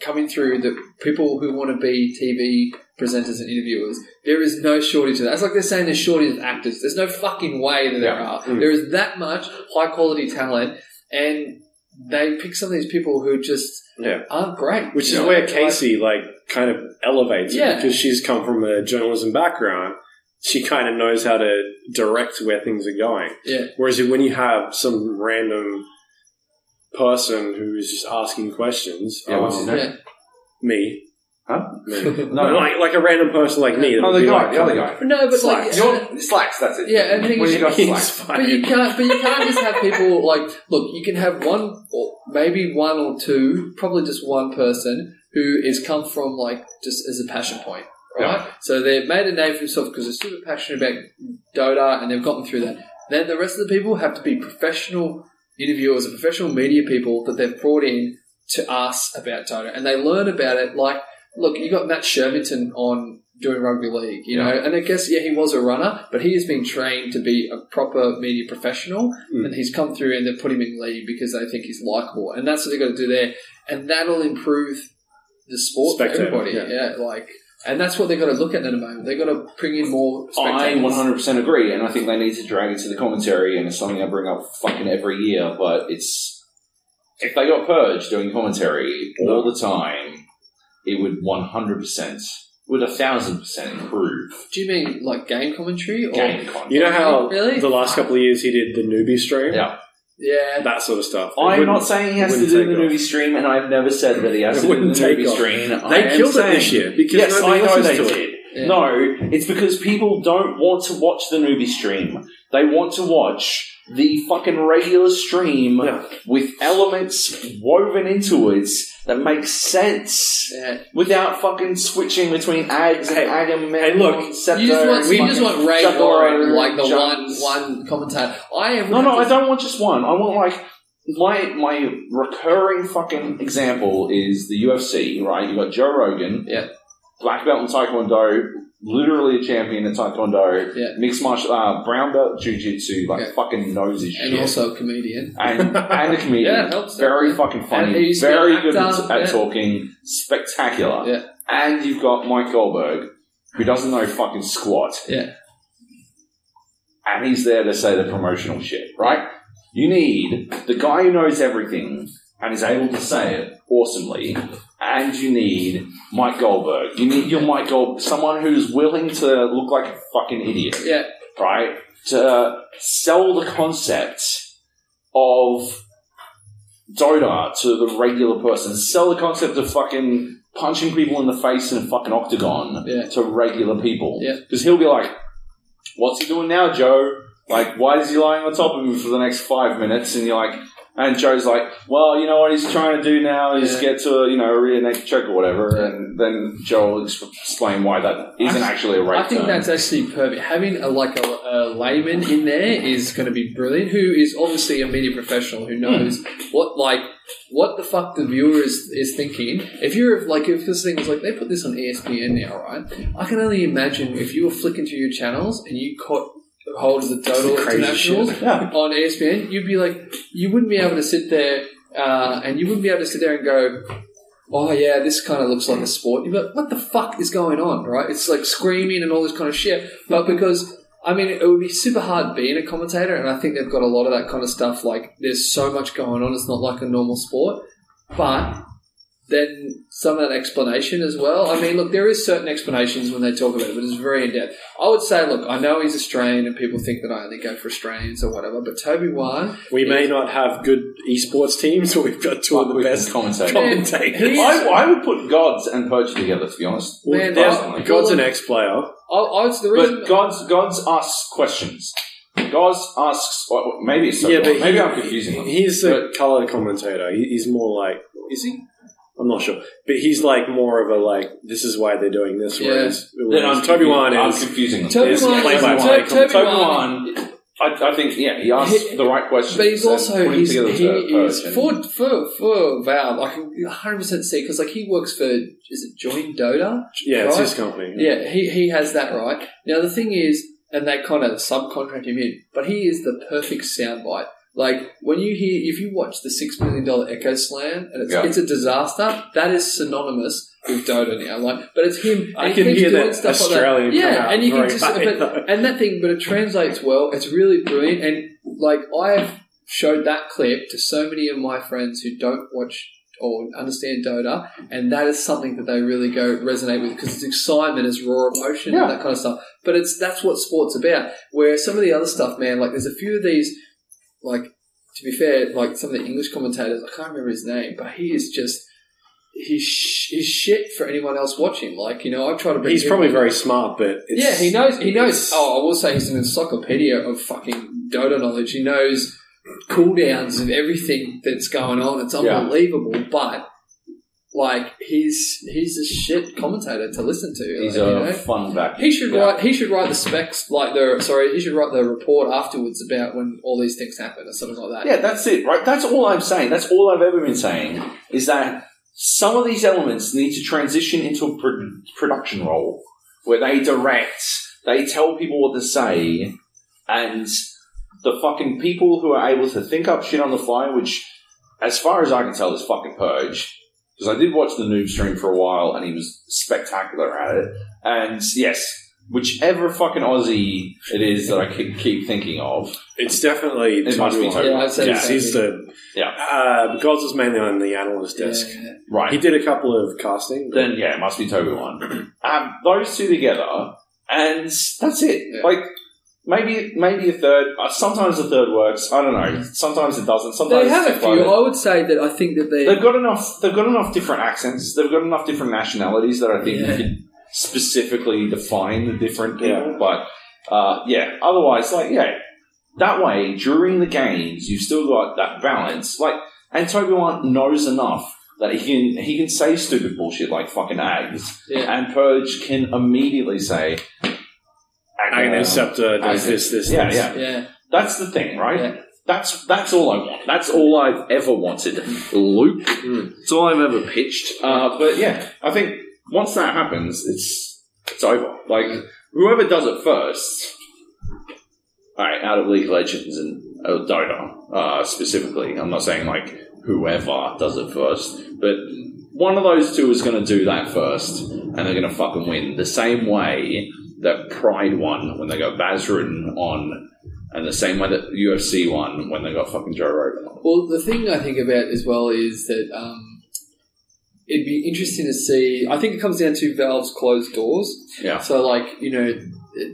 coming through that people who want to be TV presenters and interviewers, there is no shortage of that. It's like they're saying there's shortage of actors. There's no fucking way that there Yeah. are. Mm. There is that much high quality talent, and they pick some of these people who just Yeah. aren't great. Which is know, where Kaci like kind of elevates it Yeah. because she's come from a journalism background. She kind of knows how to direct where things are going. Yeah. Whereas when you have some random person who is just asking questions, Yeah, what's his um, name? Yeah. me, Huh? [LAUGHS] No, no, like like a random person like me. that no, would the be guy, like, the other oh, guy. No, but like, Slacks. You're- [LAUGHS] slacks. That's it. Yeah, and the thing when is- you got slacks. But you can't. But you can't just have people like. Look, you can have one, or maybe one or two, probably just one person who is come from like just as a passion point, right? So they've made a name for themselves because they're super passionate about Dota and they've gotten through that. Then the rest of the people have to be professional interviewers or professional media people that they've brought in to ask about Dota, and they learn about it. Like, look, you got Matt Shirvington on doing rugby league, you know, and I guess yeah, he was a runner, but he has been trained to be a proper media professional, Mm. and he's come through and they've put him in league because they think he's likable, and that's what they've got to do there, and that'll improve the sport for everybody. yeah. Yeah. like, and that's what they've got to look at at the moment. They've got to bring in more. I 100% agree, and I think they need to drag it to the commentary, and it's something I bring up fucking every year, but it's. If they got Purge doing commentary all the time, it would 100%, would a thousand percent improve Do you mean like game commentary or game content. You know how Really? the last couple of years he did the newbie stream, Yeah. Yeah, that sort of stuff. It I'm wouldn't- saying he has to wouldn't do take the off. newbie stream, and I've never said that he has It to do wouldn't the take movie off. stream. I They am killed it saying- this year because yes, nobody I know listens they to it. did. Yeah. No, it's because people don't want to watch the newbie stream. They want to watch the fucking regular stream Yeah. with elements woven into it that make sense yeah. without fucking switching between Ags and Hey, hey, look, Scepter, You just want, you just want Ray Warren, like the one one commentator. I am No, no, I don't want just one. I want like my my recurring fucking example is the UFC, right? You got Joe Rogan, Yeah. black belt in Taekwondo, literally a champion in Taekwondo, Yeah. mixed martial, uh, brown belt Jiu-Jitsu, like Yeah. fucking knows his and shit, also a comedian. and and a comedian, [LAUGHS] Yeah, helps. very fucking funny, very good actor, at yeah. talking, spectacular, Yeah. and you've got Mike Goldberg, who doesn't know fucking squat, Yeah. and he's there to say the promotional shit, right? You need the guy who knows everything and is able to say it awesomely, and you need Mike Goldberg. You need your Mike Gold, someone who's willing to look like a fucking idiot, Yeah, right? To sell the concept of Dota to the regular person, sell the concept of fucking punching people in the face in a fucking octagon Yeah. to regular people. Yeah. Because he'll be like, What's he doing now, Joe? Like, why is he lying on top of him for the next five minutes? And you're like, And Joe's like, well, you know what he's trying to do now is Yeah. get to a, you know a rear naked choke or whatever, and then Joe will explain why that isn't I- actually a rape I think term. that's actually perfect. Having a, like a, a layman in there is going to be brilliant. Who is obviously a media professional who hmm. knows what like what the fuck the viewer is, is thinking. If you're like if this thing is like they put this on ESPN now, right? I can only imagine if you were flicking through your channels and you caught hold of the Total Crazy Internationals shit. Yeah. on ESPN, you'd be like, you wouldn't be able to sit there, uh, and you wouldn't be able to sit there and go, oh yeah, this kind of looks like a sport. You'd be like, what the fuck is going on, right? It's like screaming and all this kind of shit. But because, I mean, it would be super hard being a commentator, and I think they've got a lot of that kind of stuff. Like, there's so much going on, it's not like a normal sport. But then some of that explanation as well. I mean, look, there is certain explanations when they talk about it, but it's very in depth. I would say, look, I know he's Australian, and people think that I only go for Australians or whatever, but TobiWan, We may not have good esports teams, but we've got two of the best commentate. commentators. Man, he- I, I would put GoDz and Purge together, to be honest. Man, personally. GoDz's an ex-player. I, I was the reason. But GoDz, GoDz asks questions. GoDz asks, well, maybe it's so Yeah, but maybe he- I'm confusing them. He's the color commentator. He, he's more like, is he? I'm not sure, but he's like more of a like. This is why they're doing this. Yeah. Whereas, Then whereas I'm Toby confu- Wan I'm is confusing them. Toby is Wan- play-by-play Toby- Toby Toby Wan- Wan, I, I think, yeah, he asks He- the right questions. But he's also putting he's, together he the is Purge for for for Valve. I can 100 percent see because like he works for is it joinDOTA? yeah, it's his company. Yeah, he he has that right. Now the thing is, and they kind of subcontract him in, but he is the perfect soundbite. Like when you hear, if you watch the six million dollar Echo Slam and it's Yeah. it's a disaster, that is synonymous with Dota now. Like, but it's him. I and can he keeps hear doing that stuff Australian Like come Yeah, out and you can very just but, and that thing, but it translates well. It's really brilliant, and like I've showed that clip to so many of my friends who don't watch or understand Dota, and that is something that they really go resonate with because it's excitement, it's raw emotion, and that kind of stuff. But it's that's what sport's about. Where some of the other stuff, man, like there's a few of these, like to be fair, like some of the English commentators, I can't remember his name, but he is just. He's, sh- he's shit for anyone else watching. Like, you know, I've tried to bring He's probably very smart, but it's, Yeah, he knows. He knows. Oh, I will say he's an encyclopedia of fucking Dota knowledge. He knows cooldowns of everything that's going on. It's Yeah. unbelievable. But like, he's he's a shit commentator to listen to. He's like, a you know? fun vacuum. He should Yeah. write. He should write the specs like the. Sorry, he should write the report afterwards about when all these things happen or something like that. Yeah, that's it, right? That's all I'm saying. That's all I've ever been saying is that some of these elements need to transition into a pro- production role where they direct, they tell people what to say, and the fucking people who are able to think up shit on the fly, which, as far as I can tell, is fucking Purge. Because I did watch the noob stream for a while, and he was spectacular at it. And yes, whichever fucking Aussie it is that I keep, keep thinking of, it's definitely It must be Toby Wan. Toby Yeah, I'd say Yeah, he's the Yeah. Uh, because was mainly on the analyst desk. yeah. right? He did a couple of casting. then yeah, it must be TobiWan. [CLEARS THROAT] um, those two together, and that's it. Yeah. Like maybe maybe a third. Uh, sometimes the third works. I don't know. Sometimes it doesn't. Sometimes They have a it's like- few. I would say that I think that they. They've got enough. They've got enough different accents. They've got enough different nationalities that I think Yeah. you could specifically define the different people. But uh, yeah, otherwise, like yeah, that way during the games you've still got that balance. Like, and TobiWan knows enough that he can he can say stupid bullshit like fucking eggs, Yeah. and Purge can immediately say. Aghanim Scepter does this, this, Yeah, this. yeah. yeah. That's the thing, right? Yeah. That's that's all I want. That's all I've ever wanted, Luke. It's all I've ever pitched. Uh, but yeah, I think once that happens, it's it's over. Like whoever does it first. All right, out of League of Legends and uh, Dota uh, specifically, I'm not saying like whoever does it first, but one of those two is going to do that first, and they're going to fucking win. The same way that Pride won when they got Bas Rutten on, and the same way that UFC won when they got fucking Joe Rogan on. Well, the thing I think about as well is that um, it'd be interesting to see. I think it comes down to Valve's closed doors. Yeah. So, like, you know,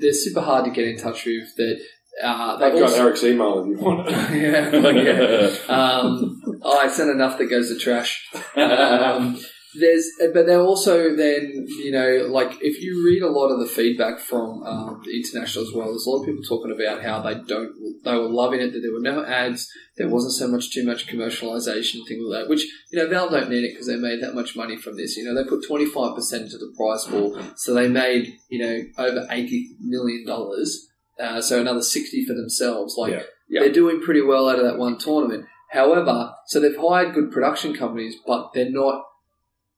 they're super hard to get in touch with. That uh, they I've got Erik's email if you want it. [LAUGHS] yeah, fuck [LAUGHS] yeah. Um, oh, I sent enough that goes to trash. [LAUGHS] Um, there's, but they're also then, you know, like if you read a lot of the feedback from um, the international as well, there's a lot of people talking about how they don't, they were loving it, that there were no ads, there wasn't so much too much commercialization, things like that. Which you know, Valve don't need it because they made that much money from this. You know, they put twenty five percent into the price pool, so they made you know over eighty million dollars. Uh, so another sixty for themselves. Like Yeah. Yeah. they're doing pretty well out of that one tournament. However, so they've hired good production companies, but they're not.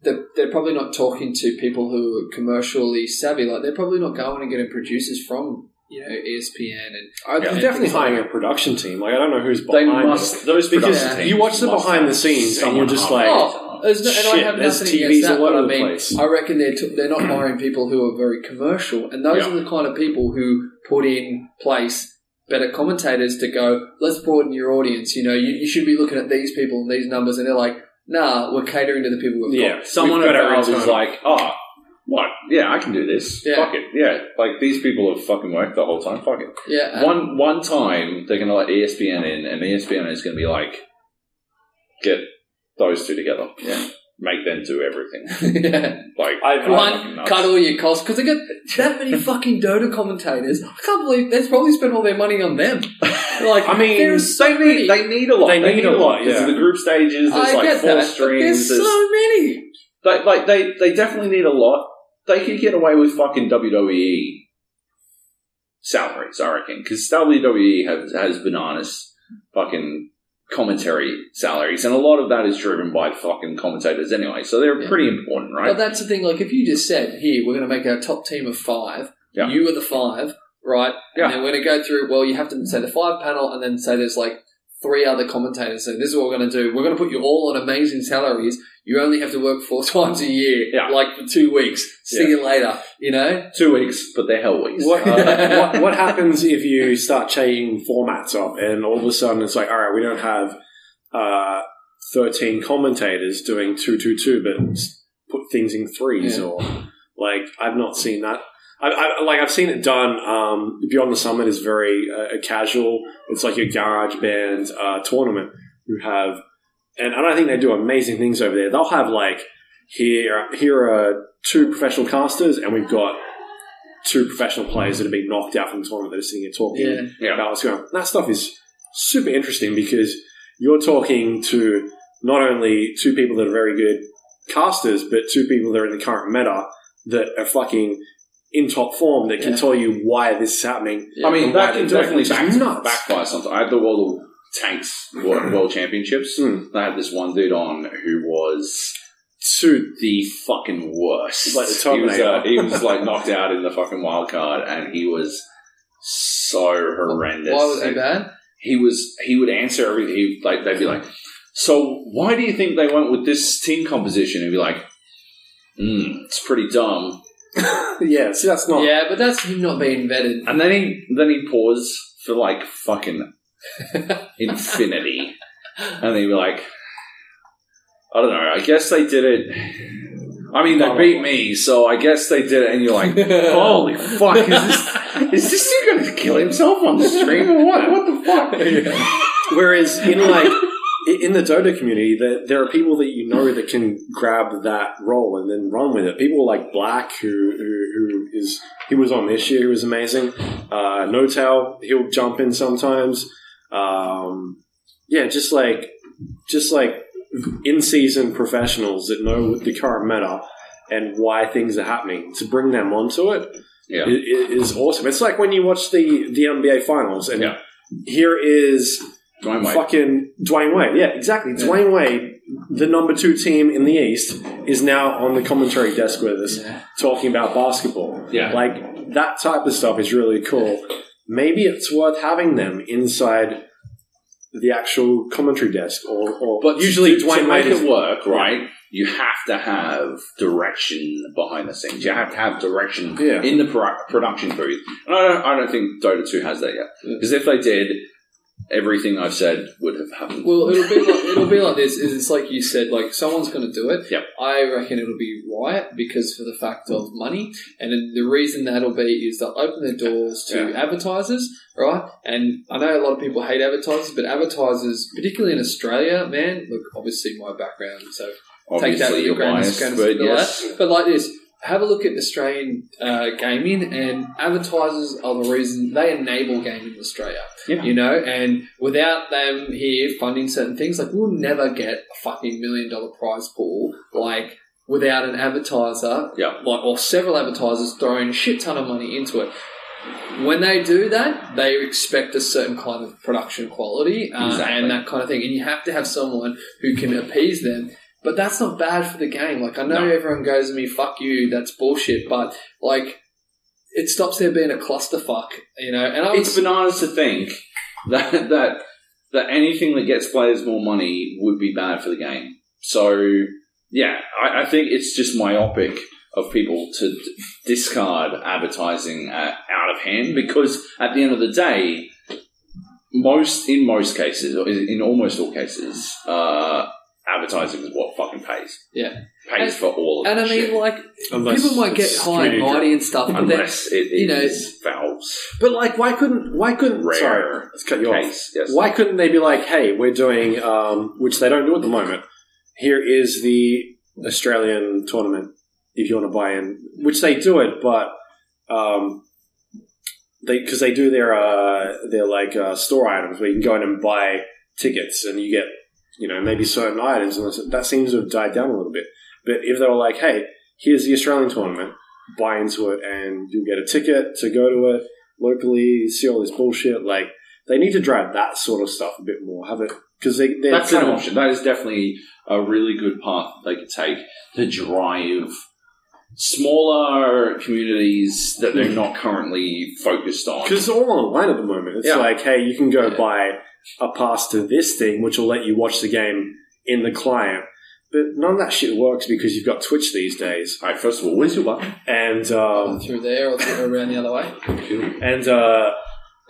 They're, they're probably not talking to people who are commercially savvy. Like they're probably not going and getting producers from you know ESPN and Uh, they're definitely things like hiring a production team. Like I don't know who's They behind must. it. Those Because production teams you watch the behind the scenes and someone you're just like, Oh, there's no, and I Shit, have there's nothing TVs against that, all but I over the mean, place. I reckon they're t- they're not hiring people who are very commercial, and those Yeah. are the kind of people who put in place better commentators to go. Let's broaden your audience. You know, you, you should be looking at these people and these numbers, and they're like, Nah, we're catering to the people we've Yeah. got. Someone We've at got our Valve is like, oh, what? Yeah, I can do this. Yeah. Fuck it. Yeah, like these people have fucking worked the whole time. Fuck it. Yeah, and- One one time they're gonna let ESPN in, and ESPN is gonna be like, get those two together. Yeah, make them do everything. [LAUGHS] yeah. Like I've- One, nuts. cut all your costs because they got that many [LAUGHS] fucking Dota commentators. I can't believe they've probably spent all their money on them. Like, [LAUGHS] I mean, there's so They need, they need a lot. They need a lot, There's yeah. the group stages. There's I like get four that, but streams. there's There's, so many. like, like they, they definitely need a lot. They could get away with fucking WWE salaries, I reckon, because WWE has has bananas fucking commentary salaries, and a lot of that is driven by fucking commentators anyway. So they're Yeah. pretty important, right? But that's the thing. Like, if you just said, "Here, we're going to make our top team of five. Yeah. You are the five, right? Yeah. And then we're going to go through. Well, you have to say the five panel, and then say there's like three other commentators. So this is what we're going to do. We're going to put you all on amazing salaries. You only have to work four [LAUGHS] times a year, Yeah. like for two weeks. See Yeah. you later. You know? Two weeks, but they're hell weeks. What, uh, [LAUGHS] what, what happens if you start changing formats up and all of a sudden it's like, all right, we don't have uh, 13 commentators doing 222, but put things in threes Yeah. or like, I've not seen that. I, I, like I've seen it done. Um, Beyond the Summit is very uh, casual. It's like your garage band uh, tournament You have, and I don't think they do amazing things over there. They'll have like here here are two professional casters, and we've got two professional players that have been knocked out from the tournament that are sitting here talking Yeah. Yeah. about what's going on. That stuff is super interesting because you're talking to not only two people that are very good casters, but two people that are in the current meta that are fucking in top form that can Yeah. tell you why this is happening. I mean, And why that can doing definitely back, backfire something. I had the World of Tanks World, World Championships. Hmm. I had this one dude on who was to the fucking worst. Like the he was, uh, [LAUGHS] he was like knocked out in the fucking wild card, and he was so horrendous. Why was he And bad? He was. He would answer everything. He, like they'd be like, "So why do you think they went with this team composition?" He'd be like, "Hmm, it's pretty dumb." [LAUGHS] yeah, see, that's not. Yeah, but that's him not being vetted. And then he then he paused for like fucking [LAUGHS] infinity, and they were like, "I don't know. I guess they did it." I mean, they beat me, so I guess they did it. And you're like, [LAUGHS] "Holy fuck! Is this is this dude going to kill himself on the stream or what? What the fuck?" [LAUGHS] Whereas in like in the Dota community, there, there are people that you know that can grab that role and then run with it. People like Black, who who, who is he was on this year, he was amazing. Uh, N0tail, he'll jump in sometimes. Um, yeah, just like just like in season professionals that know the current meta and why things are happening to bring them onto it Yeah, is awesome. It's like when you watch the the NBA finals and Yeah. here is Dwyane Wade. fucking Dwyane Wade. Yeah, exactly. Dwyane Wade, the number two team in the East, is now on the commentary desk with us Yeah. talking about basketball. Yeah. Like that type of stuff is really cool. Maybe it's worth having them inside the actual commentary desk, or, or But usually to, Dwyane to make it work, right? You have to have direction behind the scenes. You have to have direction Yeah. in the pro- production booth. And I don't, I don't think Dota 2 has that yet. Mm. Because if they did, everything I've said would have happened. Well, it'll be like, [LAUGHS] it'll be like this. Is it's like you said, like someone's going to do it. Yep. I reckon it'll be Riot because for the fact of money, and the reason that'll be is they'll open their doors to Yeah. advertisers, right? And I know a lot of people hate advertisers, but advertisers, particularly in Australia, man, look, obviously my background, so take that Obviously, with a you're grain of biased, but yes. But like this, have a look at Australian uh, gaming, and advertisers are the reason they enable gaming in Australia. Yeah. You know, and without them here funding certain things, like we'll never get a fucking million dollar prize pool, like without an advertiser, Yeah. like or several advertisers throwing a shit ton of money into it. When they do that, they expect a certain kind of production quality uh, Exactly. and that kind of thing, and you have to have someone who can appease them. But that's not bad for the game. Like I know No. everyone goes to me, "Fuck you," that's bullshit. But like, it stops there being a clusterfuck, you know. And I It's was, bananas to think [LAUGHS] that that that anything that gets players more money would be bad for the game. So yeah, I, I think it's just myopic of people to d- discard advertising uh, out of hand because at the end of the day, most in most cases, in almost all cases, uh, advertising is what fucking pays. Yeah. pays And- for all of and I mean, shit. like, Unless people might get it's high and mighty and stuff, but then unless it you know- is valves But like, why couldn't? Why couldn't? rare Sorry, let's cut you off. Yes. Why couldn't they be like, hey, we're doing, um, which they don't do at the moment. Here is the Australian tournament. If you want to buy in, which they do it, but um, they because they do their uh, their like uh, store items where you can go in and buy tickets and you get you know maybe certain items and that seems to have died down a little bit. But if they were like, hey, here's the Australian tournament, buy into it and you'll get a ticket to go to it locally, see all this bullshit. Like they need to drive that sort of stuff a bit more. Have it because they That's an kind of- option. That is definitely a really good path they could take to drive smaller communities that they're hmm. not currently focused on. Because it's all online at the moment. It's Yeah. like, hey, you can go Yeah. buy a pass to this thing, which will let you watch the game in the client. But none of that shit works because you've got Twitch these days, All right, first of all, where's your button? and um, through there or through around the other way. and uh,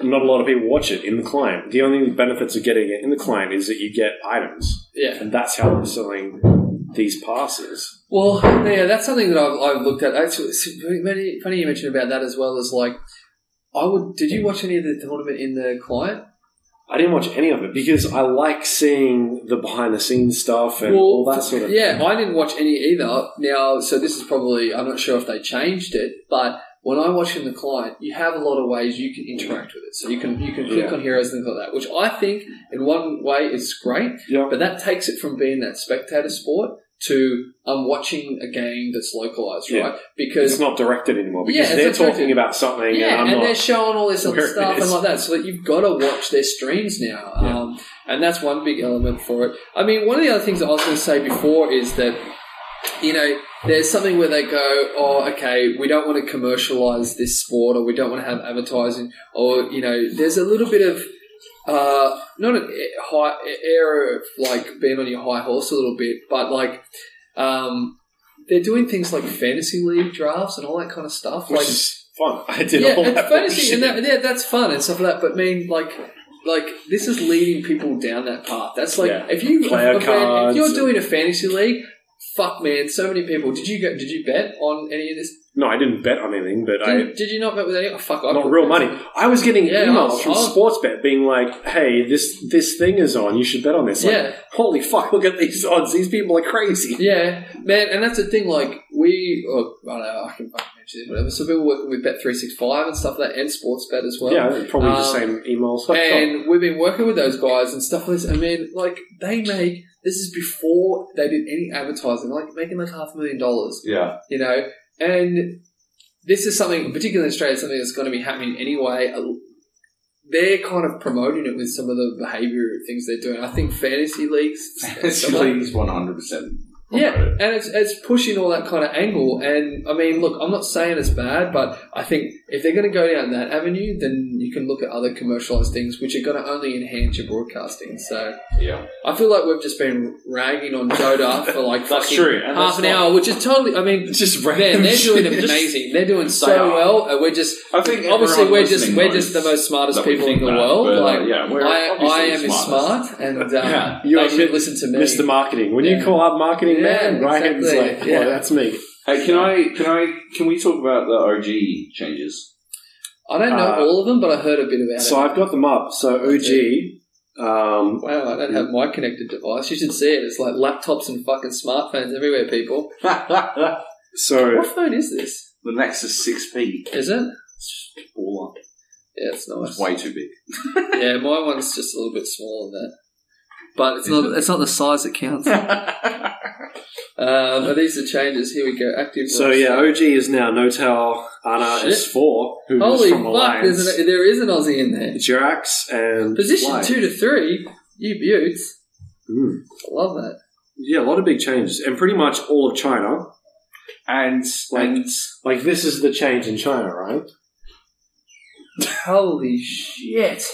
not a lot of people watch it in the client. The only benefits of getting it in the client is that you get items, Yeah. and that's how they're selling these passes. Well, yeah, that's something that I've, I've looked at. Actually, it's funny, funny you mentioned about that as well. As like, I would. Did you watch any of the tournament in the client? I didn't watch any of it because I like seeing the behind the scenes stuff and all that sort of yeah, I didn't watch any either. Now, so this is probably I'm not sure if they changed it, but when I watch in the client, you have a lot of ways you can interact with it. So you can you can click Yeah. on heroes and things like that, which I think in one way is great. Yeah. But that takes it from being that spectator sport to I'm watching a game that's localized, Yeah. right? Because it's not directed anymore Yeah, because it's they're talking about something yeah, and I'm and they're showing all this other stuff and like that. So that you've got to watch their streams now, Yeah. um, and that's one big element for it. I mean, one of the other things I was going to say before is that you know there's something where they go, oh, okay, we don't want to commercialize this sport, or we don't want to have advertising, or you know, there's a little bit of uh, not an a- high air of like being on your high horse a little bit, but like. Um, they're doing things like fantasy league drafts and all that kind of stuff. which like, is fun. [LAUGHS] I did yeah, all that fantasy, and that, yeah, that's fun and stuff like that. But I mean, like, like this is leading people down that path. That's like Yeah. if you Player if, if you're doing a fantasy league, fuck man, so many people. Did you go? Did you bet on any of this? No, I didn't bet on anything, but I Did, did you not bet with any? Oh, fuck, I not real money. I was getting Yeah, emails I'll- from I'll- Sportsbet being like, "Hey, this this thing is on. You should bet on this." Like, Yeah. holy fuck! Look at these odds. These people are crazy. Yeah, man, and that's the thing. Like we, or, I don't know, I can fucking mention it, whatever. So people were working with Bet three six five and stuff like that, and Sportsbet as well. yeah, probably the Um, same emails. Like, and we've been working with those guys and stuff like this. I mean, like they make this is before they did any advertising, like making like half a million dollars, Yeah. you know. And this is something, particularly in Australia, something that's going to be happening anyway. They're kind of promoting it with some of the behaviour things they're doing. I think fantasy leagues, It's please 100%. Yeah, it. and it's it's pushing all that kind of angle. And I mean, look, I'm not saying it's bad, but I think if they're going to go down that avenue, then you can look at other commercialized things, which are going to only enhance your broadcasting. So Yeah. I feel like we've just been ragging on Dota for like That's fucking true, and half that's an hour, which is totally. I mean, [LAUGHS] just man, they're doing amazing. They're doing so well. And we're just I think obviously we're just we're just the most smartest people in the that, world. uh, like yeah, we're I, I am smartest. smart, and uh, Yeah. you should listen to me. Mr. Marketing. When you call up marketing Yeah, man, right? It's exactly. like, Yeah. oh, that's me. Hey, can I, can I, can we talk about the OG changes? I don't know Uh, all of them, but I heard a bit about So it. So I've got them up. So OG, Um, Wow, I don't have my connected device. You should see it. It's like laptops and fucking smartphones everywhere, people. [LAUGHS] so What phone is this? the Nexus 6P. Is it? Baller. Yeah, it's nice. It's way too big. [LAUGHS] Yeah, my one's just a little bit smaller than that. But it's not. It's not the size that counts. [LAUGHS] Um, are these the changes? Here we go. Active. so roster. yeah, OG is now N0tail Ana Shit. S4, who's Holy from fuck! Alliance. There's an, there is an Aussie in there. Jerax and Position two to three. You beauts. Mm. I love that. Yeah, a lot of big changes, and pretty much all of China. And, and Like this is the change in China, right? Holy shit!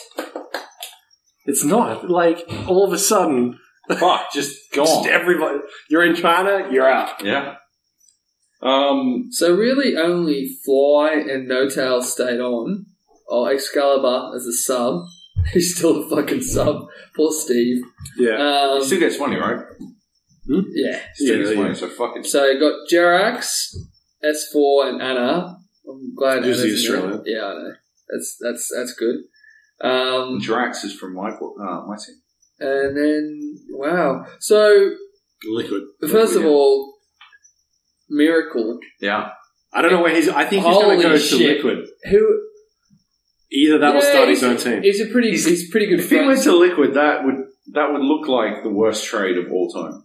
It's not like all of a sudden, fuck, just go just on. everybody. You're in China, you're out. Yeah. Um, So really, only Fly and N0tail stayed on. Oh, Excalibur as a sub. [LAUGHS] He's still a fucking sub. Poor Steve. Yeah, Um, he still gets money, right? yeah. He still Yeah, gets yeah. money, so fucking. So you got Jerax, S4, and Anna. I'm glad Who's the Anna's in there. Australian? Yeah, I know. That's that's that's good. Um, Drax is from my, uh, my team. and then wow. So liquid. first of all, Miracle. Yeah. I don't know where he's. I think he's going to go shit. to liquid. Who Either that will Yeah, start his own team. He's a pretty. He's, pretty good. If he went to Liquid, that would that would look like the worst trade of all time.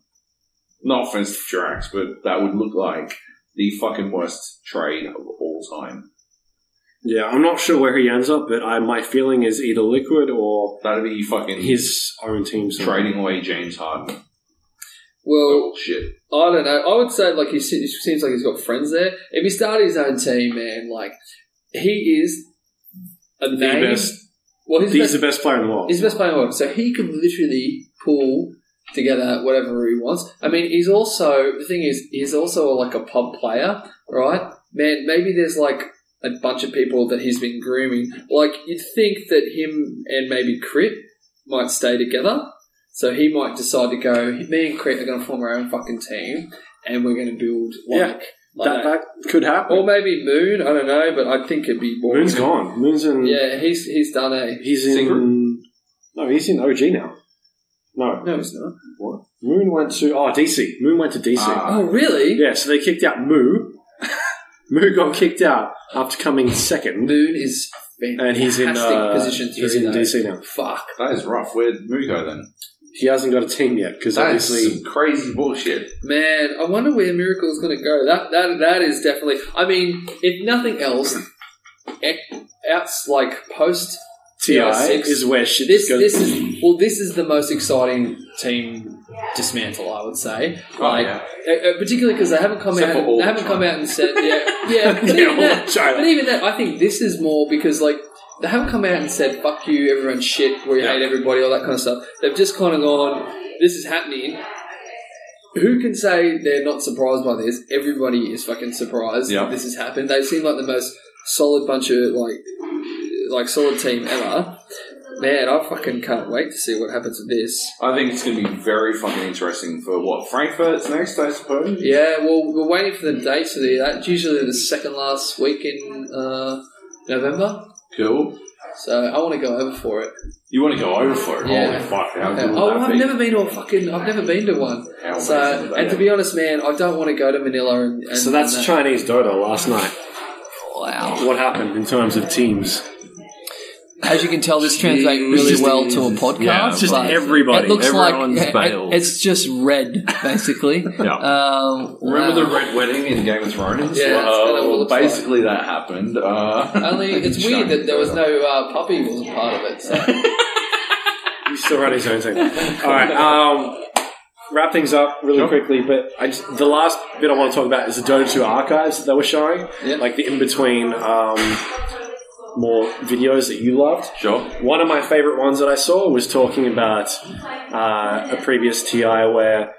No offense to Drax, but that would look like the fucking worst trade of all time. Yeah, I'm not sure where he ends up, but I, my feeling is either liquid or That'd be fucking his own team. somewhere. trading away James Harden. well, Oh shit! I don't know. I would say like he se- seems like he's got friends there. If he started his own team, man, like he is a The name. best. Well, he's, the He's best, the best player in the world. he's the best player in the world. So he could literally pull together whatever he wants. I mean, he's also the thing is he's also like a pub player, right? Man, maybe there's like a bunch of people that he's been grooming. Like you'd think that him and maybe Crit might stay together. So he might decide to go. Me and Crit are going to form our own fucking team, and we're going to build like, Yeah, like that, that. that could happen. Or maybe Moon. I don't know, but I think it'd be more. Moon's gone. Moon's in. Yeah, he's he's done a. He's in. No, he's in OG now. No. No, he's not. What? Moon went to. Oh, DC. Moon went to DC. Ah. Oh, really? yeah, so they kicked out Moo. Moo got kicked out after coming second. Moon is fantastic And he's in, uh, position three. he's in though. DC now. Fuck. That is rough. Where'd Moo go then? He hasn't got a team yet because That is obviously. some crazy bullshit. Man, I wonder where Miracle's going to go. That that that is definitely. I mean, if nothing else, outs like post TI TI6, is where shit this goes. this is well, this is the most exciting team dismantle. I would say, like yeah. uh, uh, particularly because they haven't come Except out. all They haven't China. come out and said, yeah, [LAUGHS] yeah. But even that, but even that, I think this is more because like. They haven't come out and said "fuck you, everyone's shit," we Yeah. hate everybody, all that kind of stuff. They've just kind of gone, "This is happening." Who can say they're not surprised by this? Everybody is fucking surprised Yeah. that this has happened. They seem like the most solid bunch of like, like solid team ever. Man, I fucking can't wait to see what happens with this. I think it's going to be very fucking interesting for what Frankfurt's next, I suppose. Yeah, well, we're waiting for the dates for the. That's usually the second last week in uh, November. Cool. So I want to go over for it. You want to go over for it? Yeah. Holy fuck! How Yeah. good would Oh, that I've be? never been to a fucking. I've never been to one. How So, and that to be honest, man, I don't want to go to Manila and. and so that's and that. Chinese Dota last night. Wow. What happened in terms of teams? As you can tell, this translates really just- well to a podcast. Yeah, it's just but everybody. It looks Everyone's like bailed. it's just red, basically. [LAUGHS] Yeah. Um, Remember wow. the Red Wedding in Game of Thrones? Yeah, that's kinda what it well, looks like. basically that happened. Uh, [LAUGHS] Only it's [LAUGHS] weird that there was no uh, Puppey wasn't part of it. So. He's still running his own thing. All right. Um, wrap things up really Sure. quickly, but I just, the last bit I want to talk about is the Dota 2 archives that they were showing, Yep. like the in between um, more videos that you loved. sure. One of my favorite ones that I saw was talking about uh, a previous TI where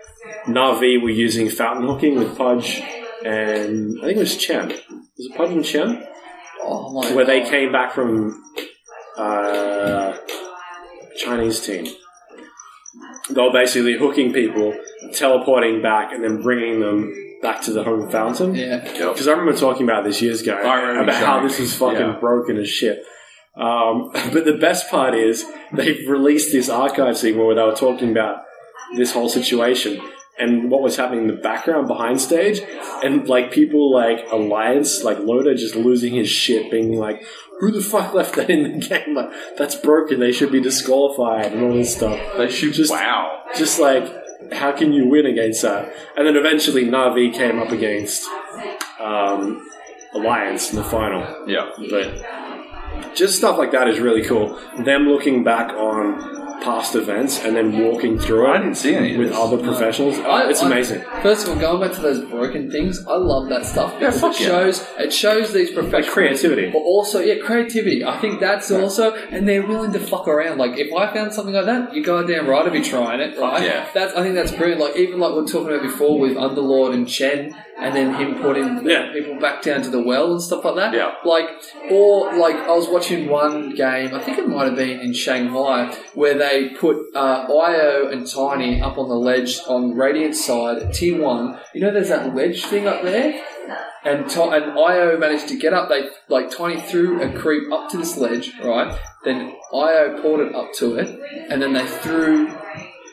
Navi were using fountain hooking with Pudge and I think it was Chen. Was it Pudge and Chen? Oh my Where they came back from uh, Chinese team. They were basically hooking people, teleporting back, and then bringing them back to the home fountain. Yeah. Because I remember talking about this years ago I remember about how this is fucking yeah. broken as shit. Um, [LAUGHS] but the best part is they've released this archive scene where they were talking about this whole situation and what was happening in the background behind stage, and like people like Alliance, like Loda, just losing his shit, being like, "Who the fuck left that in the [LAUGHS] game? Like that's broken. They should be disqualified and all this stuff." They should Just- wow. just like how can you win against that? And then eventually Navi came up against um, Alliance in the final. Yeah. But just stuff like that is really cool. Them looking back on past events and then walking through it I didn't see any with this. other professionals. I- it's I- amazing. First of all, going back to those broken things, I love that stuff. Yeah, because fuck it yeah. shows it shows these professionals creativity. but also yeah, creativity. I think that's also, and they're willing to fuck around. Like if I found something like that, you goddamn right to be trying it, right? yeah. That's I think that's brilliant. Like even like we are talking about before with Underlord and Chen, and then him putting Yeah. people back down to the well and stuff like that. Yeah. Like or like I was watching one game, I think it might have been in Shanghai, where they put uh, Io and Tiny up on the ledge on Radiant side, T one. You know, there's that ledge thing up there. And and Io managed to get up. They like Tiny threw a creep up to this ledge, right? Then Io ported up to it, and then they threw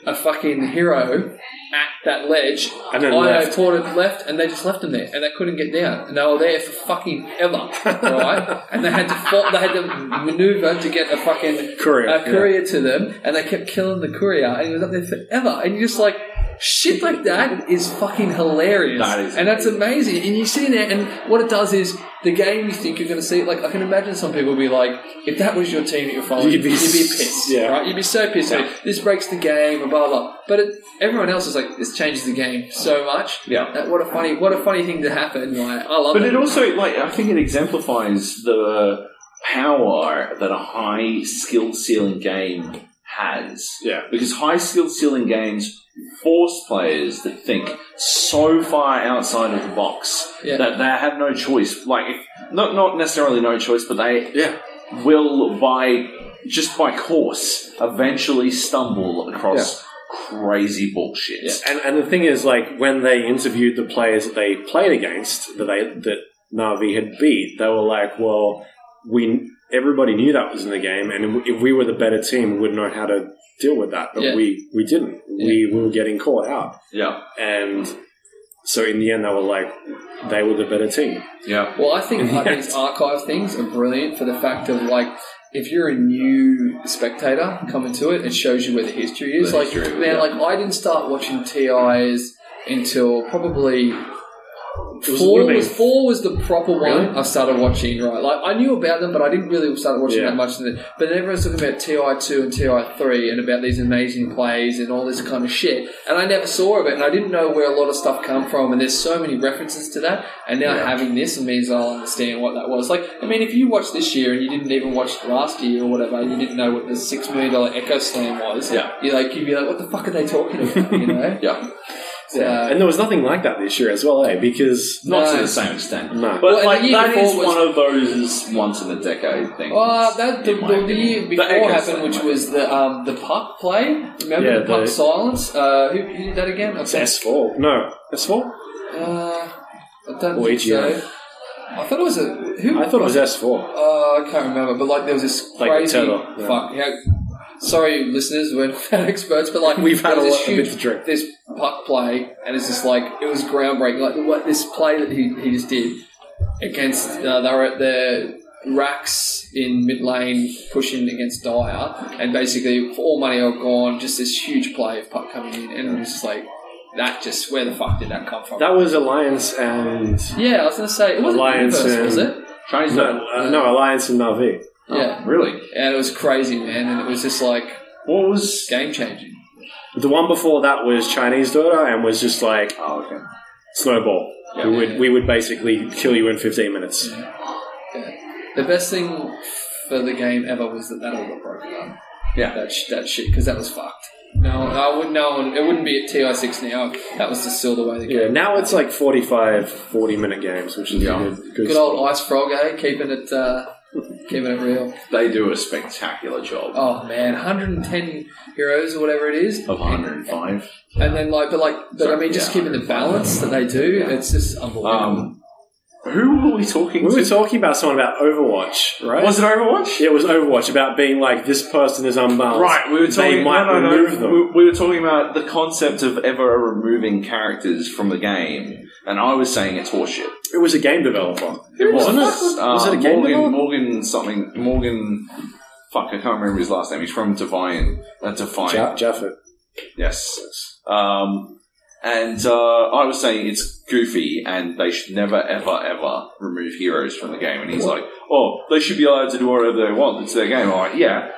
a fucking hero at that ledge. And then Io left. ported left, and they just left him there, and they couldn't get down. And they were there for fucking ever, right? [LAUGHS] and they had to fought, they had to maneuver to get a fucking Courier, a courier to them, and they kept killing the courier, and he was up there forever. And you're just like. Shit like that is fucking hilarious, That is and that's amazing. And you sit in there, and what it does is the game you think you're going to see. Like I can imagine some people will be like, if that was your team that you're following, You'd you'd be be, pissed, yeah. right? You'd be so pissed. like, This breaks the game, and blah blah. But it, everyone else is like, this changes the game so much. Yeah. That, what a funny, what a funny thing to happen. Like I love But it. it also, like, I think it exemplifies the power that a high skill ceiling game has. Yeah. Because high skill ceiling games force players to think so far outside of the box Yeah. that they have no choice. Like, if, not not necessarily no choice, but they Yeah. will by just by course eventually stumble across crazy bullshit. And, and the thing is, like, when they interviewed the players that they played against, that they that Navi had beat, they were like, "Well, we everybody knew that was in the game, and if we were the better team, we would know how to deal with that, but Yeah. we we didn't. We we were getting caught out, Yeah. and so in the end, they were like, they were the better team. Yeah. Well, I think like, Yeah. these archive things are brilliant for the fact of like. If you're a new spectator coming to it, it shows you where the history is. The like, history, man, yeah. like I didn't start watching TIs until probably was- four was four was the proper one Really? I started watching. Right, like I knew about them, but I didn't really start watching Yeah. that much. Of it. But then everyone's talking about TI two and TI three and about these amazing plays and all this kind of shit, and I never saw of it, and I didn't know where a lot of stuff come from. And there's so many references to that, and now Yeah. having this means I'll understand what that was. Like, I mean, if you watched this year and you didn't even watch last year or whatever, and you didn't know what the six million dollar Echo Slam was, Yeah. you're like, you'd be like, what the fuck are they talking about? You [LAUGHS] know? Yeah. Uh, and there was nothing like that this year as well, eh? Because Not to the same extent. No. But Well, and like the year that is before was- one of those once in a decade things. Well, that the, in my the, the opinion. year before Echo happened, Slam, which like- was the um, the puck play. Remember Yeah, the puck the- silence? Uh, who, who did that again? it's S four. No, S four. Uh, I don't Or think EGO. so. I thought it was a who? I thought it was S four. Uh, I can't remember, but like there was this Like crazy Tether, yeah. fuck. Yeah, sorry, listeners, we're not [LAUGHS] experts, but like We've had a lot- this a bit to drink. this puck play, and it's just like it was groundbreaking. Like what this play that he, he just did against uh, they were at the racks in mid lane pushing against Dire, and basically for all money or gone, just this huge play of puck coming in, and it was just like that. Just where the fuck did that come from? That was Alliance and yeah, I was gonna say it wasn't Alliance Universe, was and- it? Chinese no, uh, no Alliance and Navi. Yeah, Really? and it was crazy, man, and it was just like What was? game changing. The one before that was Chinese Dota and was just like Oh, okay. snowball. Yeah. we would we would basically kill you in fifteen minutes. Yeah. The best thing for the game ever was that that all got broken up. Yeah. That sh- that shit because that was fucked. No, I wouldn't. No, one- it wouldn't be at TI six now. That was just still the way the game. Yeah, now it's like 45, 40 minute games, which is Yeah. good, good Good old. IceFrog, eh? Keeping it, uh, keeping it real. They do a spectacular job. Oh man, 110 heroes or whatever it is, Of 105. and then like, but like, but I mean, just Yeah, keeping the balance that they do, it's just unbelievable. Um, Who were we talking We to? were talking about someone about Overwatch, right? was it Overwatch? Yeah, it was Overwatch about being like this person is unbalanced. Right, we were talking. They might no, no, no. them. We, we were talking about the concept of ever removing characters from the game, and I was saying it's horseshit. It was a game developer. It wasn't it? Uh, Was it a game Morgan? developer? Morgan something. Morgan. Fuck, I can't remember his last name. He's from Divine. Uh, Divine. Ja- Jaffit. Yes. Um, and uh, I was saying it's goofy, and they should never, ever, ever remove heroes from the game. And he's like, "Oh, they should be allowed to do whatever they want. It's their game." I'm like, "Yeah,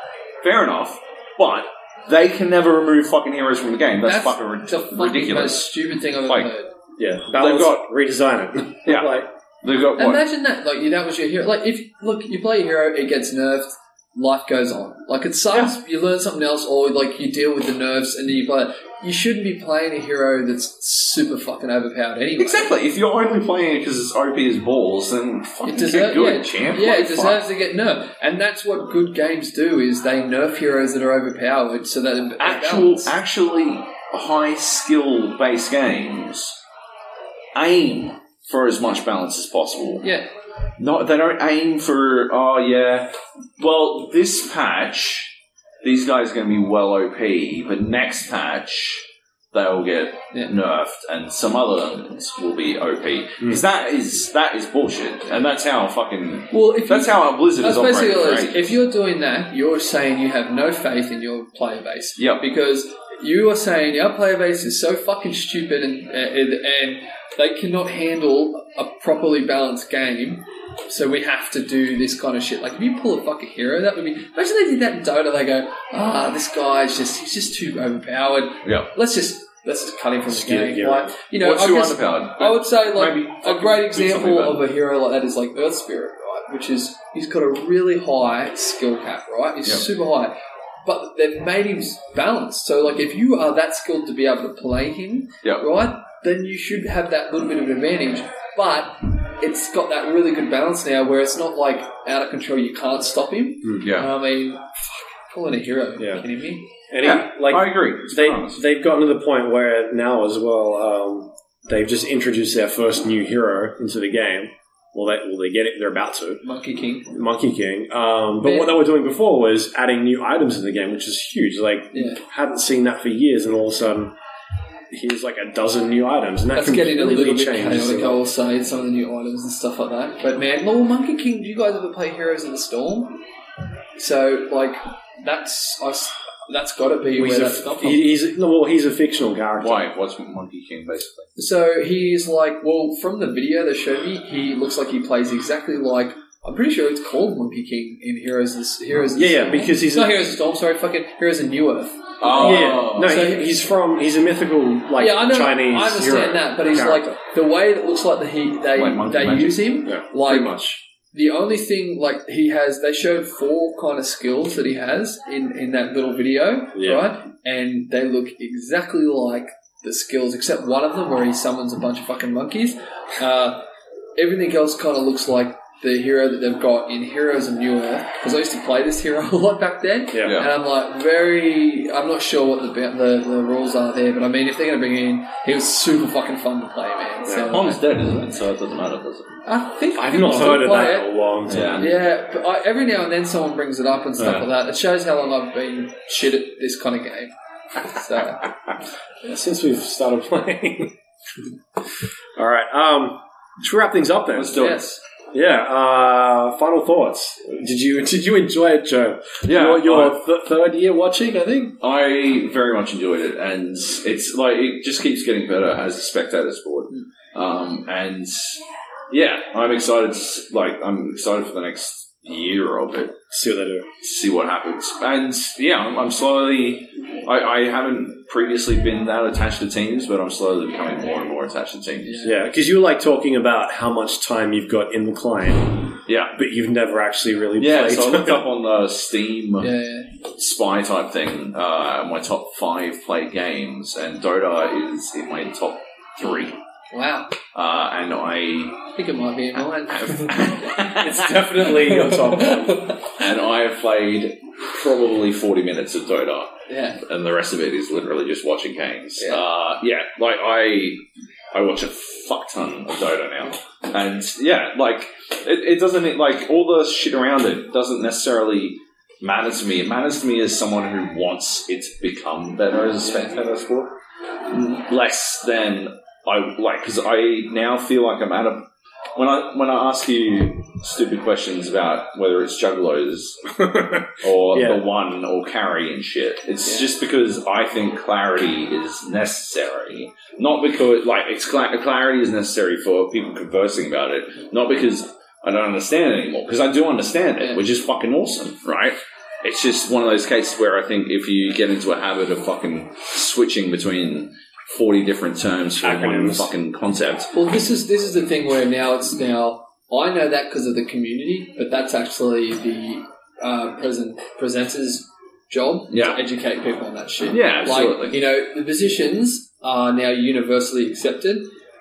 fair enough, but they can never remove fucking heroes from the game. That's, fucking ri- the fucking ridiculous." most stupid thing I've ever Like- heard. Yeah, balance, they've got- redesign it. [LAUGHS] Yeah. like They've got what? Imagine that, like you, that was your hero. Like if look, you play a hero, it gets nerfed, life goes on. Like it sucks. You learn something else, or like you deal with the nerfs, and then you play. You shouldn't be playing a hero that's super fucking overpowered anyway. Exactly. If you're only playing it because it's OP as balls, then fucking It get good, yeah, champ. yeah, What it deserves fuck? to get nerfed, and that's what good games do: is they nerf heroes that are overpowered, so that actual, actually high skill based games aim for as much balance as possible. yeah, No, they don't aim for. Oh yeah. Well, this patch, these guys are going to be well OP, but next patch they'll get Yeah. nerfed, and some other ones will be OP. Because hmm. that is that is bullshit, and that's how fucking. well, if That's you, how Blizzard That's is basically operating. all it is. right? If you're doing that, you're saying you have no faith in your player base. Yep. Because you are saying our player base is so fucking stupid and, and, and they cannot handle a properly balanced game. So we have to do this kind of shit. Like if you pull a fucking hero, that would be. Imagine they did that in Dota. They go, ah, this guy's just he's just too overpowered. Yeah. Let's just let's just cut him from the game. hero. Like you know, What's I too guess- underpowered? I would say like Maybe a great example of a hero like that is like Earth Spirit, right? Which is he's got a really high skill cap, right? He's Yep. super high, but they've made him balanced. So like if you are that skilled to be able to play him, Yep. right, then you should have that little bit of an advantage. But it's got that really good balance now, where it's not like out of control. You can't stop him. Yeah. I mean, fuck, calling a hero. Yeah. Are you kidding me? And Yeah, he, like I agree. It's they balanced. they've gotten to the point where now as well um, they've just introduced their first new hero into the game. Well, they well they get it. They're about to Monkey King. Monkey King. Um, but Man. what they were doing before was adding new items in the game, which is huge. Like Yeah. hadn't seen that for years, and all of a sudden here's like a dozen new items, and that That's getting a completely little bit changes chaotic, the- I will say, some of the new items and stuff like that. But man, well, Monkey King, do you guys ever play Heroes of the Storm? So, like, that's I s that's got to be Well, where he's, that's a, got from. he's no, well, he's a fictional character. Why? What's Monkey King basically? So he's like, well, from the video they showed me, he looks like he plays exactly like. I'm pretty sure it's called Monkey King in Heroes of the, Heroes of the Yeah, yeah, because he's It's not Heroes of the Storm. Sorry, fucking Heroes of Newerth. Oh, yeah, no, So- he, he's from he's a mythical like yeah, I know. Chinese. I understand hero that, but he's character. like the way it looks like the he they Like Monkey they Magic? use him. yeah, like pretty much. The only thing, like he has, they showed four kind of skills that he has in in that little video, Yeah. right? And they look exactly like the skills, except one of them where he summons a bunch of fucking monkeys. Uh, everything else kind of looks like the hero that they've got in Heroes of Newerth. Because I used to play this hero [LAUGHS] a lot back then. Yeah. Yeah. And I'm like, very. I'm not sure what the, the the rules are there, but I mean, if they're going to bring in, he was super fucking fun to play, man. So, Pon's dead, isn't it? So it doesn't matter, does it? I think I've people not still heard of play that it. in a long time. Yeah, but I, every now and then someone brings it up and stuff Yeah. like that. It shows how long I've been shit at this kind of game. So, [LAUGHS] Since we've started playing. [LAUGHS] All right. Um, should we wrap things up then? Let's do it. yes. Yeah. Uh, final thoughts. Did you did you enjoy it, Joe? Yeah, Your, your I- th- third year watching, I think. I very much enjoyed it, and it's like it just keeps getting better as a spectator sport. Um, and yeah, I'm excited. Like I'm excited for the next year of it. See what they do. see what happens. And yeah, I'm, I'm slowly. I, I haven't previously been that attached to teams, but I'm slowly becoming more and more attached to teams. Yeah, because you were like talking about how much time you've got in the client, Yeah. but you've never actually really Yeah, played. so I looked [LAUGHS] up on the Steam Yeah, yeah. spy type thing, uh, my top five played games, and Dota is in my top three. Wow. Uh, and I I think it might be in mine. [LAUGHS] [LAUGHS] it's definitely your top one. and I have played probably forty minutes of Dota. yeah. and the rest of it is literally just watching games. Yeah. Uh, yeah, like I, I watch a fuck ton of Dota now, and yeah, like it, it doesn't like all the shit around it doesn't necessarily matter to me. It matters to me as someone who wants it to become better as a spectator sport, less than I like because I now feel like I'm at a when I when I ask you stupid questions about whether it's juggalos [LAUGHS] or Yeah. the one or carry and shit, it's just because I think clarity is necessary, not because like it's cla- clarity is necessary for people conversing about it, not because I don't understand it anymore because I do understand it, Yeah. which is fucking awesome, right? It's just one of those cases where I think if you get into a habit of fucking switching between forty different terms for one Acronyms. fucking concept, Well, this is this is the thing where now it's now I know that because of the community, but that's actually the uh, present presenter's job Yeah. to educate people on that shit. Yeah, absolutely. Like you know, the positions are now universally accepted.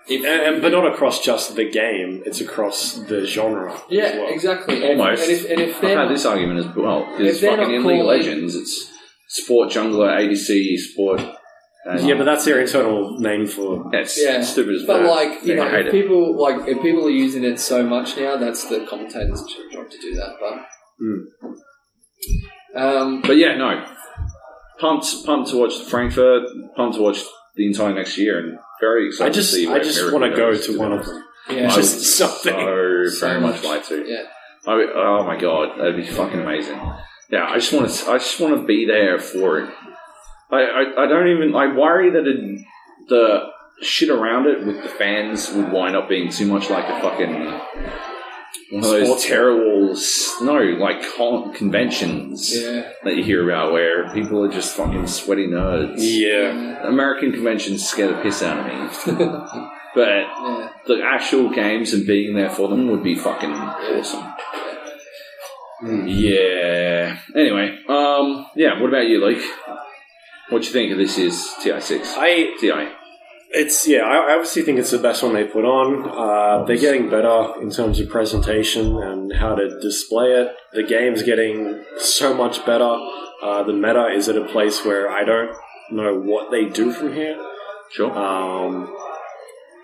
If, And, and, but not across just the game; it's across the genre. as yeah, well. exactly. And if- Almost. And if, and if I've they're had not- this argument as well If they're fucking not in League of calling- Legends, it's sport jungler, ADC, sport. And Yeah, but that's their internal name for. it's Yeah. stupid as fuck. But fuck. like you Yeah, know, I hate if it. people like if people are using it so much now, that's the commentator's job to do that. But um, But yeah, no. Pumped, pumped to watch Frankfurt. Pumped to watch the entire next year, and very excited I just, to see. I just want to go to one of them. yeah, I Just would something. So So very much much. like to. yeah. I, oh my god, that'd be fucking amazing. Yeah, I just want to. I just want to be there for it. I, I, I don't even. I worry that it, the shit around it with the fans would wind up being too much like a fucking one of those Sports terrible. s- No, like con- conventions Yeah. that you hear about where people are just fucking sweaty nerds. Yeah. American conventions scare the piss out of me, [LAUGHS] but yeah. the actual games and being there for them would be fucking awesome. Yeah. Anyway, um, yeah. What about you, Luke? What do you think of this year's TI six? I TI. It's yeah. I I obviously think it's the best one they put on. Uh, they're getting better in terms of presentation and how to display it. The game's getting so much better. Uh, the meta is at a place where I don't know what they do from here. Sure. Um,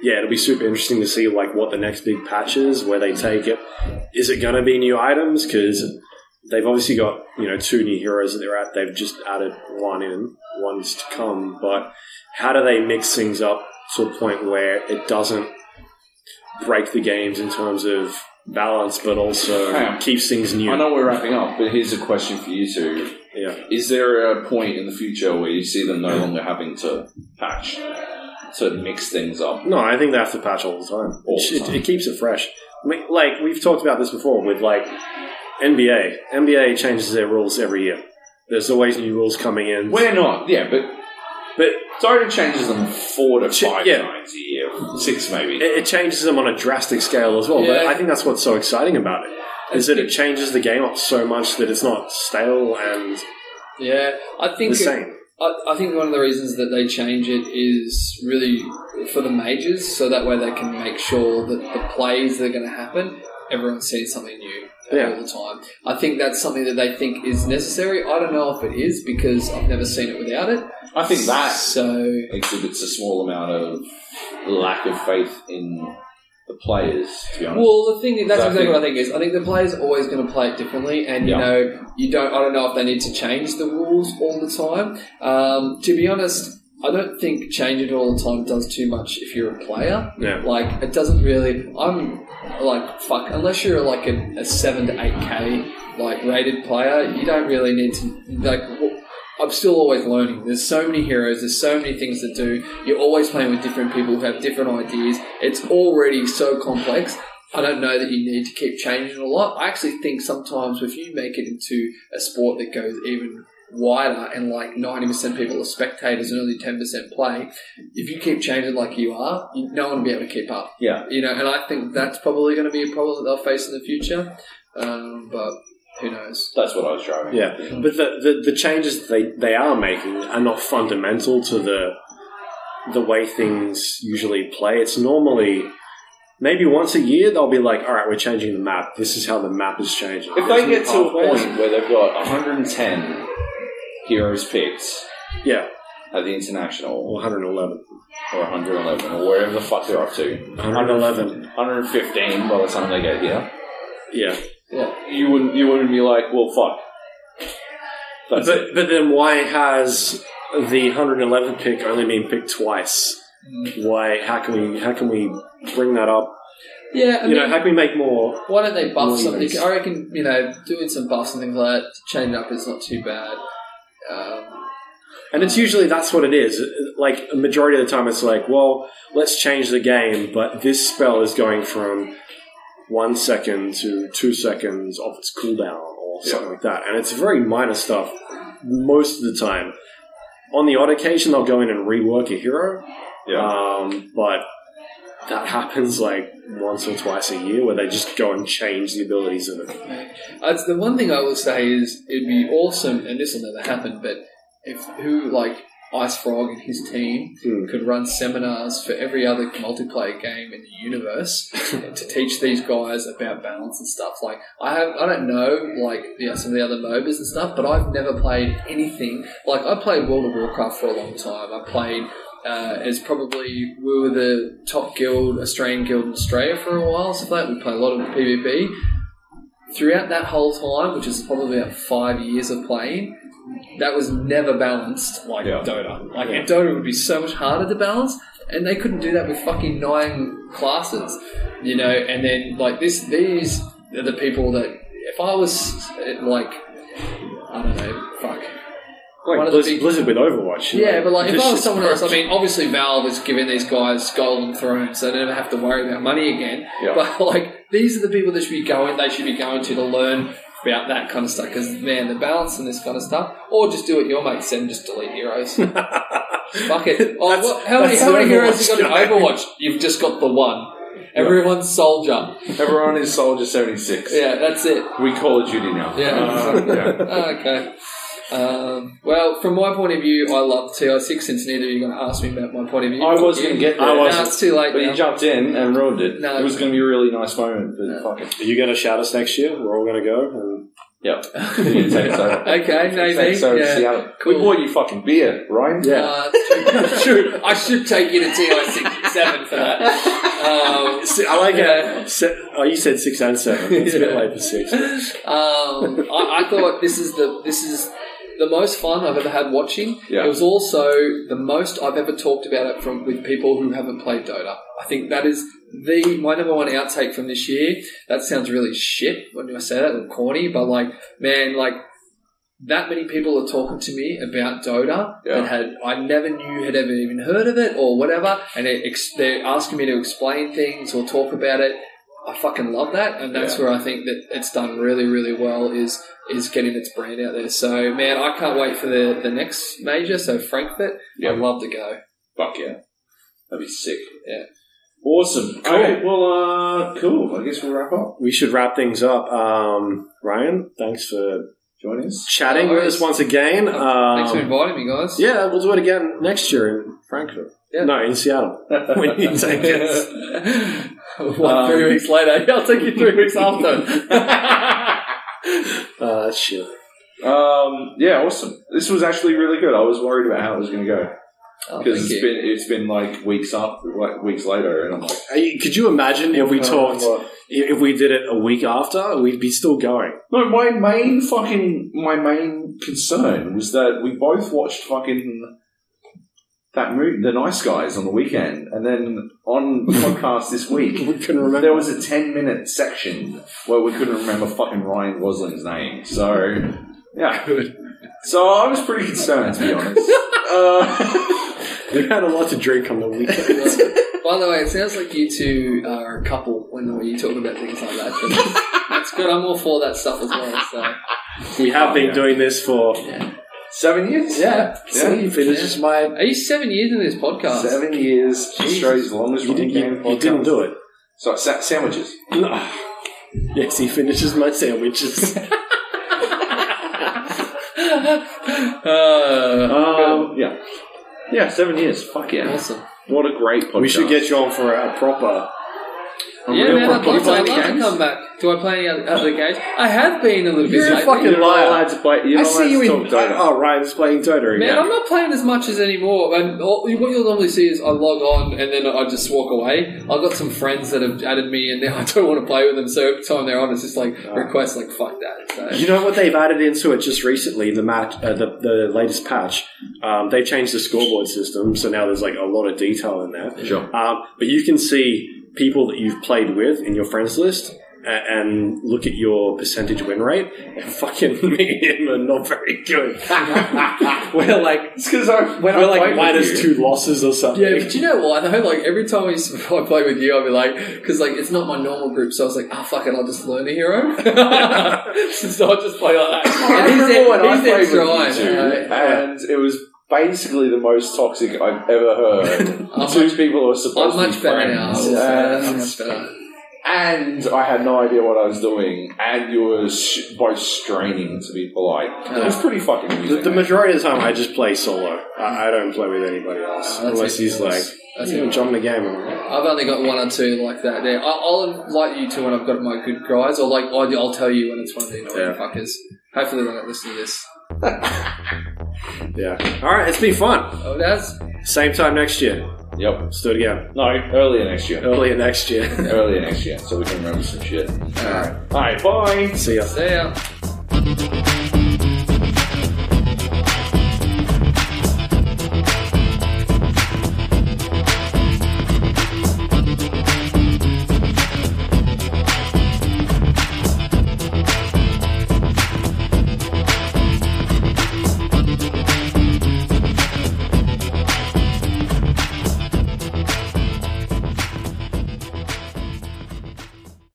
yeah, it'll be super interesting to see like what the next big patch is, where they take it. Is it going to be new items? Because they've obviously got you know two new heroes that they're at. They've just added one in, one's to come. But how do they mix things up to a point where it doesn't break the games in terms of balance, but also [LAUGHS] keeps things new? I know we're wrapping up, but here's a question for you two: Yeah. Is there a point in the future where you see them no longer having to patch to mix things up? No, I think they have to patch all the time. All it, the it- it keeps it fresh. I mean, like we've talked about this before with like NBA. NBA changes their rules every year. There's always new rules coming in. We're not. Yeah, but but Dota changes them four to Ch- five yeah. times a year, six maybe. it, it changes them on a drastic scale as well. But I think that's what's so exciting about it. Is that it changes the game up so much that it's not stale and Yeah, I the think same. I, I think one of the reasons that they change it is really for the majors, so that way they can make sure that the plays that are going to happen, everyone's seeing something new Yeah. all the time. I think that's something that they think is necessary. I don't know if it is because I've never seen it without it. I think that So exhibits a small amount of lack of faith in the players. To be honest, Well, the thing that's So I exactly think- what I think is. I think the players are always going to play it differently, and you know, you don't. I don't know if they need to change the rules all the time. Um, to be honest, I don't think changing it all the time does too much if you're a player. Yeah. Like it doesn't really. I'm like fuck. Unless you're like a, a seven to eight k like rated player, you don't really need to like. I'm still always learning. There's so many heroes. There's so many things to do. You're always playing with different people who have different ideas. It's already so complex. I don't know that you need to keep changing a lot. I actually think sometimes if you make it into a sport that goes even wider and like 90% people are spectators and only 10% play, if you keep changing like you are, you, no one will be able to keep up. Yeah. You know, and I think that's probably going to be a problem that they'll face in the future. Um, but who knows? that's what I was driving. Yeah, but the, the the changes they they are making are not fundamental to the the way things usually play. It's normally maybe once a year they'll be like, "All right, we're changing the map. This is how the map is changing." If There's they get to a point where they've got 110 heroes picked yeah, at the international, 111. or 111 or wherever the fuck they're up to. 111. 115 by the time they get here. Yeah. Yeah. You wouldn't you wouldn't be like, well, fuck. That's it. But but then why has the 111 pick only been picked twice? Mm. Why? How can we how can we bring that up? yeah, I you know, how can we make more? why don't they buff More something? units. I reckon you know doing some buffs and things like that, change it up is not too bad. Um, And it's usually that's what it is. Like a majority of the time, it's like, well, let's change the game, but this spell is going from one second to two seconds of its cooldown or something like that, and it's very minor stuff most of the time. On the odd occasion, they'll go in and rework a hero, Yeah. um, but that happens like once or twice a year where they just go and change the abilities of it. That's the one thing I will say is it'd be awesome, and this will never happen. But if who like IceFrog and his team Hmm. could run seminars for every other multiplayer game in the universe [LAUGHS] to teach these guys about balance and stuff. Like I have, I don't know like you know, some of the other MOBAs and stuff, but I've never played anything like I played World of Warcraft for a long time. I played. Uh, as probably we were the top guild, Australian guild in Australia for a while. So that we play a lot of PvP throughout that whole time, which is probably about five years of playing, that was never balanced like Yeah. Dota. Like and Dota would be so much harder to balance, and they couldn't do that with fucking nine classes, you know. And then like this, these are the people that if I was like, I don't know, fuck. One Like Blizzard, big- Blizzard with Overwatch. Yeah, know, but like if I was someone else, I mean, obviously Valve is giving these guys golden thrones, so they never have to worry about money again. Yeah. But [LAUGHS] like these are the people that should be going, they should be going to to learn about that kind of stuff. Because man, the balance and this kind of stuff, or just do what your mate said, and just delete heroes. [LAUGHS] Fuck it. Oh, what, how many how many heroes you got in. Overwatch? You've just got the one. Everyone's soldier. Everyone is Soldier 76. Yeah, that's it. We call it Duty now. Yeah. Uh, yeah. [LAUGHS] Okay. Um, well, from my point of view, I love TI6 since neither of you are going to ask me about my point of view. I was going to get there. I No, wasn't. it's too late But now. you jumped in and ruined it. No. It was going to be a really nice moment, but No. fuck it. Are you going to shout us next year? We're all going to go. And Yep. You take us [LAUGHS] over. Okay, maybe. Take us over to yeah. Seattle. Cool. We bought you fucking beer, Ryan. Yeah. Uh, that's true. I should take you to TI7 for that. Um, Si- I like Yeah. it. Se- oh, you said six and seven. It's a bit [LAUGHS] Yeah. late for six. um, I, I thought this is the this is the most fun I've ever had watching. Yeah. It was also the most I've ever talked about it from with people who haven't played Dota. I think that is the my number one outtake from this year. That sounds really shit when I say that, or corny, but like man, like that many people are talking to me about Dota Yeah. that had I never knew had ever even heard of it or whatever, and it, they're asking me to explain things or talk about it. I fucking love that, and that's Yeah. where I think that it's done really, really well. Is is getting its brand out there. So man, I can't wait for the the next major. So Frankfurt, Yeah. I'd love to go. Fuck yeah. That'd be sick. Yeah. Awesome. Cool. Okay, well, uh, cool. I guess we'll wrap up. We should wrap things up. Um, Ryan, thanks for joining us. chatting No with us once again. Thanks for Um, inviting me, guys. yeah, we'll do it again next year in Frankfurt. Yeah. No, in Seattle. [LAUGHS] when you take us. [LAUGHS] [LAUGHS] One, Um, three weeks later, [LAUGHS] I'll take you three weeks [LAUGHS] after. Uh, shit. Um, yeah, awesome. This was actually really good. I was worried about how it was going to go Oh, because thank it's you. been it's been like weeks up, like weeks later, and I'm like, you- Could you imagine if we uh, talked, what? if we did it a week after, we'd be still going. No, my main fucking my main concern was that we both watched fucking that movie, The Nice Guys, on the weekend, and then on [LAUGHS] the podcast this week. We couldn't remember. There was a 10 minute section where we couldn't remember fucking Ryan Gosling's name. So, yeah. So I was pretty concerned, to be honest. [LAUGHS] Uh, we had a lot to drink on the weekend. [LAUGHS] By the way, it sounds like you two are a couple when you talk about things like that. But that's good. I'm all for that stuff as well. So we have been yeah. doing this for seven years? yeah. See, finishes my. are you seven years in this podcast? Seven years, Australia's longest You, running did, game you, you didn't do it. So, sa- sandwiches. Yes, he finishes my sandwiches. [LAUGHS] Uh, Um, yeah. Yeah, seven years. Fuck yeah. awesome. What a great podcast. we should get you on for a proper A Yeah, real man, I'd fucking- love, to, I'd love to come back. Do I play any other, other games? I have been a little bit You're a lately. fucking You're not liar. allowed to play. You're I not allowed see you to in. talk Dota. Oh, Ryan's playing Dota again. Man, I'm not playing as much as anymore. And all, what you'll normally see is I log on and then I just walk away. I've got some friends that have added me, and [LAUGHS] now I don't want to play with them. So every time they're on, it's just like requests like "fuck that." So. You know what they've added into it just recently? The match, uh, the the latest patch. Um, they've changed the scoreboard system, so now there's like a lot of detail in there. Sure. Um, but you can see people that you've played with in your friends list. And look at your percentage win rate. And [LAUGHS] fucking [LAUGHS] me and him are not very good. [LAUGHS] we're like because I when we're I like minus two losses or something. Yeah, but you know what? Though, like every time we, I play with you, I'll be like, because like it's not my normal group, so I was like, ah, fuck it, I'll just learn a hero. so I'll just play like that. I And he's remember there, when I he's there played with trying. you and it was basically the most toxic I've ever heard. [LAUGHS] I'm Two much- people who are supposed I'm to be much better now. friends. I'm and, much better. and I had no idea what I was doing, and you were sh- both straining to be polite. It was pretty fucking The, amusing. the majority of the time, I just play solo. I, I don't play with anybody else That's unless he's like, ridiculous. That's you know, jump in the game. I'm like, I've only got one or two like that. There, I- I'll invite you to when I've got my good guys, or like I'll I'll tell you when it's one of the annoying Yeah. fuckers. Hopefully they don't listen to this. [LAUGHS] Yeah. All right, it's been fun. Oh, it has. Same time next year. yep. Let's do it again. No, earlier next year. Earlier next year. [LAUGHS] Earlier next year, so we can remember some shit. All right. Alright, bye. See ya. See ya.